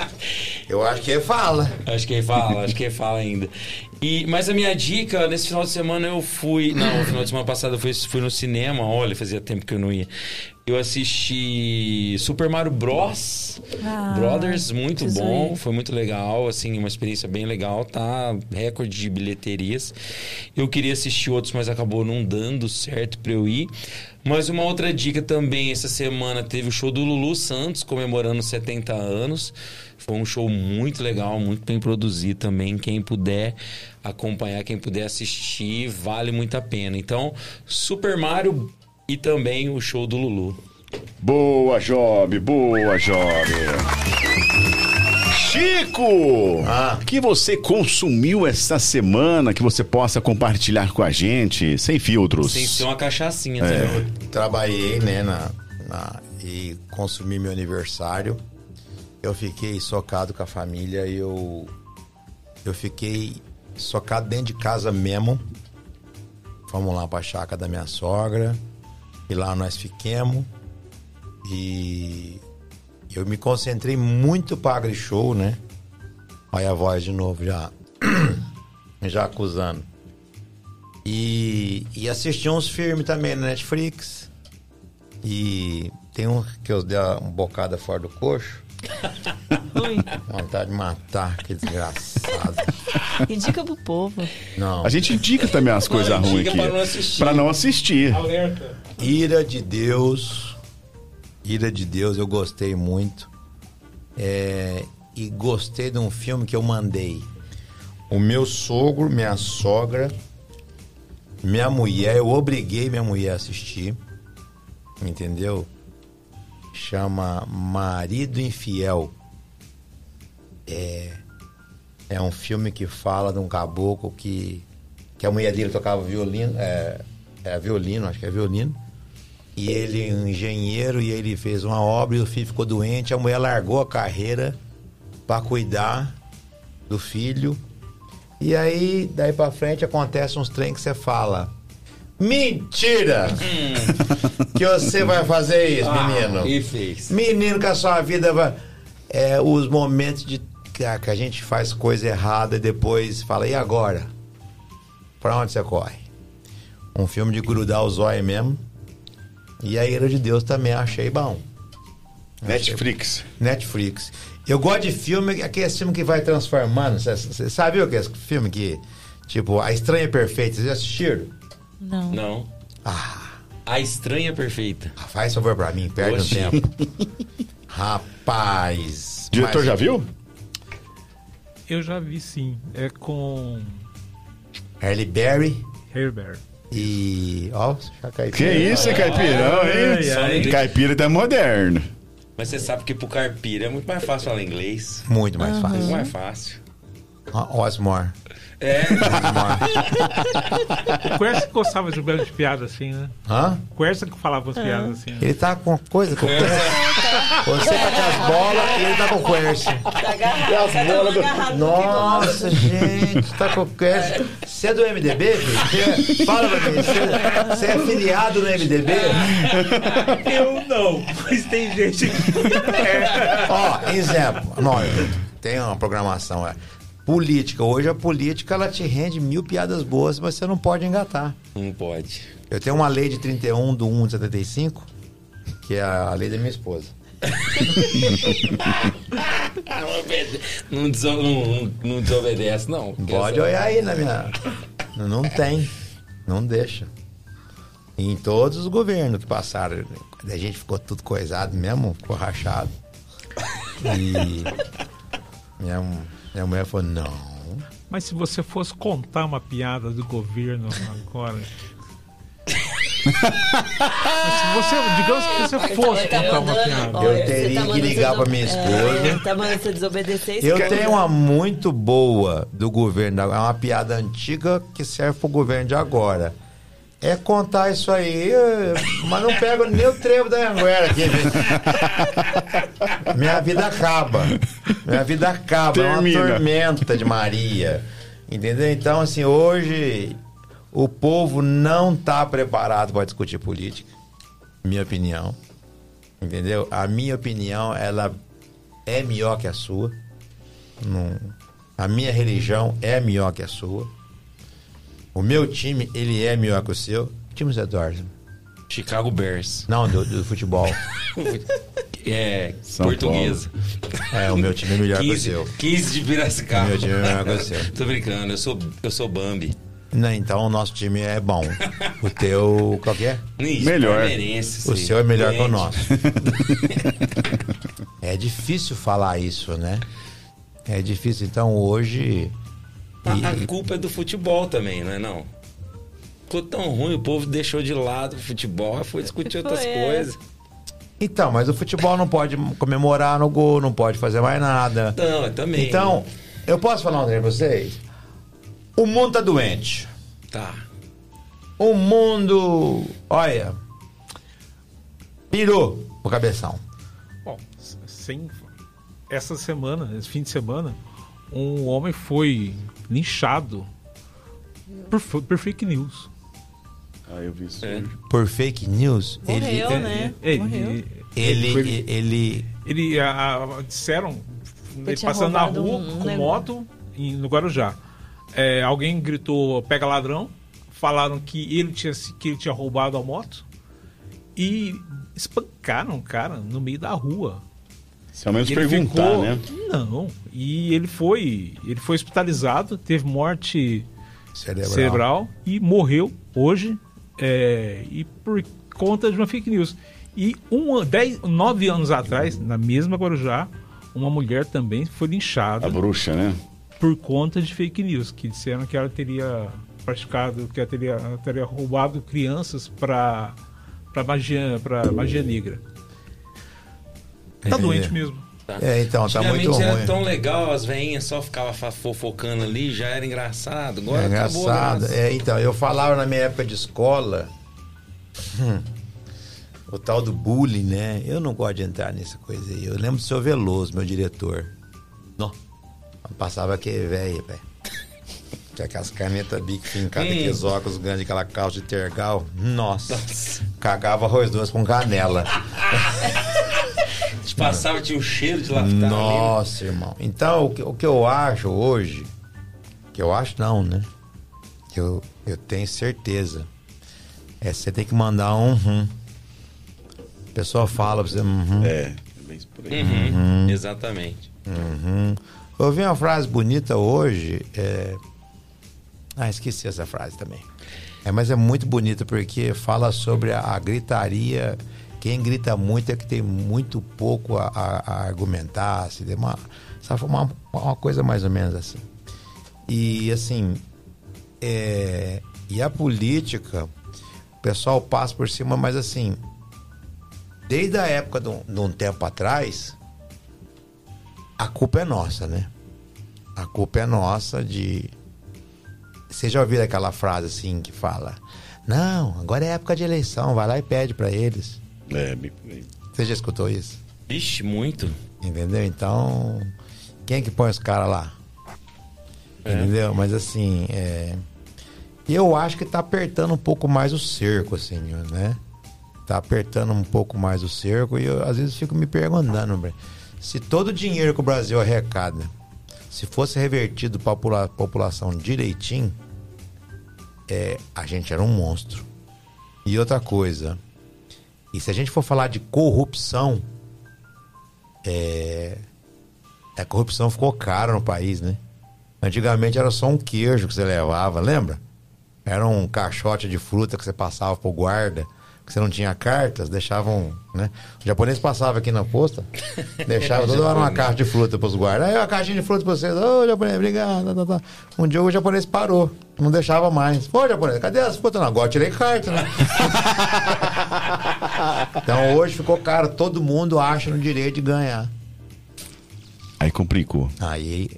*laughs* eu acho que ele fala. Acho que ele fala, acho que ele fala ainda. E, mas a minha dica, nesse final de semana eu fui. Não, no final de semana passada eu fui, fui no cinema, olha, fazia tempo que eu não ia. Eu assisti Super Mario Bros. Ah, Brothers, muito bom, foi muito legal, assim, uma experiência bem legal, tá? Recorde de bilheterias. Eu queria assistir outros, mas acabou não dando certo para eu ir. Mas uma outra dica também, essa semana teve o show do Lulu Santos comemorando 70 anos. Foi um show muito legal, muito bem produzido também. Quem puder acompanhar, quem puder assistir, vale muito a pena. Então, Super Mario e também o show do Lulu. Boa, Job, boa, Job. Chico! Ah. que você consumiu essa semana que você possa compartilhar com a gente, sem filtros? Sem ser uma cachaçinha, é. Eu trabalhei, né, na, na, e consumi meu aniversário. Eu fiquei socado com a família eu, eu fiquei socado dentro de casa mesmo. Fomos lá pra chácara da minha sogra. E lá nós fiquemos. E eu me concentrei muito para agri-show, né? Olha a voz de novo já. *coughs* já acusando. E, e assisti uns filmes também na Netflix. E tem um que eu dei uma bocada fora do coxo. Vontade de matar, que desgraçado. *laughs* Indica pro povo. Não. A gente indica também as coisas ruins aqui. Pra não assistir. Pra não assistir. Alerta. Ira de Deus. Ira de Deus, eu gostei muito. É, e gostei de um filme que eu mandei. O meu sogro, minha sogra, minha mulher, eu obriguei minha mulher a assistir. Entendeu? Chama Marido Infiel. É, é um filme que fala de um caboclo que, que a mulher dele tocava violino, é, é violino, acho que é violino. E ele é um engenheiro e ele fez uma obra e o filho ficou doente. A mulher largou a carreira para cuidar do filho. E aí, daí pra frente, acontece uns trem que você fala. Mentira! que você vai fazer isso, menino. Ah, E fez. Menino, que a sua vida vai. É os momentos de que a, que a gente faz coisa errada e depois fala, e agora? Pra onde você corre? Um filme de grudar os olhos mesmo. E a Ira de Deus também achei bom. Netflix. Netflix. Eu gosto de filme, aquele filme que vai transformando. Você- Você sabe o que é esse filme que. Tipo, A Estranha Perfeita. Vocês já assistiram? Não. Não. Ah, A estranha perfeita. faz favor pra mim, perde Oxi. um tempo. *laughs* Rapaz. O diretor mas- já viu? Eu já vi sim. É com Halle Berry Herbert. e. Ó, já caiu. Que isso, hein, caipirão, Ai, ai. hein? Caipira tá moderno. Mas você sabe que pro carpira é muito mais fácil falar inglês. Muito mais Muito fácil. mais fácil. Osmore. É. *laughs* O Quercia que gostava de um belo de piada assim, né? Hã? O Quercia que falava as piadas assim. né? Ele tá com coisa com Quercia. Você tá com as bolas e ele tá com o Quercia. Tá agarrado. Um agarrado no que gosta. Nossa, gente, tá com o Quercia. Você é do MDB, filho? Você- Fala pra mim, você, você é filiado no MDB? Eu não, mas tem gente que. Ó, exemplo, nós tem uma programação, é. Política. Hoje a política ela te rende mil piadas boas, mas você não pode engatar. Não pode. Eu tenho uma lei de 31 do 1 de 75, que é a lei da minha esposa. *laughs* Não Não, não- não desobedece, não. Pode olhar aí na minha. Não tem. Não deixa. Em todos os governos que passaram, a gente ficou tudo coisado mesmo, ficou rachado. E minha, minha mulher falou, não. Mas se você fosse contar uma piada do governo agora. *laughs* Mas se você, digamos que você fosse Tá contar uma piada. Eu olha, teria você tá que ligar pra minha esposa. É, tá mandando você desobedecer isso. Eu tenho uma muito boa do governo, é uma piada antiga que serve pro governo de agora. É contar isso aí, mas não pego nem o trevo da Anguera aqui. gente. Minha vida acaba. Minha vida acaba. É uma Termina. tormenta de Maria. Entendeu? Então, assim, hoje o povo não tá preparado para discutir política. Minha opinião. Entendeu? A minha opinião, ela é melhor que a sua. Não- a minha religião é melhor que a sua. O meu time, ele é melhor que o seu. Que time você torce? Chicago Bears. Não, do, do futebol. *laughs* É, São portuguesa. É, o meu time é melhor que o 15, seu. 15 de Piracicaba. Meu time é melhor que o seu. Tô brincando, eu sou, eu sou Bambi. Não, então o nosso time é bom. O teu, qual que é? Ixi, Melhor. O seu é melhor que o nosso. *laughs* É difícil falar isso, né? É difícil. Então hoje. A, a culpa é do futebol também, não é não? Ficou tão ruim, o povo deixou de lado o futebol, foi discutir outras Foi, é. coisas. Então, mas o futebol não pode comemorar no gol, não pode fazer mais nada. Não, eu também. Então, eu posso falar um trem pra vocês? O mundo tá doente. Tá. O mundo, olha, pirou o cabeção. Bom, sem essa semana, esse fim de semana, um homem foi linchado por, por fake news. Ah, eu vi isso. É. Por fake news, Morreu, ele, né? Ele, Morreu. ele, ele, ele, ele a- a- disseram, ele passando na rua um- um com negócio. moto em, no Guarujá. É, alguém gritou, pega ladrão. Falaram que ele tinha, se- que ele tinha roubado a moto. E espancaram o cara no meio da rua. Se ao menos ele perguntar, ficou- né? Não. E ele foi, ele foi hospitalizado, teve morte cerebral. cerebral, e morreu hoje é, e por conta de uma fake news. E um, dez, nove anos atrás, na mesma Guarujá, uma mulher também foi linchada A bruxa, né? por conta de fake news, que disseram que ela teria praticado, que ela teria, ela teria roubado crianças para para magia, para magia negra. Tá É. doente mesmo. É, então, tá muito era ruim. tão legal, as veinhas só ficavam fa- fofocando ali, já era engraçado. Agora É acabou a engraçado. graça. É, então, eu falava na minha época de escola. hum, o tal do bullying, né? Eu não gosto de entrar nessa coisa aí. Eu lembro do seu Veloso, meu diretor. Não. Passava aquele velho, velho. Tinha aquelas canetas bico fincadas, Hum. aqueles óculos grandes, aquela calça de tergal. Nossa. Cagava arroz doce com canela. *laughs* Passava, tinha um cheiro de laftar Nossa, irmão. Então, o que, o que eu acho hoje, que eu acho não, né? Que eu, eu tenho certeza. É você tem que mandar um rum. A pessoa fala pra você, uhum, É, é bem por aí. ali. Uhum, Exatamente. uhum. Eu ouvi uma frase bonita hoje. é- Ah, esqueci essa frase também. É, mas é muito bonita porque fala sobre a, a gritaria. Quem grita muito é que tem muito pouco a, a- a argumentar. Se tem uma, sabe, uma, uma coisa mais ou menos assim. E assim, é, e a política, o pessoal passa por cima, mas assim, desde a época de um, de um tempo atrás, a culpa é nossa, né? A culpa é nossa de. Vocês já ouviram aquela frase assim que fala: Não, agora é época de eleição, vai lá e pede pra eles. É, por aí. Você já escutou isso? Vixe, muito. Entendeu? Então, quem é que põe os caras lá? Entendeu? Mas assim, é... eu acho que tá apertando um pouco mais o cerco, assim, né? Tá apertando um pouco mais o cerco e eu às vezes fico me perguntando, se todo o dinheiro que o Brasil arrecada, se fosse revertido para a população direitinho, é, a gente era um monstro. E outra coisa, e se a gente for falar de corrupção, é, a corrupção ficou cara no país, né? Antigamente era só um queijo que você levava, lembra? Era um caixote de fruta que você passava pro guarda, que você não tinha cartas, deixavam, né? O japonês passava aqui na posta, *laughs* deixava toda hora uma caixa de fruta pros guardas. Aí uma caixinha de fruta pra vocês, ô japonês, obrigado. tá, tá, tá. Um dia o japonês parou, não deixava mais. Pô, japonês, cadê as frutas? Não, agora eu tirei carta, né? *laughs* então hoje ficou caro, todo mundo acha no direito de ganhar. Aí complicou. Aí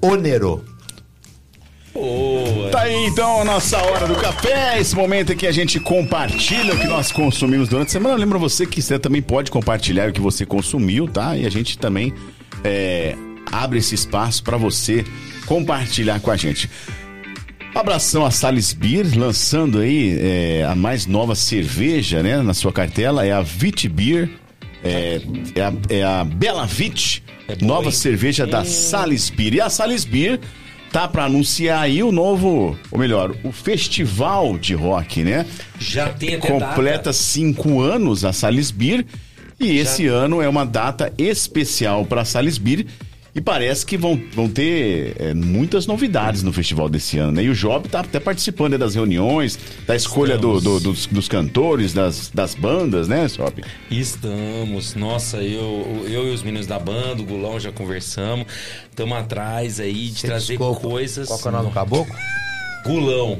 onerou. Boa. Tá aí então a nossa hora do café, esse momento em que a gente compartilha o que nós consumimos durante a semana. Lembra você que você também pode compartilhar o que você consumiu, tá? E a gente também é, abre esse espaço para você compartilhar com a gente. Abração a Sales Beer, lançando aí é, a mais nova cerveja, né, na sua cartela, é a Vit Beer, é, é a, é a Bela Vit, É boa, nova hein? cerveja da Sales Beer. E a Sales Beer tá para anunciar aí o novo, ou melhor, o festival de rock, né? Já tem até Completa data. cinco anos a Sales Beer e esse ano é uma data especial para Sales Beer e parece que vão, vão ter é, muitas novidades no festival desse ano, né? E o Job tá até participando né, das reuniões, da escolha do- do- dos, dos cantores, das, das bandas, né, Job? Estamos. Nossa, eu, eu e os meninos da banda, o Gulão, já conversamos. Estamos atrás aí de Você trazer desculpa, coisas. Qual que é o nome do caboclo? *laughs* Gulão.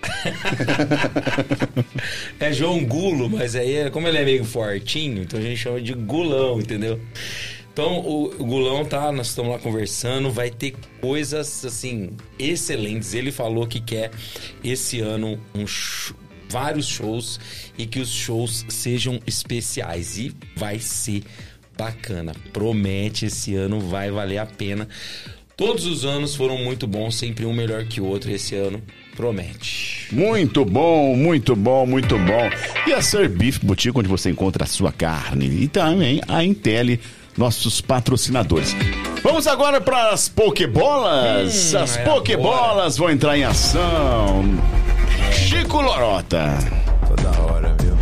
*laughs* é João Gulo, mas aí, é- como ele é meio fortinho, então a gente chama de Gulão, entendeu? Então o, o Gulão tá, nós estamos lá conversando, vai ter coisas assim excelentes. Ele falou que quer esse ano um vários shows e que os shows sejam especiais e vai ser bacana. Promete esse ano vai valer a pena. Todos os anos foram muito bons, sempre um melhor que o outro. Esse ano promete. Muito bom, muito bom, muito bom. E a Sir Beef Boutique, onde você encontra a sua carne. E também a Intelli, nossos patrocinadores. Vamos agora para as Pokébolas. Hum, as é Pokébolas vão entrar em ação. Chico Lorota. Toda hora, viu?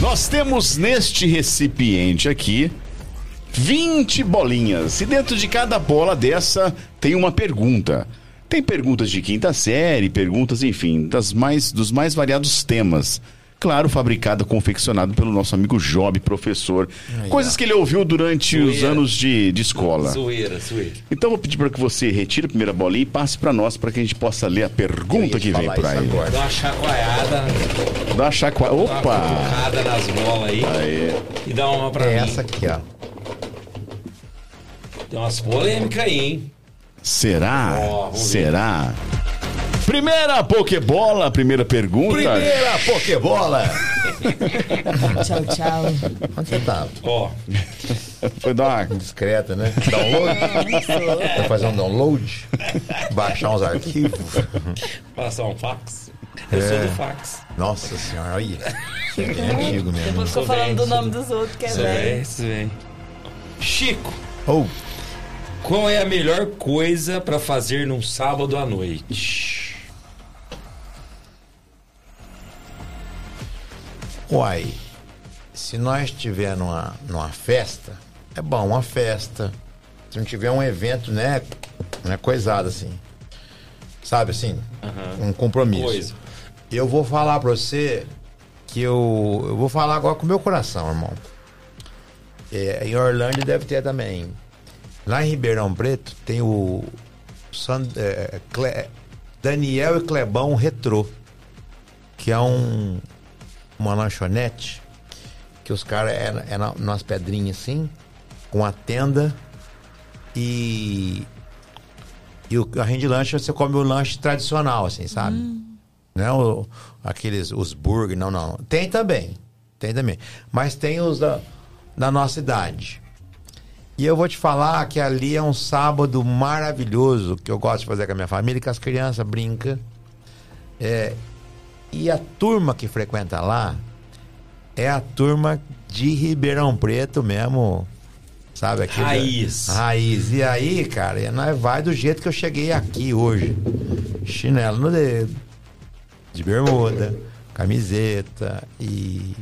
Nós temos neste recipiente aqui 20 bolinhas. E dentro de cada bola dessa tem uma pergunta. Tem perguntas de quinta série, perguntas, enfim, das mais, dos mais variados temas. Claro, fabricado, confeccionado pelo nosso amigo Job, professor. Coisas que ele ouviu durante os anos de, de escola. Zoeira, zoeira. Então eu vou pedir para que você retire a primeira bolinha e passe para nós, para que a gente possa ler a pergunta que vem por aí. agora. Dá uma chacoalhada, Dá uma chacua... dá uma Opa! nas bolas aí Aí. e dá uma pra É mim. essa aqui, ó. Tem umas polêmicas aí, hein? Será? Ó, vamos ver. Primeira Pokébola, primeira pergunta. Primeira Pokébola! *laughs* Tchau, tchau. Onde você tava? Ó, Foi dar uma... Discreta, né? Download? *laughs* Vai fazer um download? Baixar uns arquivos? passar um fax. Eu sou É. do fax. Nossa senhora, olha. É antigo mesmo. Depois ficou Sou falando bem, do sou- nome dos outros, que é é, velho. isso é. Chico, Oh, qual é a melhor coisa pra fazer num sábado à noite? Uai. Se nós estiver numa, numa festa, é bom, uma festa. Se não tiver um evento, né? Não é coisado assim. Sabe assim? Um compromisso. Coisa. Eu vou falar pra você que eu, eu vou falar agora com o meu coração, irmão. É, em Orlândia deve ter também. Lá em Ribeirão Preto tem o San- é, Cle- Daniel e Clebão Retrô, que é um uma lanchonete que os caras é, é na, nas pedrinhas assim, com a tenda e e o a de lanche você come o lanche tradicional assim, sabe? Não é o, aqueles os burger, não, não. Tem também. Tem também. Mas tem os da, da nossa idade. E eu vou te falar que ali é um sábado maravilhoso que eu gosto de fazer com a minha família, que as crianças brincam. É, e a turma que frequenta lá é a turma de Ribeirão Preto mesmo. Sabe aqui? Raiz. Raiz. E aí, cara, nós vai do jeito que eu cheguei aqui hoje. Chinelo no dedo, de bermuda, camiseta e.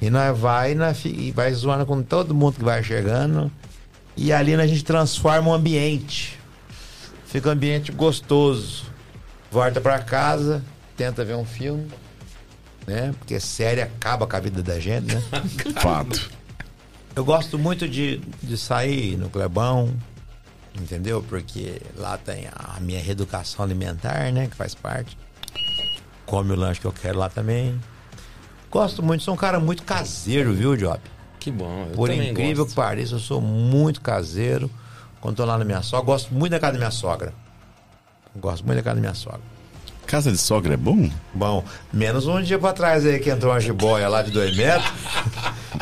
E nós vai, nós fi- e vai zoando com todo mundo que vai chegando. E ali a gente transforma o ambiente. Fica um ambiente gostoso. Volta pra casa, tenta ver um filme, né? Porque série acaba com a vida da gente, né? *laughs* Fato. Eu gosto muito de, de sair no Clebão, entendeu? Porque lá tem a minha reeducação alimentar, né? Que faz parte. Come o lanche que eu quero lá também. Gosto muito, sou um cara muito caseiro, viu, Job? Que bom. Por incrível gosto. que pareça, eu sou muito caseiro. Quando tô lá na minha sogra, gosto muito da casa da minha sogra. Gosto muito da casa da minha sogra. Casa de sogra é bom? Bom, menos um dia pra trás aí que entrou uma jiboia lá de dois metros.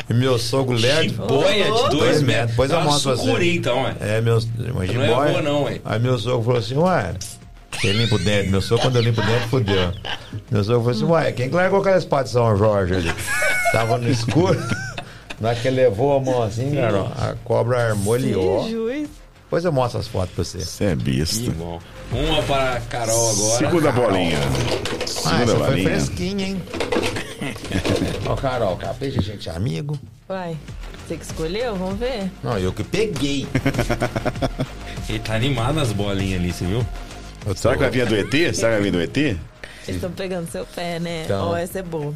e meu sogro lerdo. Boia de dois Dois metros. Depois eu É uma mostro você. sucuri, então, ué. É, meus, uma Não é jiboia. boa, não, ué. Aí meu sogro falou assim, ué, você limpa o dente. Meu sogro, quando eu limpo o dente, fudeu. Meu sogro falou assim, ué, quem que largou aquela espada de São Jorge ali? Tava no escuro. *laughs* Na que ele levou a mão assim, cara, a cobra armou ele, ó. Depois eu mostro as fotos pra você. Você é Que besta. bom. Uma para a Carol agora. Segunda bolinha. Ah, Segunda essa foi bolinha. fresquinha, hein? *laughs* Ó, Carol, capricha, gente, amigo. Vai. Você que escolheu? Vamos ver. Não, eu que peguei. *laughs* Ele tá animado nas bolinhas ali, você viu? Eu tô- Será que vai vir a do ET? Será que vai vir do ET? Eles *laughs* estão pegando seu pé, né? Então. Ó, essa é boa.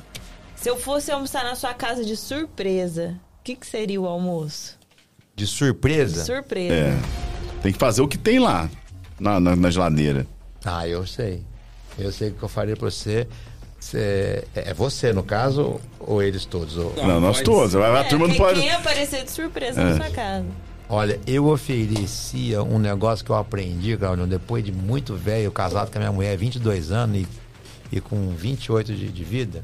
Se eu fosse almoçar na sua casa de surpresa, o que, que seria o almoço? De surpresa? Surpresa. É. Tem que fazer o que tem lá, na, na, na geladeira. Ah, eu sei. Eu sei o que eu faria pra você. Você- é você, no caso, ou eles todos? Ou- Não, Não, nós todos. A, a É, turma não quem, pode. quem aparecer de surpresa É. na sua casa? Olha, eu oferecia um negócio que eu aprendi, Claudio, depois de muito velho, casado com a minha mulher, 22 anos e, e com 28 de, de vida.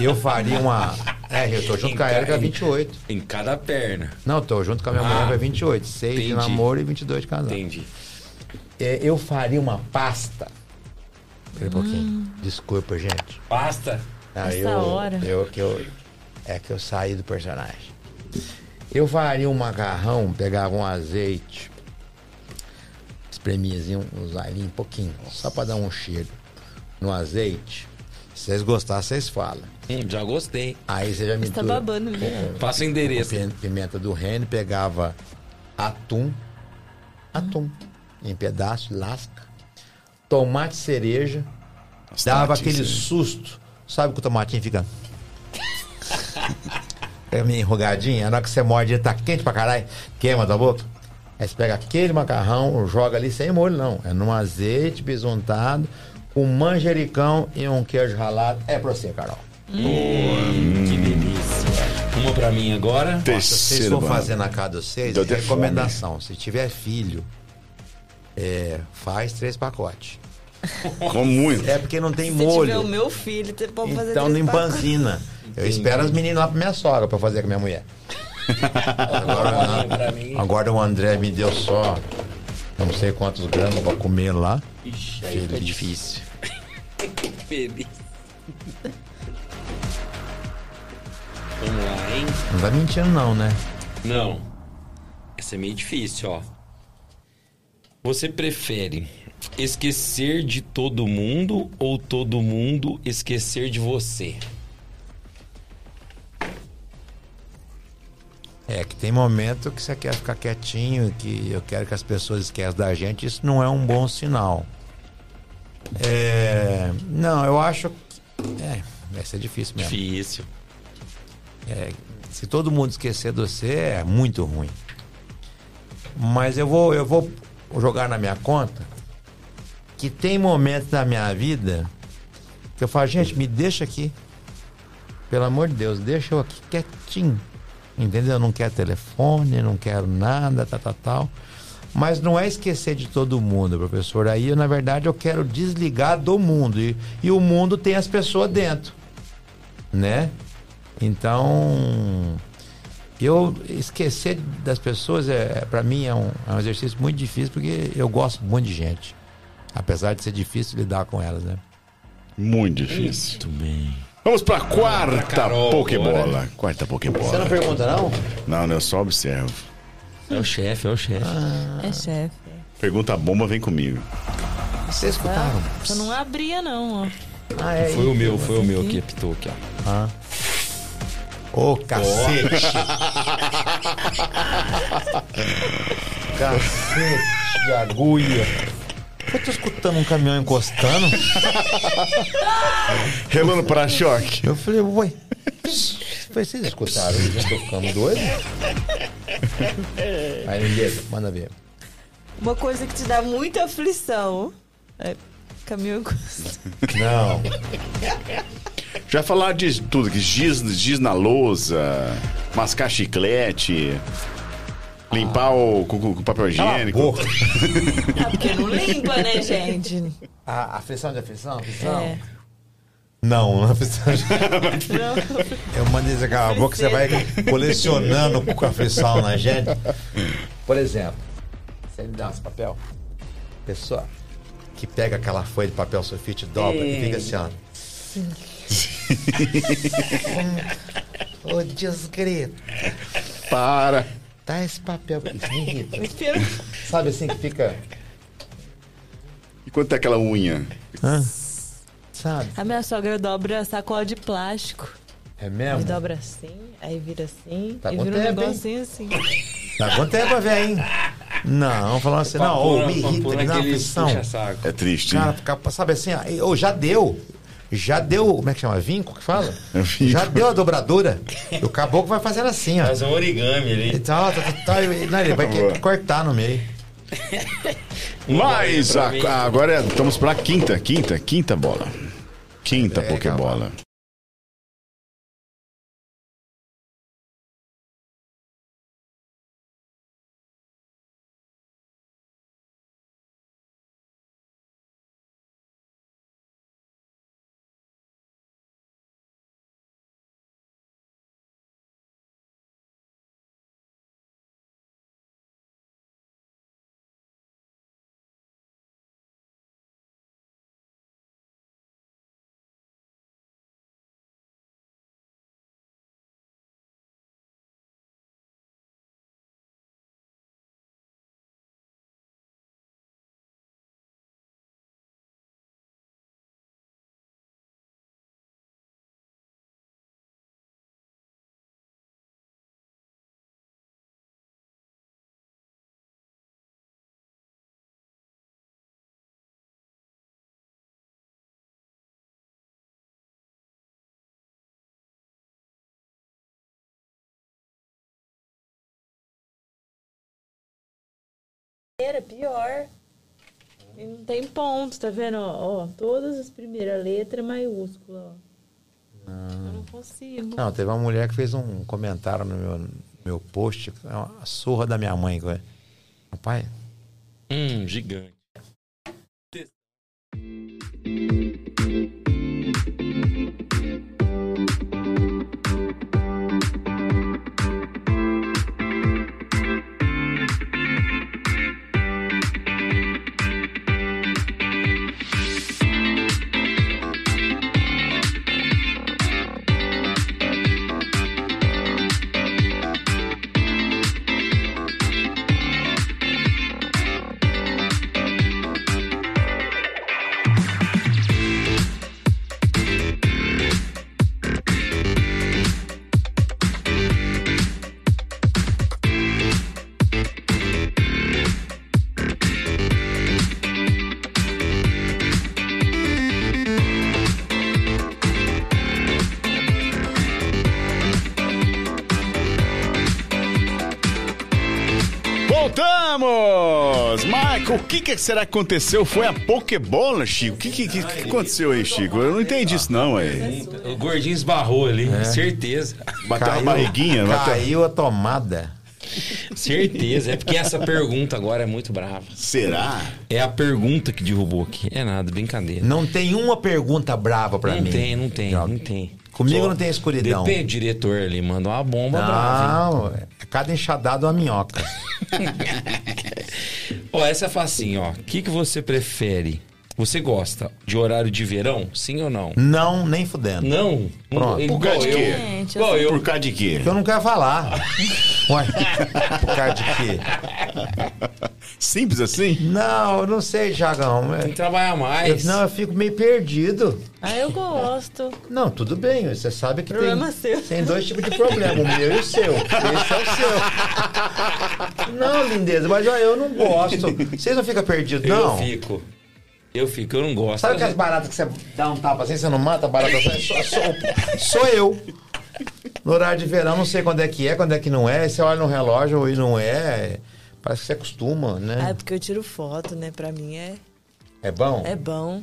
Eu faria uma. É, eu tô junto com a Erika há 28. Em cada perna. Não, tô junto com a minha Ah, mulher há 28. 6 de entendi. namoro e 22 de casado. Entendi. É, eu faria uma pasta. Espera um pouquinho. Desculpa, gente. Pasta. Ah, Essa eu, hora. Eu, que eu, é que eu saí do personagem. Eu faria um macarrão, pegava um azeite, espremia assim, uns alhinhos, um pouquinho, só pra dar um cheiro no azeite. Se vocês gostarem, vocês falam. Hum, já gostei. Aí você já Você tá mistura babando, né? Passa o endereço. pim- pimenta do reino, pegava atum, atum, em pedaço, lasca, tomate cereja, dava Nossa, aquele isso susto. Sabe que o tomatinho fica. *laughs* É meio enrugadinho, na hora que você morde, ele tá quente pra caralho, queima da boca. Aí você pega aquele macarrão, joga ali sem molho, não. É num azeite besuntado, com manjericão e um queijo ralado. É pra você, Carol. Que delícia. Uma pra mim agora. Se vocês Terceiro, for mano. fazer na casa de vocês, Deu até recomendação: se tiver filho, é, faz três pacotes. Com muito. É porque não tem Se tiver molho. o meu filho, você pode fazer Então empanzina. Eu espero as meninas lá pra minha sogra pra fazer com a minha mulher. Agora, pra. Agora o André me deu só não sei quantos gramas pra comer lá. Ixi, aí fica difícil. *laughs* Feliz. Vamos lá, hein? Não tá mentindo não, né? Não. Essa é meio difícil, ó. Você prefere esquecer de todo mundo ou todo mundo esquecer de você? É que tem momento que você quer ficar quietinho, que eu quero que as pessoas esqueçam da gente, isso não é um bom sinal. É, não, eu acho que. É, vai ser difícil mesmo. Difícil. É, se todo mundo esquecer de você, é muito ruim. Mas eu vou, eu vou jogar na minha conta que tem momentos da minha vida que eu falo, gente, me deixa aqui. Pelo amor de Deus, deixa eu aqui quietinho. Entendeu? Não quero telefone, não quero nada, tal, tal, tal. Mas não é esquecer de todo mundo, professor. Aí, na verdade, eu quero desligar do mundo. E, e o mundo tem as pessoas dentro. Né? Então, eu esquecer das pessoas, é, para mim, é um, é um exercício muito difícil, porque eu gosto muito de gente. Apesar de ser difícil lidar com elas, né? Muito difícil. Muito bem. Vamos pra quarta Carol Pokébola. agora. Quarta Pokébola. Você não pergunta, não? Não, não, eu só observo. É o chefe, é o chefe. É chefe. Pergunta bomba, vem comigo. Vocês escutaram? Eu não abria, não, ó. Ah, é Foi o meu, foi o meu que apitou aqui, ó. Ah. Ô, cacete! *laughs* cacete de agulha! Eu tô escutando um caminhão encostando. *laughs* Relando para choque. Eu falei, ué. Vocês escutaram? Eu já tô ficando doido? Aí, beleza, manda ver. Uma coisa que te dá muita aflição. É caminhão Não. *laughs* Já falar de tudo, que giz, giz na lousa, mascar chiclete, limpar o, com, com papel higiênico. Ah, *laughs* porque não limpa, né, gente? A aflição de aflição? aflição? É. Não, não é aflição de... *laughs* Não. Eu mandei dizer, a boca, você vai colecionando com aflição na gente. Por exemplo, você me dá esse papel, pessoa que pega aquela folha de papel sulfite, dobra e fica assim, ó. *laughs* Ô, desgrito, Para. dá esse papel. Isso me irrita. Sabe assim que fica. E quanto é aquela unha? Sabe? A minha sogra dobra sacola de plástico. É mesmo? dobra assim, aí vira assim, Tá e vira um tempo, hein? negocinho assim. Tá quanto tempo, velho, hein? Não, falando assim, não, ô, me irrita, me dá uma aflição. É triste? Cara, sabe assim, ó, ô, já deu. Já deu, como é que chama? Vinco que fala? É vinco. Já deu a dobradura. O caboclo vai fazendo assim, ó. Faz um origami ali. tá, tá, tá, e- não, ele vai querer cortar no meio. Mas a- agora é- estamos pra quinta, quinta, quinta bola. Quinta É, Pokébola. Era pior. E não tem ponto, tá vendo? Ó, ó, todas as primeiras letras maiúsculas, ó. Eu não consigo. Não, teve uma mulher que fez um comentário no meu, meu post, é uma surra da minha mãe. Rapaz, Hum, gigante. O que, que será que aconteceu? Foi a Pokébola, Chico? O que, que, que, que aconteceu aí, Chico? Eu não entendi isso, não, aí. O gordinho esbarrou ali, certeza. Bateu a barriguinha, bateu... Caiu a tomada. Certeza. É porque essa pergunta agora é muito brava. Será? É a pergunta que derrubou aqui. É nada, brincadeira. Não tem uma pergunta brava pra não mim. tem, não tem, Não. não tem. Comigo Só não tem escuridão. Depende, o diretor ali mandou uma bomba brava. Não, é cada enxadada é uma minhoca. hein? *laughs* Ó, essa é facinho, ó. O que, que você prefere? Você gosta de horário de verão? Sim ou não? Não, nem fudendo. Não. Pronto. Por causa de eu. quê? Gente, eu. Por causa de quê? Eu não quero falar. *laughs* Ué, por causa de quê? Simples assim? Não, eu não sei, Jagão. Tem que trabalhar Eu, mais. não, eu fico meio perdido. Ah, eu gosto. Não, tudo bem, você sabe que Problema tem, seu. tem dois tipos de problema, o meu e o seu. Esse é o seu. *laughs* Não, lindeza, mas ó, eu não gosto. Vocês não ficam perdidos, eu não? fico. Eu fico, eu não gosto. Sabe aquelas baratas que você dá um tapa assim, você não mata a barata? Só, só- sou, sou eu. No horário de verão, não sei quando é que é, quando é que não é. Você olha no relógio e não é. Parece que você acostuma, Ah, é né? porque eu tiro foto, né? Pra mim é, É bom? é bom.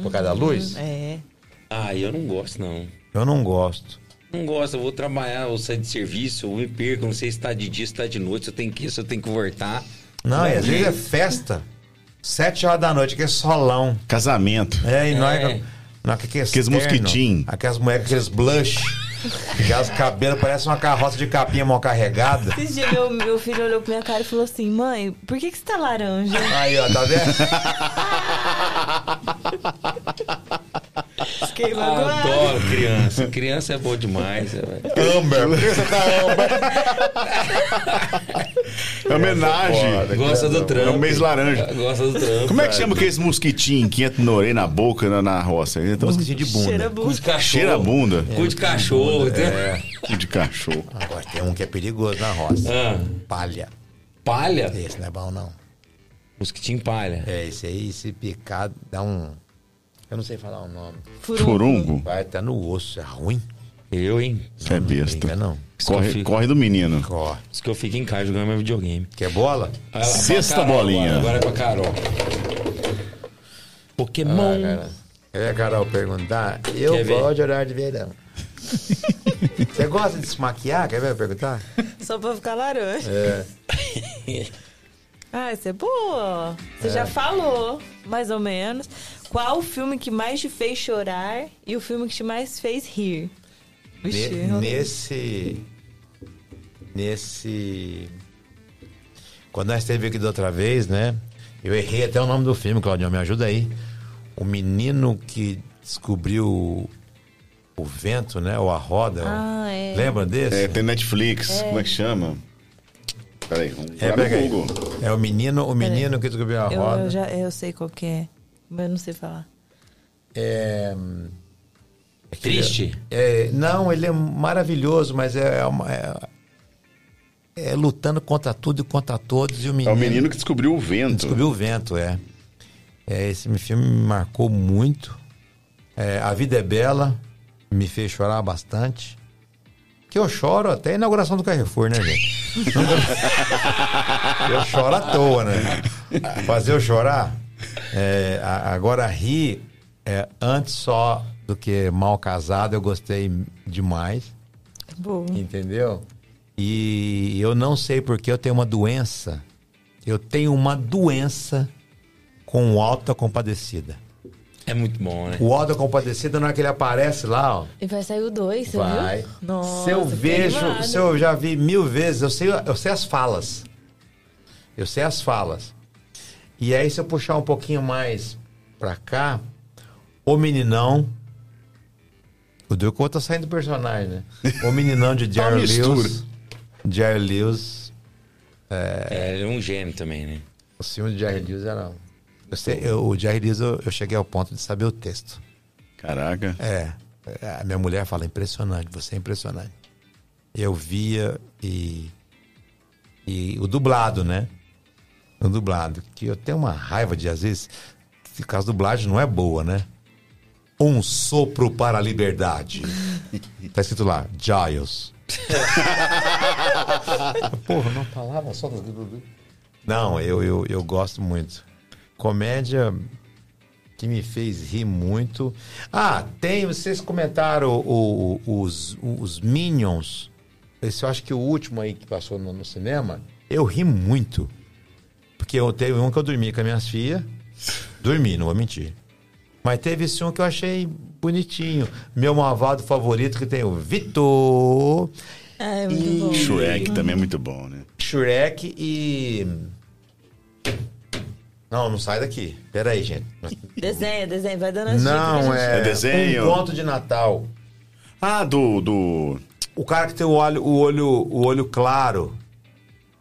Por causa da luz? É. Ah, eu não gosto, não. Eu não gosto. Não gosto, eu vou trabalhar, ou sair de serviço, ou me perco, não sei se tá de dia, se tá de noite, se eu tenho que ir, se eu tenho que voltar. Não, e às vezes é festa. Sete horas da noite, que é solão. Casamento. É, e nós. É. Não, que que é Aqueles mosquitinhos. Aquelas mulheres, aqueles blush. *laughs* Aquelas cabelos, parece uma carroça de capinha mal carregada. Esse dia meu, meu filho olhou pra minha cara e falou assim: Mãe, por que, que você tá laranja? Aí, ó, tá vendo? *laughs* Fiquei. Adoro criança. Criança é boa demais. velho. Amber. Por que você tá Amber? *laughs* É homenagem. Gosta do trampo. É um mês laranja. Gosta do trampo. Como é que chama aqueles mosquitinhos que entram na orelha, na boca, na, na roça? Então, Mosquitinho de bunda. Cheira Cu bunda. de cachorro. Cheira a bunda. Cu de cachorro. né? É. Cu de cachorro. Agora tem um que é perigoso na roça. Ah, Palha. palha? Esse não é bom, não. Mosquitinho palha. É, esse aí, se picar, dá um. Eu não sei falar o nome. Furungo. Vai até no osso, é ruim. Eu, hein? Você é besta. Brinca, não. Corre, corre do menino. Corre. Isso que eu fico em casa jogando meu videogame. Quer bola? Ah, Sexta Carol bolinha. Agora, agora é pra Carol. Pokémon. Ah, cara. É, Carol, perguntar. Eu Quer ver? gosto de horário de verão. *laughs* Você gosta de se maquiar? Quer ver eu perguntar? Só pra ficar laranja. É. *laughs* Ah, isso é boa. Você já falou, mais ou menos. Qual o filme que mais te fez chorar e o filme que te mais fez rir? Ne- eu- nesse. Nesse. Quando nós esteve aqui da outra vez, né? Eu errei até o nome do filme, Claudio, me ajuda aí. O menino que descobriu o vento, né? Ou a roda. Ah, é. Lembra desse? É, tem Netflix. Como é que chama? Peraí, vamos É, pega aí. Google. É o menino, o menino que descobriu a eu, roda. eu já, eu sei qual que é, mas eu não sei falar. É, Triste? é, não, ele é maravilhoso, mas é, uma- é, é lutando contra tudo e contra todos. E o É menino, o menino que descobriu o vento. descobriu o vento, é. É, Esse filme me marcou muito. É, a Vida é Bela me fez chorar bastante. Que eu choro até a inauguração do Carrefour, né, gente? *laughs* eu choro à toa, né? Fazer eu chorar. É, agora, rir, é, antes só do que mal casado, eu gostei demais. Bom. Entendeu? E eu não sei porque eu tenho uma doença. Eu tenho uma doença com o Alta Compadecida. É muito bom, né? O Alta Compadecida, na hora que ele aparece lá, ó. E vai sair o 2, você Vai. viu? Nossa, se eu vejo, animada. se eu já vi mil vezes, eu sei, eu sei as falas. Eu sei as falas. E aí, se eu puxar um pouquinho mais pra cá, o meninão. O Duco tá saindo do personagem, né? O meninão de *laughs* Tá Jerry mistura. Lewis. Jerry Lewis. É, ele é um gênio também, né? O filme de Jerry Lewis era. Eu sei, eu- o Jerry Lewis, eu, eu cheguei ao ponto de saber o texto. Caraca. É. A minha mulher fala, impressionante, você é impressionante. Eu via e. E o dublado, né? O dublado. Que eu tenho uma raiva de, às vezes, que as dublagens não é boa, né? Um sopro para a liberdade. tá escrito lá, Giles. *laughs* Porra, uma palavra só. Não, eu, eu, eu gosto muito. Comédia que me fez rir muito. Ah, tem, vocês comentaram o, o, os, os Minions. Esse eu acho que o último aí que passou no, no cinema. Eu ri muito. Porque eu teve um que eu dormi com as minhas filhas. Dormi, não vou mentir. Mas teve esse um que eu achei bonitinho. Meu malvado favorito que tem o Vitor. É, muito bom. Shrek também é muito bom, né? Shrek e. Não, não sai daqui. Pera aí, gente. Desenha, desenha, vai dando as Não, dicas, é. É desenho? Um conto de Natal. Ah, do. do... O cara que tem o olho, o olho, o olho claro.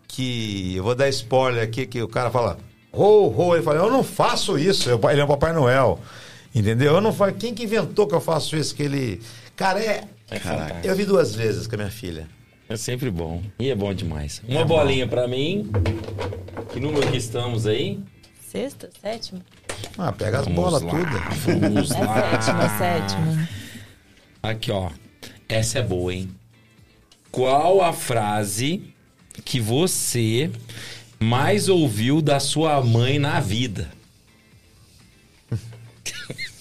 Que. Eu vou dar spoiler aqui, que o cara fala. Ho, ho. Ele fala, eu não faço isso. Ele é o Papai Noel. Entendeu? Eu não faço. Quem que inventou que eu faço isso? Que ele. Cara, é. É fantástico. Eu vi duas vezes com a minha filha. É sempre bom. E é bom demais. Uma bolinha pra mim. Que número que estamos aí? Sexta, sétima? Ah, pega as bolas tudo. *laughs* Vamos É lá. sétima, sétima. Aqui, ó. Essa é boa, hein? Qual a frase que você mais ouviu da sua mãe na vida?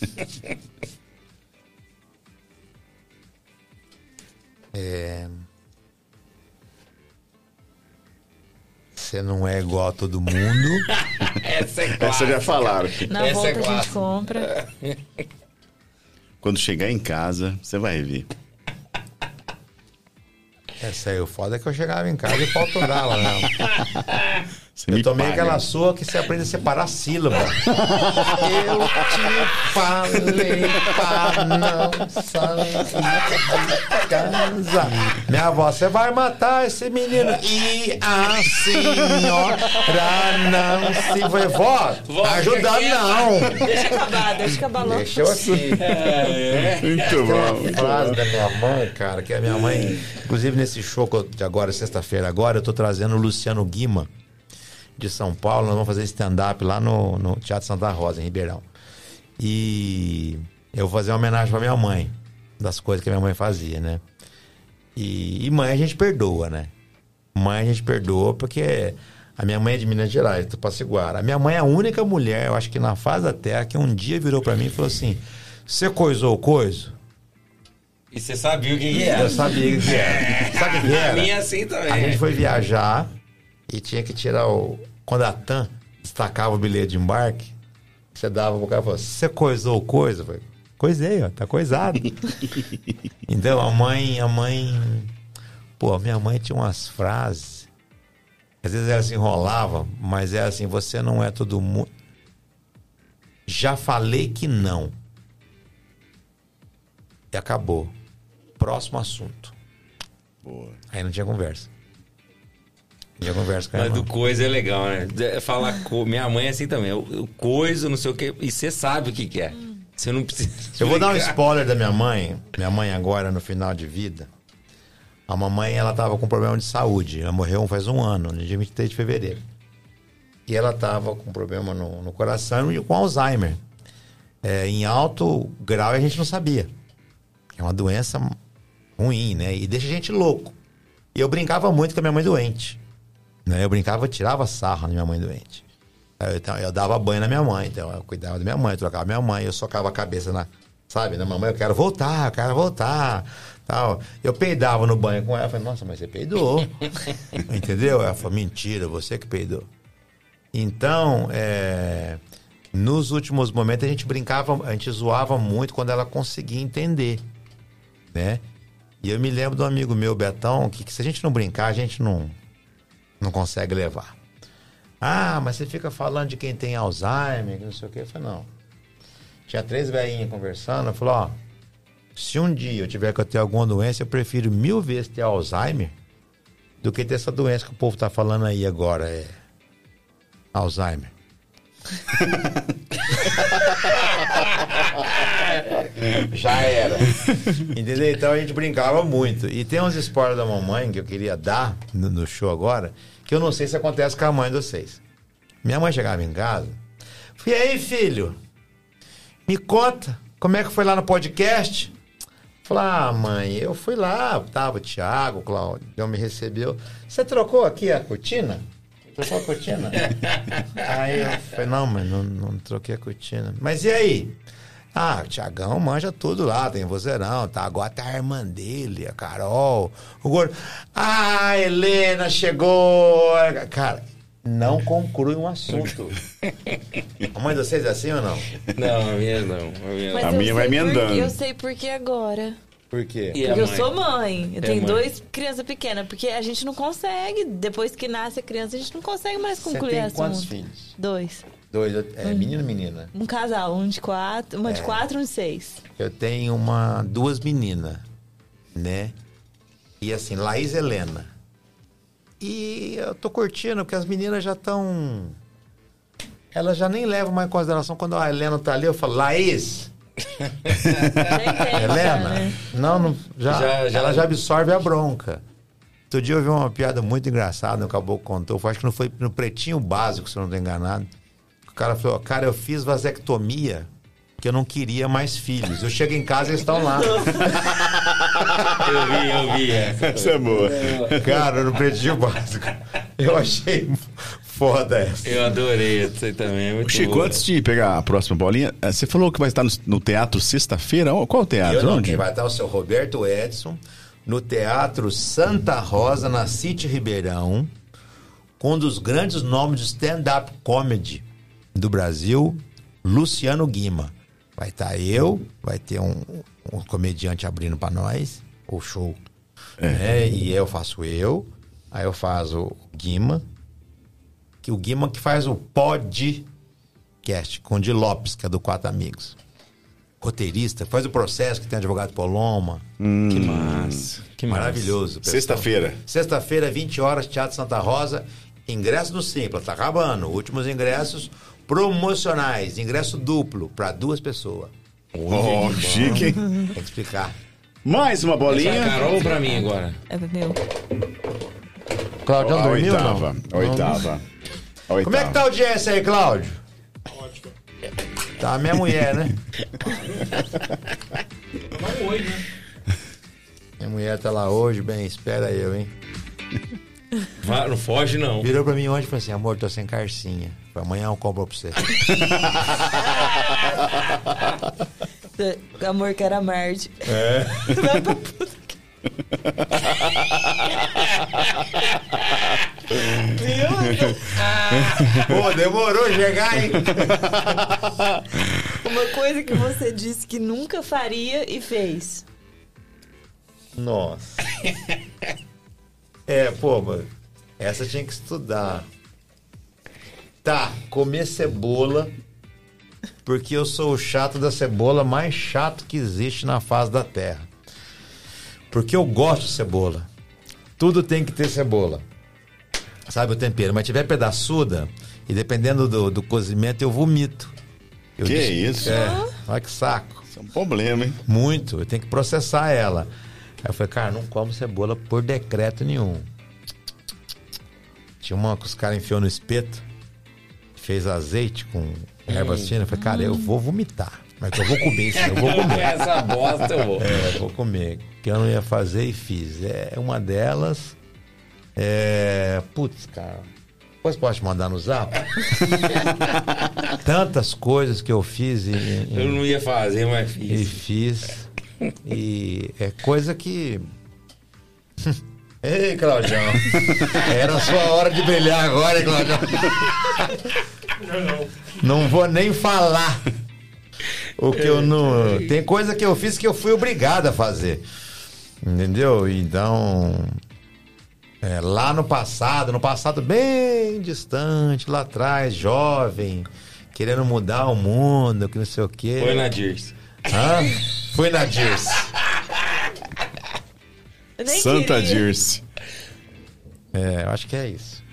*laughs* É. Você não é igual a todo mundo. *laughs* Essa é Essa já falaram. Na Essa volta é a gente compra. *laughs* Quando chegar em casa, você vai ver. Essa aí, o foda é que eu chegava em casa e pau torava, né? Você Eu me tomei paga. aquela sua que você aprende a separar sílaba. eu te falei pra não sair de casa. Minha avó, você vai matar esse menino. E a senhora não se... Falei, vó, Vó, tá ajudando fica não. Deixa acabar, deixa acabar logo. Deixa eu aqui. Muito Tem uma bom. muito frase da minha mãe, cara, que a minha mãe, inclusive nesse show de agora, sexta-feira, agora, eu tô trazendo o Luciano Guima, de São Paulo. Nós vamos fazer stand-up lá no, no Teatro Santa Rosa, em Ribeirão. E eu vou fazer uma homenagem pra minha mãe, das coisas que a minha mãe fazia, né? E, e mãe a gente perdoa, né? Mãe a gente perdoa porque a minha mãe é de Minas Gerais, do Passiguara. A minha mãe é a única mulher, eu acho que na face da terra, que um dia virou pra mim e falou assim: Você coisou o coiso? E você sabia o que, que era? Eu sabia o que era. Sabe o que A era? minha é assim também. A gente foi viajar e tinha que tirar o. Quando a TAM destacava o bilhete de embarque, você dava pro cara e falava: Você coisou coisa? Eu falei, Coisei, ó, tá coisado. *laughs* então a mãe, a mãe. Pô, minha mãe tinha umas frases. Às vezes ela se enrolava, mas é assim: você não é todo mundo. Já falei que não. E acabou. Próximo assunto. Boa. Aí não tinha conversa. Tinha conversa com a Mas do coisa é legal, né? Falar co... Minha mãe é assim também. O coisa, não sei o quê. E você sabe o que, que é. Você não precisa. *laughs* Eu vou dar um explicar. spoiler da minha mãe. Minha mãe agora, no final de vida. A mamãe, ela tava com problema de saúde. Ela morreu faz um ano, no dia 23 de fevereiro. E ela tava com problema no, no coração e com Alzheimer. É, em alto grau a gente não sabia. É uma doença ruim, né? E deixa a gente louco. E eu brincava muito com a minha mãe doente. Né? Eu brincava, tirava sarro na minha mãe doente. Aí, Então, eu dava banho na minha mãe, então eu cuidava da minha mãe, trocava minha mãe, eu socava a cabeça na, sabe, na mamãe, eu quero voltar, eu quero voltar, tal. Eu peidava no banho com ela, eu falei, nossa, mas você peidou. *laughs* Entendeu? Ela falou, mentira, você que peidou. Então, é, nos últimos momentos a gente brincava, a gente zoava muito quando ela conseguia entender, né? E eu me lembro de um amigo meu, Betão, que, que se a gente não brincar, a gente não, não consegue levar. Ah, mas você fica falando de quem tem Alzheimer, que não sei o quê. Eu falei, não. Tinha três velhinhas conversando, eu falei, ó, se um dia eu tiver que eu ter alguma doença, eu prefiro mil vezes ter Alzheimer do que ter essa doença que o povo tá falando aí agora, é Alzheimer. *laughs* *laughs* Já era. Entendeu? Então a gente brincava muito. E tem uns spoilers da mamãe que eu queria dar no, no show agora, que eu não sei se acontece com a mãe de vocês. Minha mãe chegava em casa. E aí, filho? Me conta, como é que foi lá no podcast? Falei, ah, mãe, eu fui lá, tava o Thiago, o Cláudio, me recebeu. Você trocou aqui a cortina? Trocou a cortina? *laughs* aí eu falei, não, mas não, não troquei a cortina. Mas e aí? Ah, o Tiagão manja tudo lá, tem vozeirão, tá? Agora tá a irmã dele, a Carol, o gordo. Ah, a Helena chegou. Cara, não conclui um assunto. a mãe de vocês é assim ou não? Não, a minha não. A minha, Mas A minha vai me andando. Eu sei por que agora. Por quê? E Porque eu sou mãe. Eu É, tenho mãe. dois crianças pequenas. Porque a gente não consegue, depois que nasce a criança, a gente não consegue mais Você concluir tem assunto. quantos filhos? Dois. Dois, é menino e menina? Um casal, um de quatro, uma de quatro e um de seis. Eu tenho uma, duas meninas, né? E assim, Laís e Helena. E eu tô curtindo, porque as meninas já estão. Elas já nem levam mais em consideração quando a Helena tá ali, eu falo, Laís, *laughs* Helena. né? Não, não já, Já- já- ela já absorve a bronca. Outro dia eu vi uma piada muito engraçada, o caboclo contou, acho que não foi no pretinho básico, se eu não estou enganado. O cara falou, cara, eu fiz vasectomia porque eu não queria mais filhos. Eu chego em casa e eles estão lá. *laughs* Eu vi, eu vi essa. Essa é boa. Cara, no pretinho básico. Eu achei foda essa. Eu adorei essa aí também. é Muito Chico, boa. antes de pegar a próxima bolinha, eh, você falou que vai estar no, no teatro sexta-feira. Qual teatro? Eu não, Onde? vai estar o seu Roberto Edson no Teatro Santa Rosa, na City Ribeirão, com um dos grandes nomes de stand-up comedy do Brasil, Luciano Guima. Vai estar eu, vai ter um, um comediante abrindo para nós, o show. né? E eu faço eu, aí eu faço o Guima, que o Guima que faz o podcast com o Di Lopes, que é do Quatro Amigos roteirista, faz o processo que tem advogado Poloma. Que massa. Que massa. Maravilhoso. Sexta-feira. Sexta-feira, 20 horas, Teatro Santa Rosa. Ingresso no Simpla, tá acabando. Últimos ingressos promocionais. Ingresso duplo para duas pessoas. Oh, chique, hein? Tem que explicar. Mais uma Pra bolinha. Carol ou pra mim agora? É meu. Claudião A dormiu oitava. não? Oitava. Oitava. Como é que tá a audiência aí, Cláudio? Ótimo. Tá a minha mulher, né? Um oi, né? Minha mulher tá lá hoje, bem, espera eu, hein? Vai, não foge, não. Virou pra mim ontem e falou assim: amor, tô sem carcinha. Amanhã eu compro pra você. *laughs* Amor que era Marte. *laughs* Pô, demorou chegar, hein? *laughs* Uma coisa que você disse que nunca faria e fez. Nossa. É, pô, mano. Essa tinha que estudar. Tá, comer cebola. Porque eu sou o chato da cebola mais chato que existe na face da terra. Porque eu gosto de cebola. Tudo tem que ter cebola. Sabe o tempero? Mas tiver pedaçuda, e dependendo do, do cozimento, eu vomito. Eu Que disse- isso? É, olha que saco. Isso é um problema, hein? Muito, eu tenho que processar ela. Aí eu falei, cara, não como cebola por decreto nenhum. Tinha uma que os caras enfiou no espeto, fez azeite com ervas finas. Eu falei, cara, eu vou vomitar. Mas eu vou comer isso, eu vou *laughs* comer. Essa bosta eu vou. É, eu vou comer. Que eu não ia fazer e fiz. É uma delas. É. Putz, cara. Depois pode mandar no zap? *laughs* Tantas coisas que eu fiz e. e- Eu não ia fazer, mas e fiz. *laughs* E é coisa que. *laughs* Ei, Claudião. *laughs* Era a sua hora de brilhar agora, hein, Claudião? Não vou nem falar. O que eu não. Tem coisa que eu fiz que eu fui obrigado a fazer. Entendeu? Então. é, lá no passado, no passado bem distante, lá atrás, jovem, querendo mudar o mundo, que não sei o quê. Foi na Dirce. Hã? Fui na Dirce. Santa queria. Dirce. É, eu acho que é isso.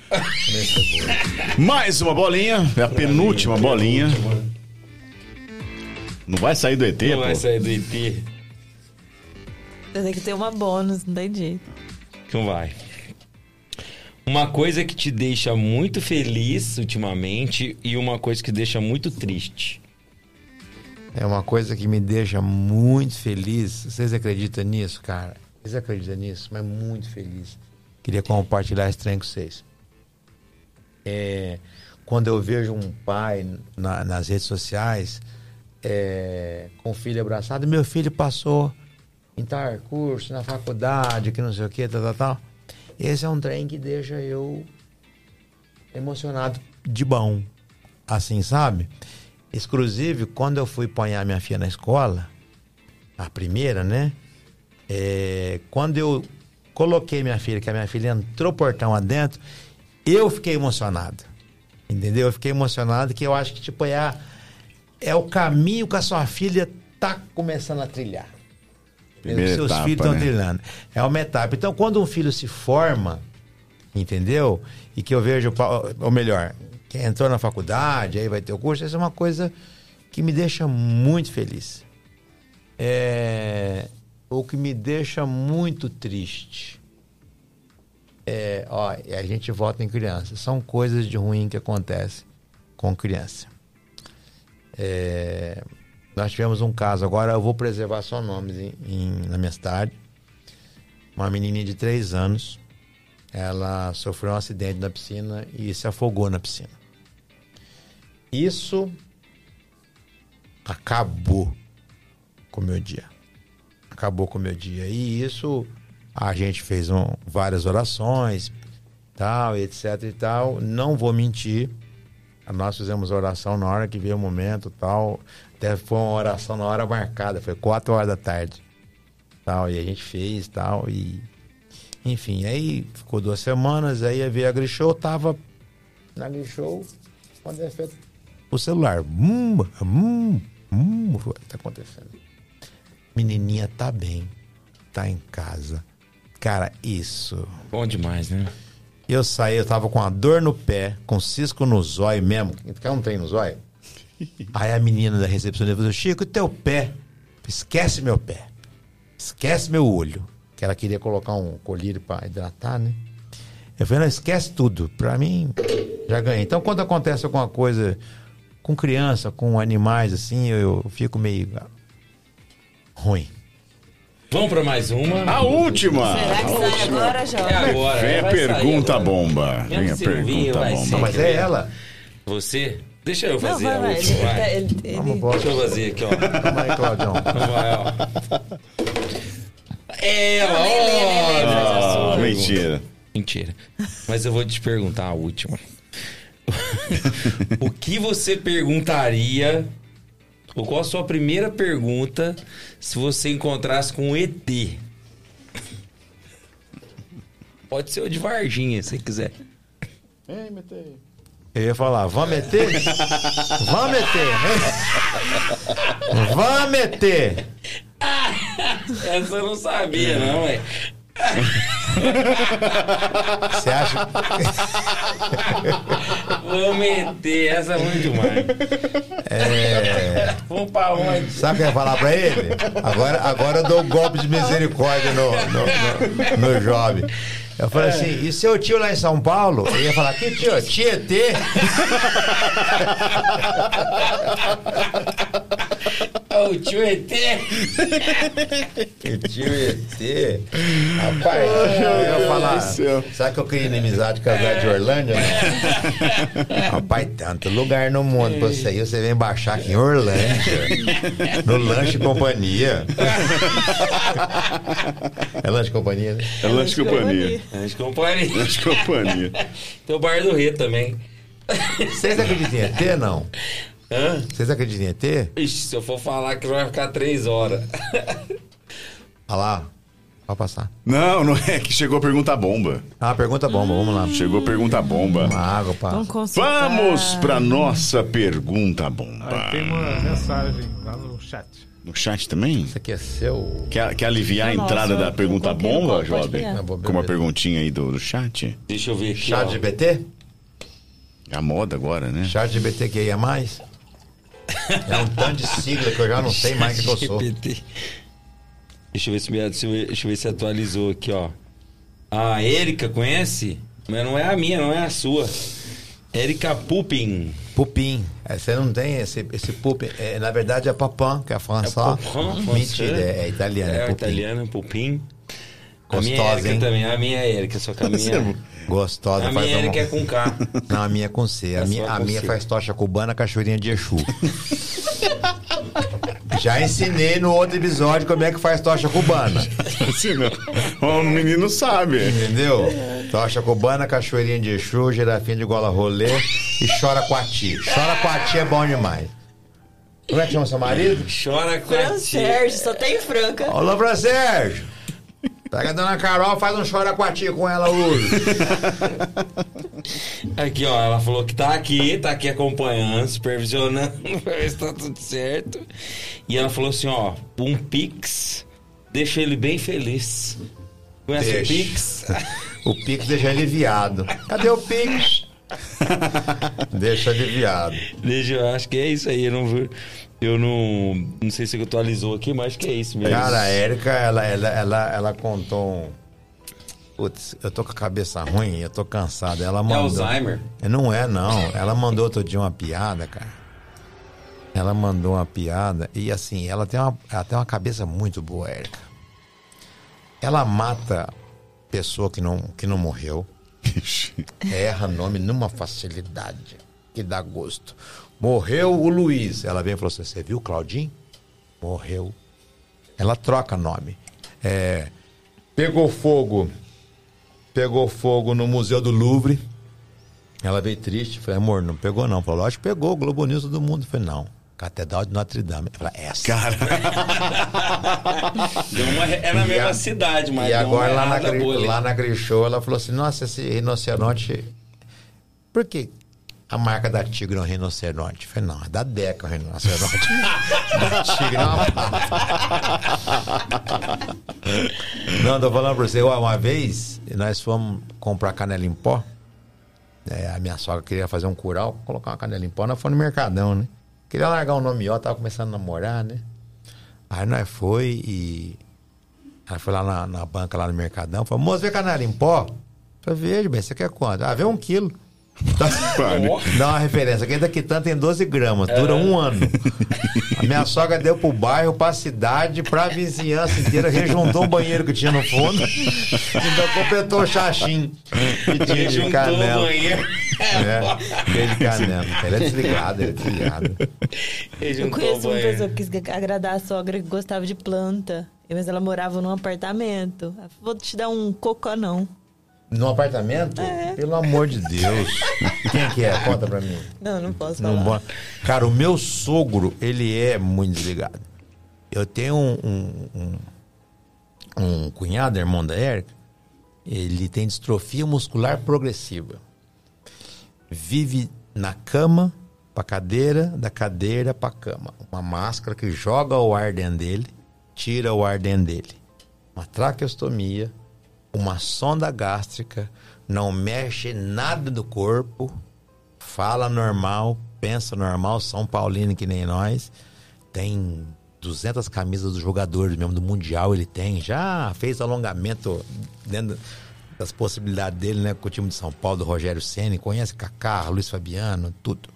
Mais uma bolinha. É a penúltima bolinha. Não vai sair do ET, Não pô. vai sair do IP. Tem que ter uma bônus, não tem jeito. Não vai. Uma coisa que te deixa muito feliz ultimamente e uma coisa que deixa muito triste. É uma coisa que me deixa muito feliz. Vocês acreditam nisso, cara? Vocês acreditam nisso? Mas muito feliz. Queria compartilhar esse trem com vocês. é, quando eu vejo um pai na- nas redes sociais é, com o filho abraçado, meu filho passou em tal curso, na faculdade, que não sei o que, tal, tal, tal. Esse é um trem que deixa eu emocionado de bom. Assim, sabe? Exclusive, quando eu fui ponhar minha filha na escola, a primeira, né? É, quando eu coloquei minha filha, que a minha filha entrou o portão adentro, eu fiquei emocionado. Entendeu? Eu fiquei emocionado que eu acho que, tipo, é, a- é o caminho que a sua filha tá começando a trilhar. Primeira Os seus etapa, filhos estão né? trilhando. É uma etapa. Então, quando um filho se forma, entendeu? E que eu vejo, ou melhor, entrou na faculdade, aí vai ter o curso, isso é uma coisa que me deixa muito feliz. É, o que me deixa muito triste é, ó, a gente vota em criança. São coisas de ruim que acontecem com criança. É, nós tivemos um caso, agora eu vou preservar só nomes em, em- na minha cidade. Uma menininha de 3 anos, ela sofreu um acidente na piscina e se afogou na piscina. Isso acabou com o meu dia. Acabou com o meu dia. E isso a gente fez um- várias orações, tal, etc e tal. Não vou mentir. Nós fizemos oração na hora que veio o momento, tal. Até foi uma oração na hora marcada, foi 4 horas da tarde. Tal, e a gente fez, tal, e enfim, aí ficou duas semanas, aí veio a Grishow, tava na Grishow, quando é feito o celular. Hum, hum, hum, o que tá acontecendo? Menininha tá bem, tá em casa. Cara, isso. Bom demais, né? Eu saí, eu tava com uma dor no pé, com cisco no zóio mesmo. Quer um trem no zóio? *laughs* Aí a menina da recepcionista falou: Chico, teu pé. Esquece meu pé. Esquece meu olho. Que ela queria colocar um colírio pra hidratar, né? Eu falei: não, esquece tudo. Pra mim, já ganhei. Então, quando acontece alguma coisa com criança, com animais, assim, eu, eu fico meio ruim. Vamos pra mais uma. A última! Será que sai agora, É Jovem? agora. Vem a vai pergunta agora. bomba. Vem a não pergunta vai bomba. ser. Não, mas é ela. Você? Deixa eu Não, fazer vai, a vai. Ele, última, vai. tá- ele, ele- Vamos, Deixa eu fazer aqui, ó. Vamos aí, Claudião. *laughs* Vai, ó. Ela, Não, lê, ó. Ah, mentira. Mentira. Mas eu vou te perguntar a última. *laughs* o que você perguntaria, ou qual a sua primeira pergunta, se você encontrasse com um ET? Pode ser o de Varginha, se quiser. Eu ia falar, vamos meter? *laughs* vamos meter, né? Vamos meter! *laughs* Essa eu não sabia, não, ué. Você acha? Vou meter, essa é muito demais. É... Vamos pra onde? Sabe o que eu ia falar pra ele? Agora, agora eu dou um golpe de misericórdia no, no, no, no jovem. Eu falei assim, e seu tio lá em São Paulo? Ele ia falar, que tio? Tietê? *laughs* Ô, o tio ET. Que tio ET? Rapaz, eu ia falar, sabe que eu queria inimizade com a cidade de Orlândia? né? Rapaz, tanto lugar no mundo pra você ir, você vem baixar aqui em Orlândia. No Lanche Companhia. É Lanche Companhia, né? É lanche companhia. Antes companhia. Lanche companhia. Tem o Bar do Rê também. Vocês acreditam em ET, não? Hã? Vocês acreditam em ET? Ixi, se eu for falar que vai ficar três horas. *laughs* Olha lá, pode passar. Não, não é que chegou a pergunta bomba. Ah, pergunta bomba, vamos lá. Chegou a pergunta bomba. Uma água, pá. Vamos consultar. Vamos pra nossa pergunta Aí bomba. tem uma mensagem lá no chat. No chat também? Isso aqui é seu. Quer, quer aliviar a Nossa, entrada eu- da eu pergunta coloquei no bomba, copo, pode jovem? vou Com uma beber. perguntinha aí do, do chat? Deixa eu ver aqui. Chat ó. de BT? É a moda agora, né? Chat de BT que ia mais? *laughs* É um tanto de sigla que eu já não sei *laughs* mais que, eu sou. Deixa eu ver se me- deixa eu ver, deixa eu ver se atualizou aqui, ó. A Érica conhece? Mas não é a minha, não é a sua. Érica Pupin. Pupim. É, Você não tem esse, esse pupim. É, na verdade é papão, que é francês. É papin, Mentira, francês. é, é italiano. É, É, italiana, Pupin. A minha Gostosa, Érica hein? também. A minha é Érica, só que a *laughs* minha... Gostosa. A faz minha uma- Érica é com K. Não, a minha é com C. A A minha, a com minha C. faz tocha cubana, cachoeirinha de Exu. *laughs* Já ensinei no outro episódio como é que faz tocha cubana. Assim, não. O menino sabe. Entendeu? Tocha cubana, cachoeirinha de Exu, girafinha de gola rolê e chora coati. Chora coati é bom demais. Como é que chama seu marido? Chora com Fran a. Sérgio, só tem Franca. Olá, Fran Sérgio. Pega a dona Carol, faz um chora com ela hoje. Aqui, ó, ela falou que tá aqui, tá aqui acompanhando, supervisionando, *laughs* pra ver se tá tudo certo. E ela falou assim, ó, um Pix deixa ele bem feliz. Conhece o Deixa. Pix? O Pix deixa aliviado. Cadê o Pix? *laughs* deixa aliviado. Deixa, eu acho que é isso aí, eu não vi- Eu não, não sei se atualizou aqui, mas acho que é isso mesmo. Cara, a Érica, ela, ela, ela, ela contou um. Putz, eu tô com a cabeça ruim, eu tô cansado. Ela é mandou. Alzheimer. Não é, não. Ela mandou outro dia uma piada, cara. Ela mandou uma piada e assim, ela tem uma, ela tem uma cabeça muito boa, Érica. Ela mata pessoa que não, que não morreu. *laughs* Erra nome numa facilidade que dá gosto. Morreu o Luiz. Ela vem e falou assim: Você viu o Claudinho? Morreu. Ela troca nome. É, pegou fogo. Pegou fogo no Museu do Louvre. Ela veio triste. Falei, amor, não pegou não. Falou, lógico que pegou. Globo News todo mundo. Falei, não. Catedral de Notre Dame. Ela, essa. Cara, *laughs* Deu uma, é na mesma a- cidade, mas E deu agora uma lá na, boa lá na Grishow, ela falou assim: Nossa, esse rinoceronte. Por que a marca da Tigre é um rinoceronte? Eu falei: Não, é da Deca o rinoceronte. *laughs* da Tigre é uma pata. Não, tô falando pra você: uma vez nós fomos comprar canela em pó. É, a minha sogra queria fazer um curau, colocar uma canela em pó. Nós fomos no Mercadão, né? Queria largar um nome ó, tava começando a namorar, né? Aí nós foi e ela foi lá na, na banca, lá no Mercadão, falou, moço, vê canela em pó? Eu falei, veja, bem, você quer quanto? Ah, vê um quilo. Tá- *laughs* Dá uma referência, aquele daqui tanto tem 12 gramas, dura um ano. A minha sogra deu pro bairro, pra cidade, pra vizinhança inteira, rejuntou um banheiro que tinha no fundo, ainda completou o chachim que tinha de o canela. banheiro. É, de canela. Ele é desligado, ele é desligado. Eu conheço o uma pessoa que quis agradar a sogra que gostava de planta. Mas ela morava num apartamento. Vou te dar um cocô, não. No apartamento? Pelo amor de Deus. Quem que é? Conta pra mim. Não, não posso Não falar. bo- Cara, o meu sogro, ele é muito desligado. Eu tenho um, um, um, um cunhado, irmão da Érica, ele tem distrofia muscular progressiva. Vive na cama pra cadeira, da cadeira pra cama. Uma máscara que joga o ar dentro dele, tira o ar dentro dele. Uma traqueostomia, uma sonda gástrica, não mexe nada do corpo, fala normal, pensa normal, São Paulino que nem nós. Tem 200 camisas dos jogadores mesmo do Mundial, ele tem. Já fez alongamento dentro das possibilidades dele, né? Com o time de São Paulo, do Rogério Ceni conhece Kaká, Luiz Fabiano, tudo.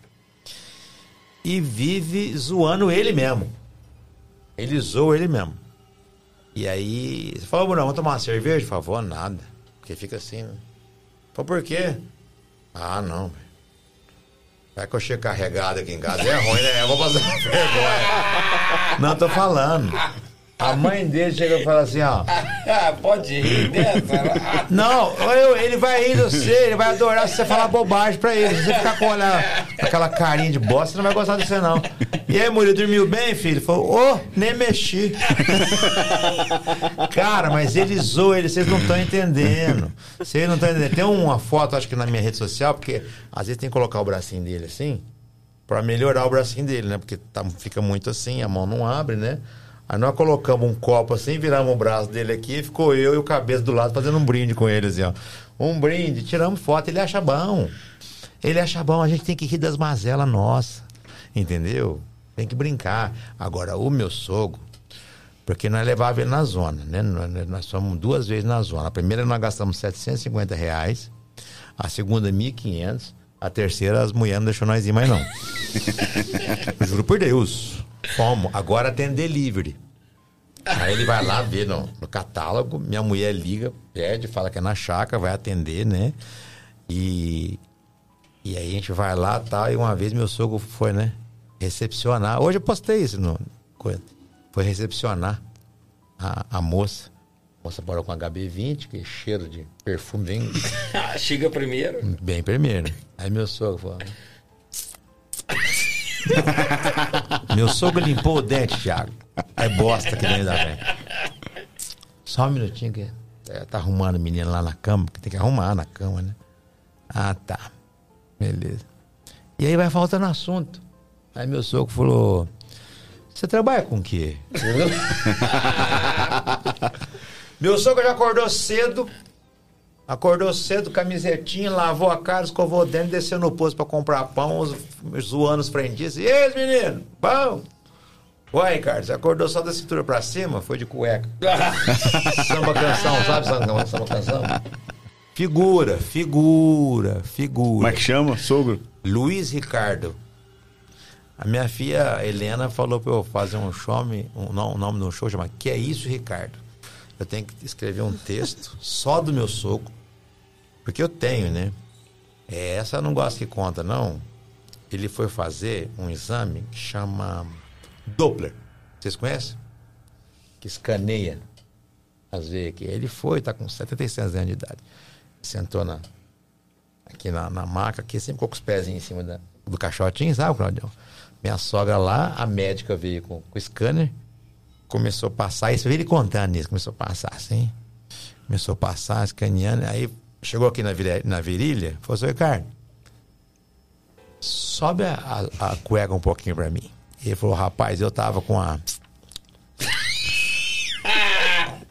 E vive zoando ele mesmo. Ele zoa ele mesmo. E aí, você falou, Bruno, vamos tomar uma cerveja? Por favor, nada. Porque fica assim, né? Falou, por quê? Ah, não. Vai que eu chego carregado aqui em casa. É ruim, né? Eu vou passar *laughs* vergonha. Não, tô falando. A mãe dele chega e fala assim, ó. *laughs* Pode rir dessa. Não, eu- ele vai rir de você, ele vai adorar se você falar bobagem pra ele. Se você ficar com, olha, com aquela carinha de bosta, ele não vai gostar de você, não. E aí, Murilo, dormiu bem, filho? Falou, ô, nem mexi. *laughs* Cara, mas ele zoa ele, vocês não estão entendendo. Vocês não estão entendendo. Tem uma foto, acho que na minha rede social, porque às vezes tem que colocar o bracinho dele assim, pra melhorar o bracinho dele, né? Porque tá- fica muito assim, a mão não abre, né? Aí nós colocamos um copo assim, viramos o braço dele aqui, ficou eu e o cabeça do lado fazendo um brinde com ele, assim, ó. Um brinde, tiramos foto, ele acha bom. Ele acha bom, a gente tem que rir das mazelas nossas. Entendeu? Tem que brincar. Agora, o meu sogro, porque nós levávamos ele na zona, né? Nós, nós fomos duas vezes na zona. A primeira nós gastamos 750 reais, a segunda 1.500, a terceira as mulheres não deixou nós ir mais não. *laughs* Juro por Deus. Fomos. Agora tem delivery. Aí ele vai lá ver no, no catálogo, minha mulher liga, pede, fala que é na chácara, vai atender, né? E, e aí a gente vai lá e tal, e uma vez meu sogro foi, né? Recepcionar. Hoje eu postei isso no. coisa. Foi recepcionar a, a moça. A moça parou com HB20, que cheiro de perfume bem, *laughs* Chega primeiro. bem primeiro. Aí meu sogro falou. Meu sogro limpou o dente, Thiago. É bosta que nem dá bem. Só um minutinho que é, tá arrumando o menino lá na cama, que tem que arrumar na cama, né? Ah, tá. Beleza. E aí vai faltando assunto. Aí meu sogro falou: Você trabalha com o quê? *laughs* meu sogro já acordou cedo. Acordou cedo, camisetinha, lavou a cara, escovou o dente, desceu no posto pra comprar pão, os- zoando os frendistas. E menino? Pão? Ricardo, você acordou só da cintura pra cima? Foi de cueca. *laughs* samba canção, sabe samba, samba canção? Figura, figura, figura. Como é que chama, sogro? Luiz Ricardo. A minha filha Helena falou pra eu fazer um show, um, não, o nome do show chama Que é isso, Ricardo? Eu tenho que escrever um texto só do meu sogro, porque eu tenho, né? É, essa eu não gosto que conta, não. Ele foi fazer um exame que chama Doppler. Vocês conhecem? Que escaneia as veias aqui. Ele foi, tá com 76 anos de idade. Sentou na, aqui na, na maca, aqui, sempre com os pezinhos em cima da- do caixotinho, sabe, Claudião? Minha sogra lá, a médica veio com, com o scanner, começou a passar, isso eu vi ele contando isso, começou a passar assim, começou a passar, escaneando, aí chegou aqui na, virilha, na virilha, falou assim, Ricardo, sobe a, a, a cueca um pouquinho pra mim. Ele falou, rapaz, eu tava com a.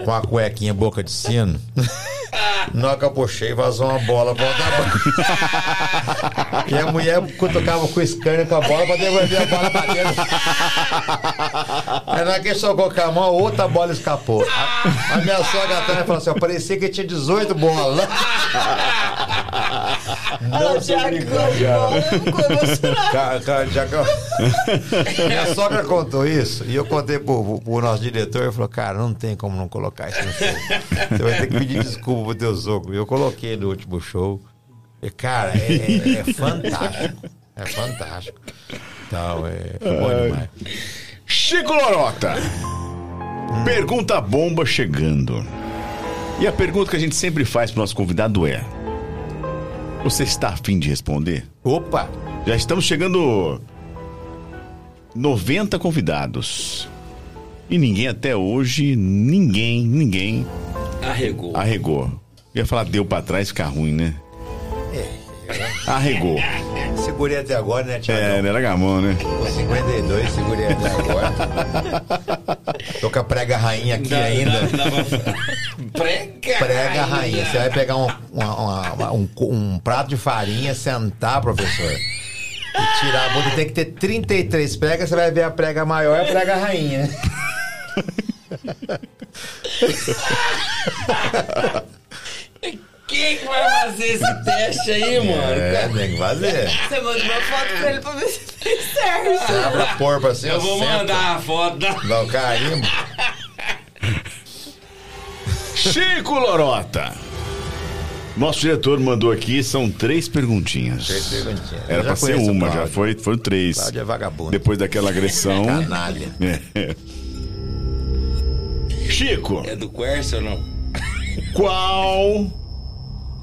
com a cuequinha boca de sino. *laughs* Na hora que eu puxei, vazou uma bola pra outra. *laughs* E a mulher cutucava com o scanner com a bola pra devolver a bola pra dentro. Aí que ele socou com a mão, outra bola escapou. A, a minha sogra atrás falou assim: ó, parecia que tinha 18 bolas. Não brincando, Cara, eu- Minha sogra contou isso e eu contei pro, pro- nosso diretor e falou: Cara, não tem como não colocar isso no show. Você vai ter que pedir desculpa pro teu sogro. Eu coloquei no último show. E, cara, é, é- é fantástico. É fantástico. Então, é, é bom demais. Chico Lorota. Pergunta bomba chegando. E a pergunta que a gente sempre faz pro nosso convidado é: Você está afim de responder? Opa! Já estamos chegando 90 convidados. E ninguém até hoje, ninguém, ninguém Arregou. arregou. Eu ia falar deu pra trás ficar ruim, né? Arregou. Segurei até agora, né, Thiago? É, não era gamão, né? Com 52, segurei até agora. Tô com a prega rainha aqui ainda. Prega! Prega rainha. Você vai pegar um, uma- uma- um, um prato de farinha, sentar, professor. E tirar a bunda. Tem que ter 33 pregas, você vai ver a prega maior e a prega rainha. *laughs* Quem que vai fazer esse teste aí, mano? É, tem que fazer. Você manda uma foto pra ele pra ver se fez certo. Você abre a porpa assim, Eu ó, vou senta, mandar a foto da. Dá o carimbo. Chico Lorota. Nosso diretor mandou aqui, são três perguntinhas. Três perguntinhas. Era pra ser uma, já foi, foram três. Cláudio é vagabundo. Depois daquela agressão. *laughs* Canalha. É. Chico, É do Quercia ou não? qual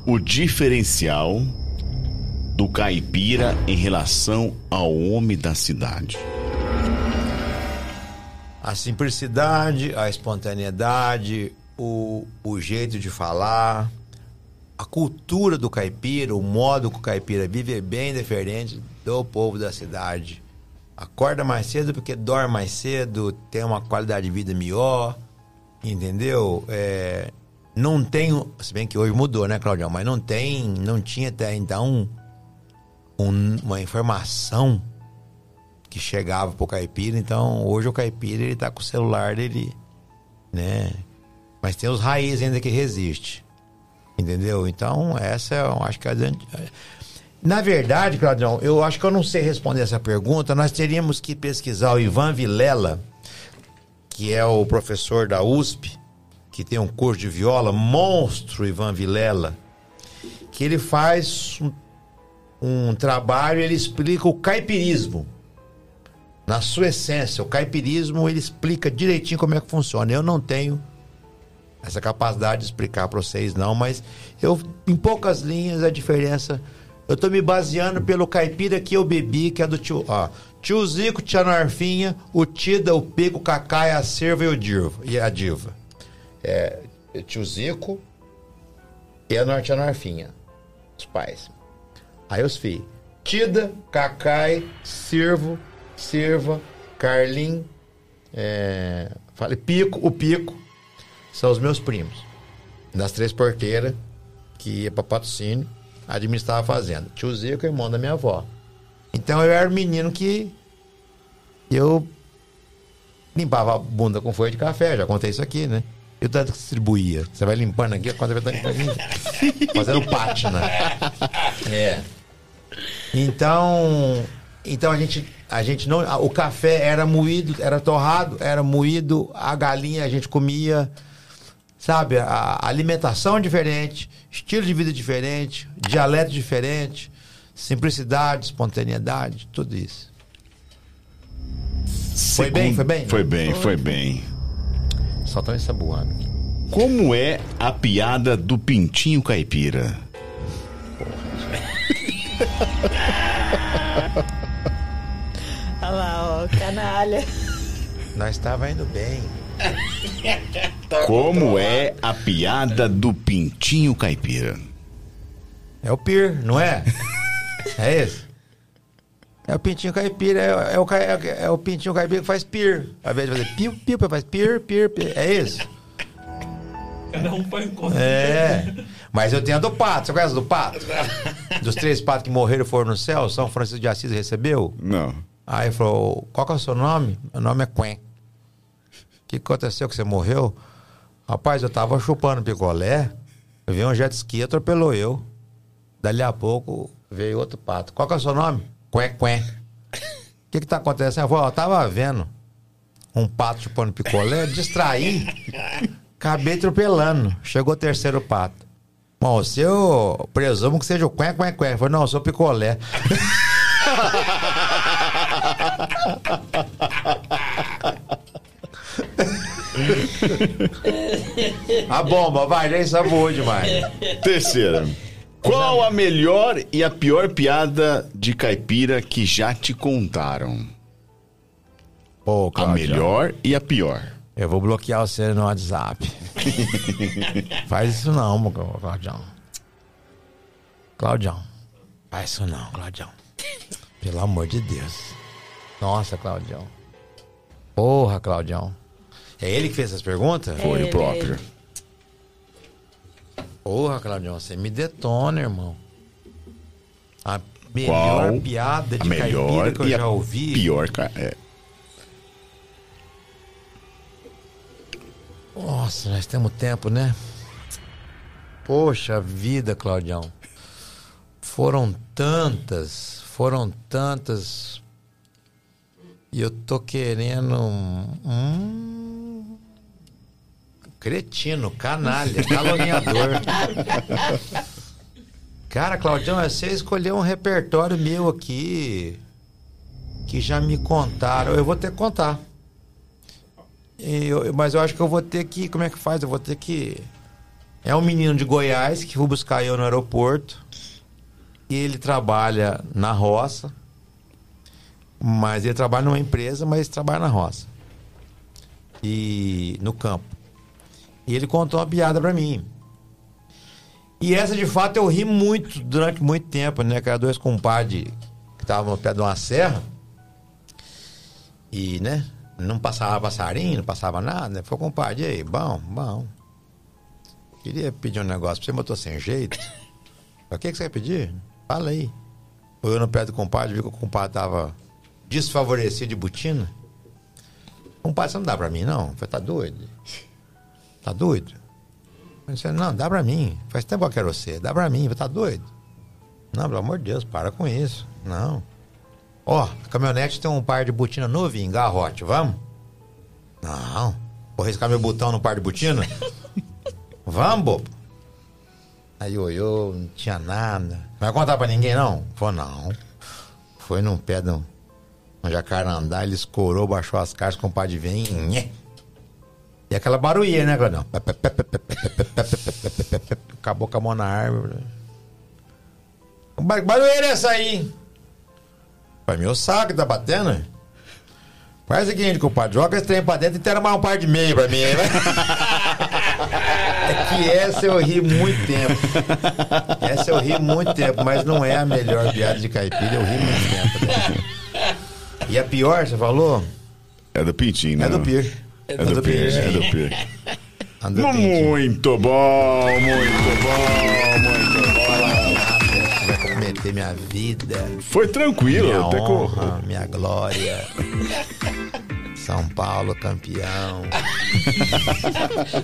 o diferencial do caipira em relação ao homem da cidade? A simplicidade, a espontaneidade, o, o jeito de falar, a cultura do caipira, o modo que o caipira vive é bem diferente do povo da cidade. Acorda mais cedo porque dorme mais cedo, tem uma qualidade de vida melhor, entendeu? É, não tem, se bem que hoje mudou, né, Claudião? Mas não tem, não tinha até então um- uma informação que chegava pro caipira. Então, hoje o caipira ele tá com o celular dele, né? Mas tem os raízes ainda que resiste. Entendeu? Então, essa eu acho que é na verdade, Claudião, eu acho que eu não sei responder essa pergunta. Nós teríamos que pesquisar o Ivan Vilela. que é o professor da USP, que tem um curso de viola, monstro Ivan Vilela, que ele faz um, um trabalho, ele explica o caipirismo. Na sua essência, o caipirismo ele explica direitinho como é que funciona. Eu não tenho essa capacidade de explicar para vocês, não, mas eu, em poucas linhas, a diferença. Eu tô me baseando pelo caipira que eu bebi, que é do tio. Ó, tio Zico, tia Narfinha, o Tida, o Pego, o Cacai, a Cerva e o Dirva, e a Diva. É, tio Zico e a tia Narfinha, os pais. Aí os filhos. Tida, Cacai, Servo, Serva, Carlim, é, falei, Pico, o Pico, são os meus primos. Das três porteiras, que ia para patrocínio, administrava a fazenda. Tio Zico, irmão da minha avó. Então eu era o menino que eu limpava a bunda com folha de café, já contei isso aqui, né? E o tanto que distribuía. Você vai limpando aqui, quando vai *laughs* fazendo pátina. É. Então, então a gente, a gente não, o café era moído, era torrado, era moído, a galinha a gente comia, sabe? A alimentação diferente, estilo de vida diferente, dialeto diferente, simplicidade, espontaneidade, tudo isso. Foi bem, foi bem? Foi bem, foi bem. Só estão ensaboando. Como é a piada do pintinho caipira? Olha lá, ó, canalha. Nós estava indo bem. Como é a piada do pintinho caipira? É o pir, não é? é esse? É o pintinho caipira, é, é o, é, é, o pintinho caipira que faz pir. Ao invés de fazer piu, piu, faz pir, pir, pir. É isso? Cada um põe conta. É. Mas eu tenho a do pato. Você conhece a do pato? Dos três patos que morreram e foram no céu, São Francisco de Assis recebeu? Não. Aí ele falou: qual que é o seu nome? Meu nome é Quen. O que aconteceu que você morreu? Rapaz, eu tava chupando picolé, veio um jet ski e atropelou eu. Dali a pouco veio outro pato. Qual que é o seu nome? Quen, quen. O que que tá acontecendo? Eu falei, ó, eu tava vendo um pato chupando picolé, distraí, acabei atropelando. Chegou o terceiro pato. Bom, o seu, presumo que seja o quen, quen, quen. Eu falei, não, eu sou picolé. *laughs* a bomba, vai, nem sabe demais. Terceira. Qual a melhor e a pior piada de caipira que já te contaram? Pô, A melhor e a pior. Eu vou bloquear você no WhatsApp. *laughs* Faz isso não, Claudião. Claudião. Faz isso não, Claudião. Pelo amor de Deus. Nossa, Claudião. Porra, Claudião. É ele que fez essas perguntas? Foi Ele- o próprio. Porra, Claudião, você me detona, irmão. A melhor Qual piada de a melhor que eu já ouvi. pior. ca- É. Nossa, nós temos tempo, né? Poxa vida, Claudião. Foram tantas, foram tantas. E eu tô querendo. Hum, cretino, canalha, caluniador. Cara, Claudião, você escolheu um repertório meu aqui que já me contaram. Eu vou ter que contar. Eu- mas eu acho que eu vou ter que. Como é que faz? Eu vou ter que. É um menino de Goiás que vou buscar eu no aeroporto. E ele trabalha na roça. Mas ele trabalha numa empresa, mas trabalha na roça. E no campo. E ele contou uma piada pra mim. E essa, de fato, eu ri muito durante muito tempo, né? Que era dois compadres que estavam pé de uma serra. E, né? Não passava passarinho, não passava nada. Né? Foi compadre, e aí, bom, bom. Queria pedir um negócio pra você, mas eu tô sem jeito. *laughs* O que, que você quer pedir? Fala aí. Foi eu no pé do compadre, vi que o compadre tava desfavorecido de botina. Compadre, você não dá pra mim, não? Falei, tá doido? Tá doido? Eu disse, não, dá pra mim. Faz tempo que eu quero você. Dá pra mim. Eu tá doido? Não, pelo amor de Deus, para com isso. Não. Ó, a caminhonete tem um par de botina novinho, garrote, vamos? Não. Vou riscar meu botão no par de botina? *laughs* Vamos, bobo. Aí olhou, não tinha nada. Não vai contar pra ninguém, não? Falou, não. Foi num pé de um, um jacarandá, ele escorou, baixou as caras com o pá de vem. E aquela barulhinha, né, Gladão? Acabou com a mão na árvore. Barulheira é essa aí? Foi meu saco que tá batendo? Faz o seguinte, compadre, joga esse trem pra dentro e inteira mais um par de meia pra mim, né? É que essa eu ri muito tempo. Essa eu ri muito tempo, mas não é a melhor piada de caipira, eu ri muito tempo. Né? E a pior, você falou? É do Pintinho, né? É do Pir. É do Pir, é do Pir. A do Pintinho. Muito bom, muito bom, muito bom. Vai comprometer minha vida, Foi tranquilo, minha até com... honra, minha glória. São Paulo campeão.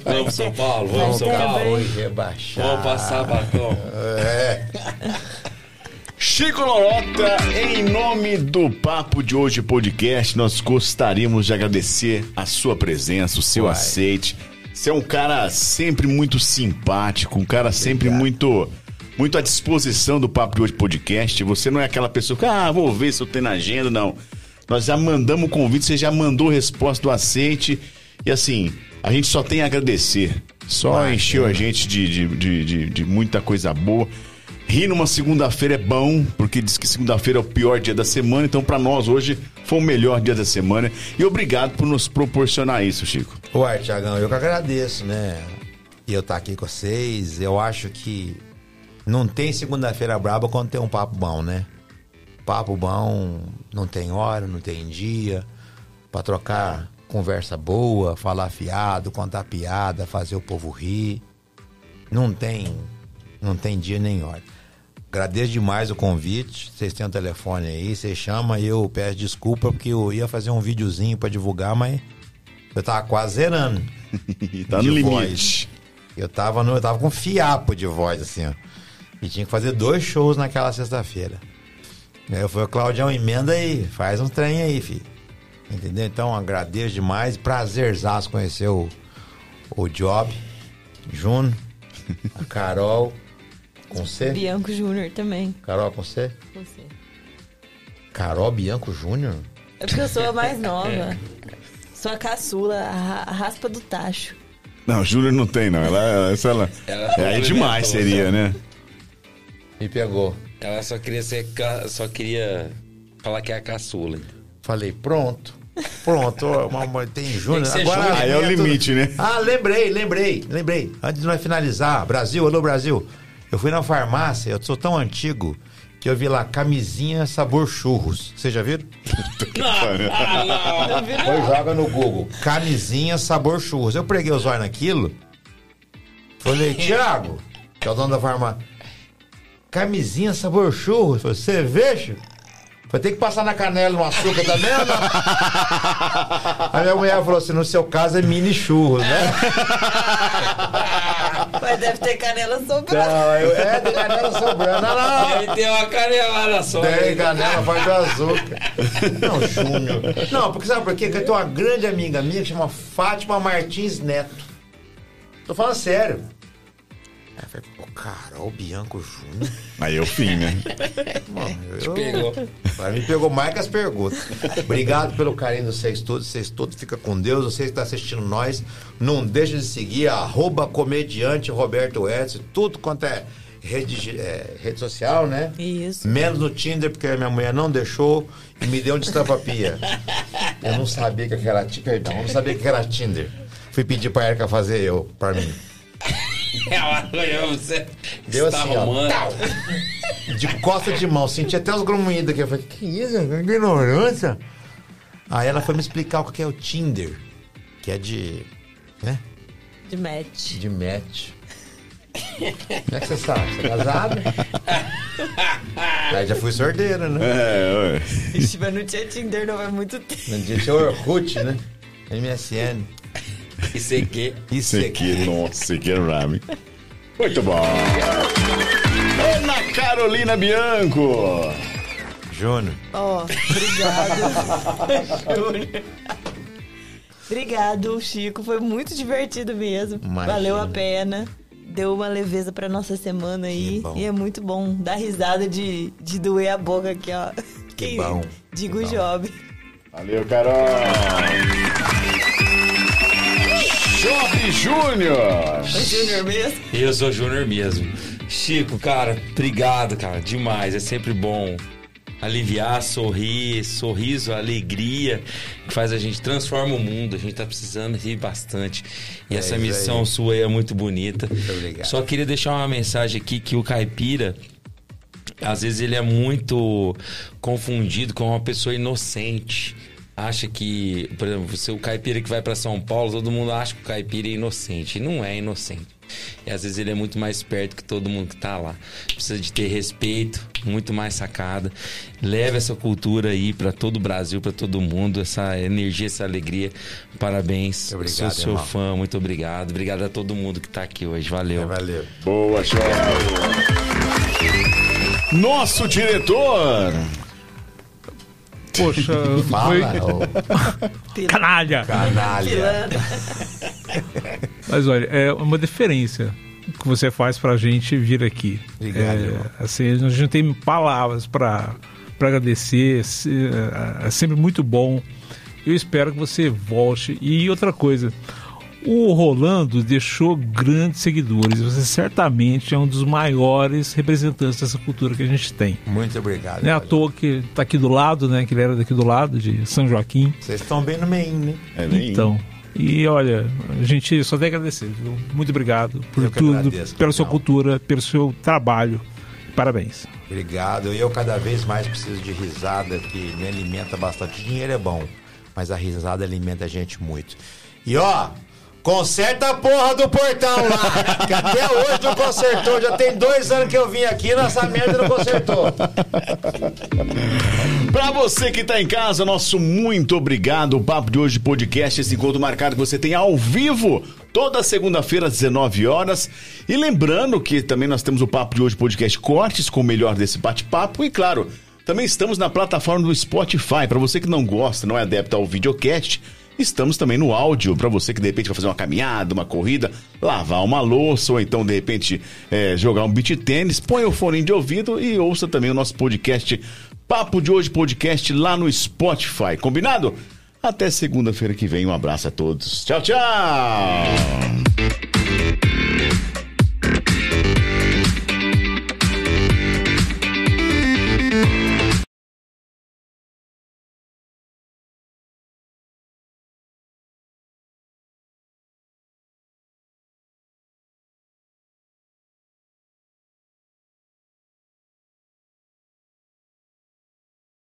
Vamos, São Paulo, vamos, São Paulo. Foi rebaixado. Vamos passar batom. É. Chico Lorota, em nome do Papo de Hoje Podcast, nós gostaríamos de agradecer a sua presença, o seu Uai. aceite. Você é um cara sempre muito simpático, um cara sempre muito muito à disposição do Papo de Hoje Podcast. Você não é aquela pessoa que, ah, vou ver se eu tenho na agenda, não. Nós já mandamos o convite, você já mandou resposta do aceite. E assim, a gente só tem a agradecer. Só Imagina. encheu a gente de, de, de, de- de muita coisa boa. Rir numa segunda-feira é bom, porque diz que segunda-feira é o pior dia da semana, então pra nós hoje foi o melhor dia da semana. E obrigado por nos proporcionar isso, Chico. Ué, Tiagão, eu que agradeço, né? E eu estar aqui com vocês. Eu acho que não tem segunda-feira braba quando tem um papo bom, né? Papo bom não tem hora, não tem dia. Pra trocar conversa boa, falar fiado, contar piada, fazer o povo rir. Não tem, não tem dia nem hora. Agradeço demais o convite. Vocês têm o telefone aí, vocês chamam e eu peço desculpa porque eu ia fazer um videozinho pra divulgar, mas eu tava quase zerando. *laughs* tá no limite. voz. Eu tava, no, eu tava com fiapo de voz, assim, ó. E tinha que fazer dois shows naquela sexta-feira. Aí eu falei, Claudião, emenda aí, faz um trem aí, filho. Entendeu? Então agradeço demais. Prazerzaço conhecer o, o Job, Juno, a Carol, com C? Bianco Júnior também. Carol com C? Você. Carol Bianco Júnior? É porque eu sou a mais *laughs* nova. Sou a caçula, a ra- a raspa do tacho. Não, Júlia não tem, não. Ela, ela, essa ela, Ela é aí demais, seria, né? Me pegou. Ela só queria ser. ca- Só queria falar que é a caçula. Falei, pronto. Pronto, uma- uma- tem Júnior. Tem Agora Júnior. Aí é o é tudo- limite, né? Ah, lembrei, lembrei, lembrei. Antes de nós finalizar, Brasil, alô Brasil. Eu fui na farmácia, eu sou tão antigo que eu vi lá camisinha sabor churros. Vocês já viram? *laughs* Pois joga no Google. Camisinha sabor churros. Eu preguei os olhos naquilo. Falei, *laughs* Tiago, que é o dono da farmácia. Camisinha sabor churros. Falei, cerveja? Vai ter que passar na canela no açúcar também ou não? *laughs* A minha mulher falou assim: no seu caso é mini churros, né? Mas deve ter canela sobrando. Não, eu, é, tem canela sobrando. Não, não. Ele tem uma canelada só. Tem canela, faz do açúcar. Não, Júnior. Não, porque sabe por quê? Porque eu tenho uma grande amiga minha que chama Fátima Martins Neto. Tô falando sério. Aí eu falei, pô, Carol Bianco Júnior. *laughs* Aí o fim, né? Mano, eu... Pegou. Pra mim pegou mais que as perguntas. Obrigado pelo carinho de vocês todos. Vocês todos fica com Deus. Você que está assistindo nós, não deixa de seguir arroba comediante Roberto Edson, tudo quanto é rede, é, rede social, né? Isso. Menos no Tinder, porque a minha mulher não deixou e me deu um destrampa-pia. Eu não sabia que era Tinder, perdão, eu não sabia que era Tinder. Fui pedir pra Erika fazer eu, pra mim. *laughs* Ela olhou, você Deu está assim, ó, arrumando. tal. De costa de mão, senti até os grunhidos aqui. Eu falei, que isso? Que ignorância. Aí ela foi me explicar o que é o Tinder, que é de. né? De match. De match. Como é que você sabe? Você é casado? Aí já fui sorteira, né? É, ué. Ixi, mas não tinha Tinder não faz muito tempo. No dia tinha Orkut, né? MSN. Isso aqui. Isso aqui, nossa, esse aqui é rame. Muito bom. Ana Carolina Bianco. Júnior. Ó, obrigado. Júnior. *laughs* Obrigado, Chico. Foi muito divertido mesmo. Imagina. Valeu a pena. Deu uma leveza pra nossa semana aí. E é muito bom dar risada de, de doer a boca aqui, ó. Que bom, *laughs* Digo que bom. job. Valeu, Carol. Job Júnior. É Júnior mesmo? Eu sou Júnior mesmo. Chico, cara, obrigado, cara, demais. É sempre bom aliviar, sorrir, sorriso, alegria, que faz a gente transforma o mundo. A gente tá precisando rir bastante. E essa isso missão aí. sua aí é muito bonita. Muito obrigado. Só queria deixar uma mensagem aqui que o caipira às vezes ele é muito confundido com uma pessoa inocente. Acha que, por exemplo, você, o caipira que vai para São Paulo, todo mundo acha que o caipira é inocente. E não é inocente. E às vezes ele é muito mais esperto que todo mundo que tá lá. Precisa de ter respeito, muito mais sacada. Leve essa cultura aí para todo o Brasil, para todo mundo, essa energia, essa alegria. Parabéns. Obrigado, Sou seu irmão. fã, muito obrigado. Obrigado a todo mundo que tá aqui hoje. Valeu. Valeu. Boa, show. Nosso diretor. Poxa, *laughs* Fala, foi canalha. canalha. Mas olha, é uma diferença que você faz pra gente vir aqui. Obrigado, É, assim, a gente não tem palavras pra pra agradecer. É é sempre muito bom. Eu espero que você volte. E outra coisa. O Rolando deixou grandes seguidores. Você certamente é um dos maiores representantes dessa cultura que a gente tem. Muito obrigado. Não é à toa que tá aqui do lado, né? Que ele era daqui do lado, de São Joaquim. Vocês estão bem no meio, né? É bem- Então, e olha, a gente só tem que agradecer, viu? Muito obrigado por Eu tudo, agradeço, pela sua cultura, pelo seu trabalho. Parabéns. Obrigado. Eu cada vez mais preciso de risada, que me alimenta bastante. Dinheiro é bom, mas a risada alimenta a gente muito. E ó, conserta a porra do portão lá, que até hoje não consertou. Já tem dois anos que eu vim aqui e nossa merda não consertou. Pra você que tá em casa, nosso muito obrigado. O Papo de Hoje Podcast, esse encontro marcado que você tem ao vivo, toda segunda-feira às 19 horas. E lembrando que também nós temos o Papo de Hoje Podcast Cortes com o melhor desse bate-papo. E claro, também estamos na plataforma do Spotify. Pra você que não gosta, não é adepto ao videocast, Estamos também no áudio, para você que de repente vai fazer uma caminhada, uma corrida, lavar uma louça, ou então de repente é, jogar um beat tênis, põe o fone de ouvido e ouça também o nosso podcast Papo de Hoje Podcast lá no Spotify. Combinado? Até segunda-feira que vem. Um abraço a todos. Tchau, tchau!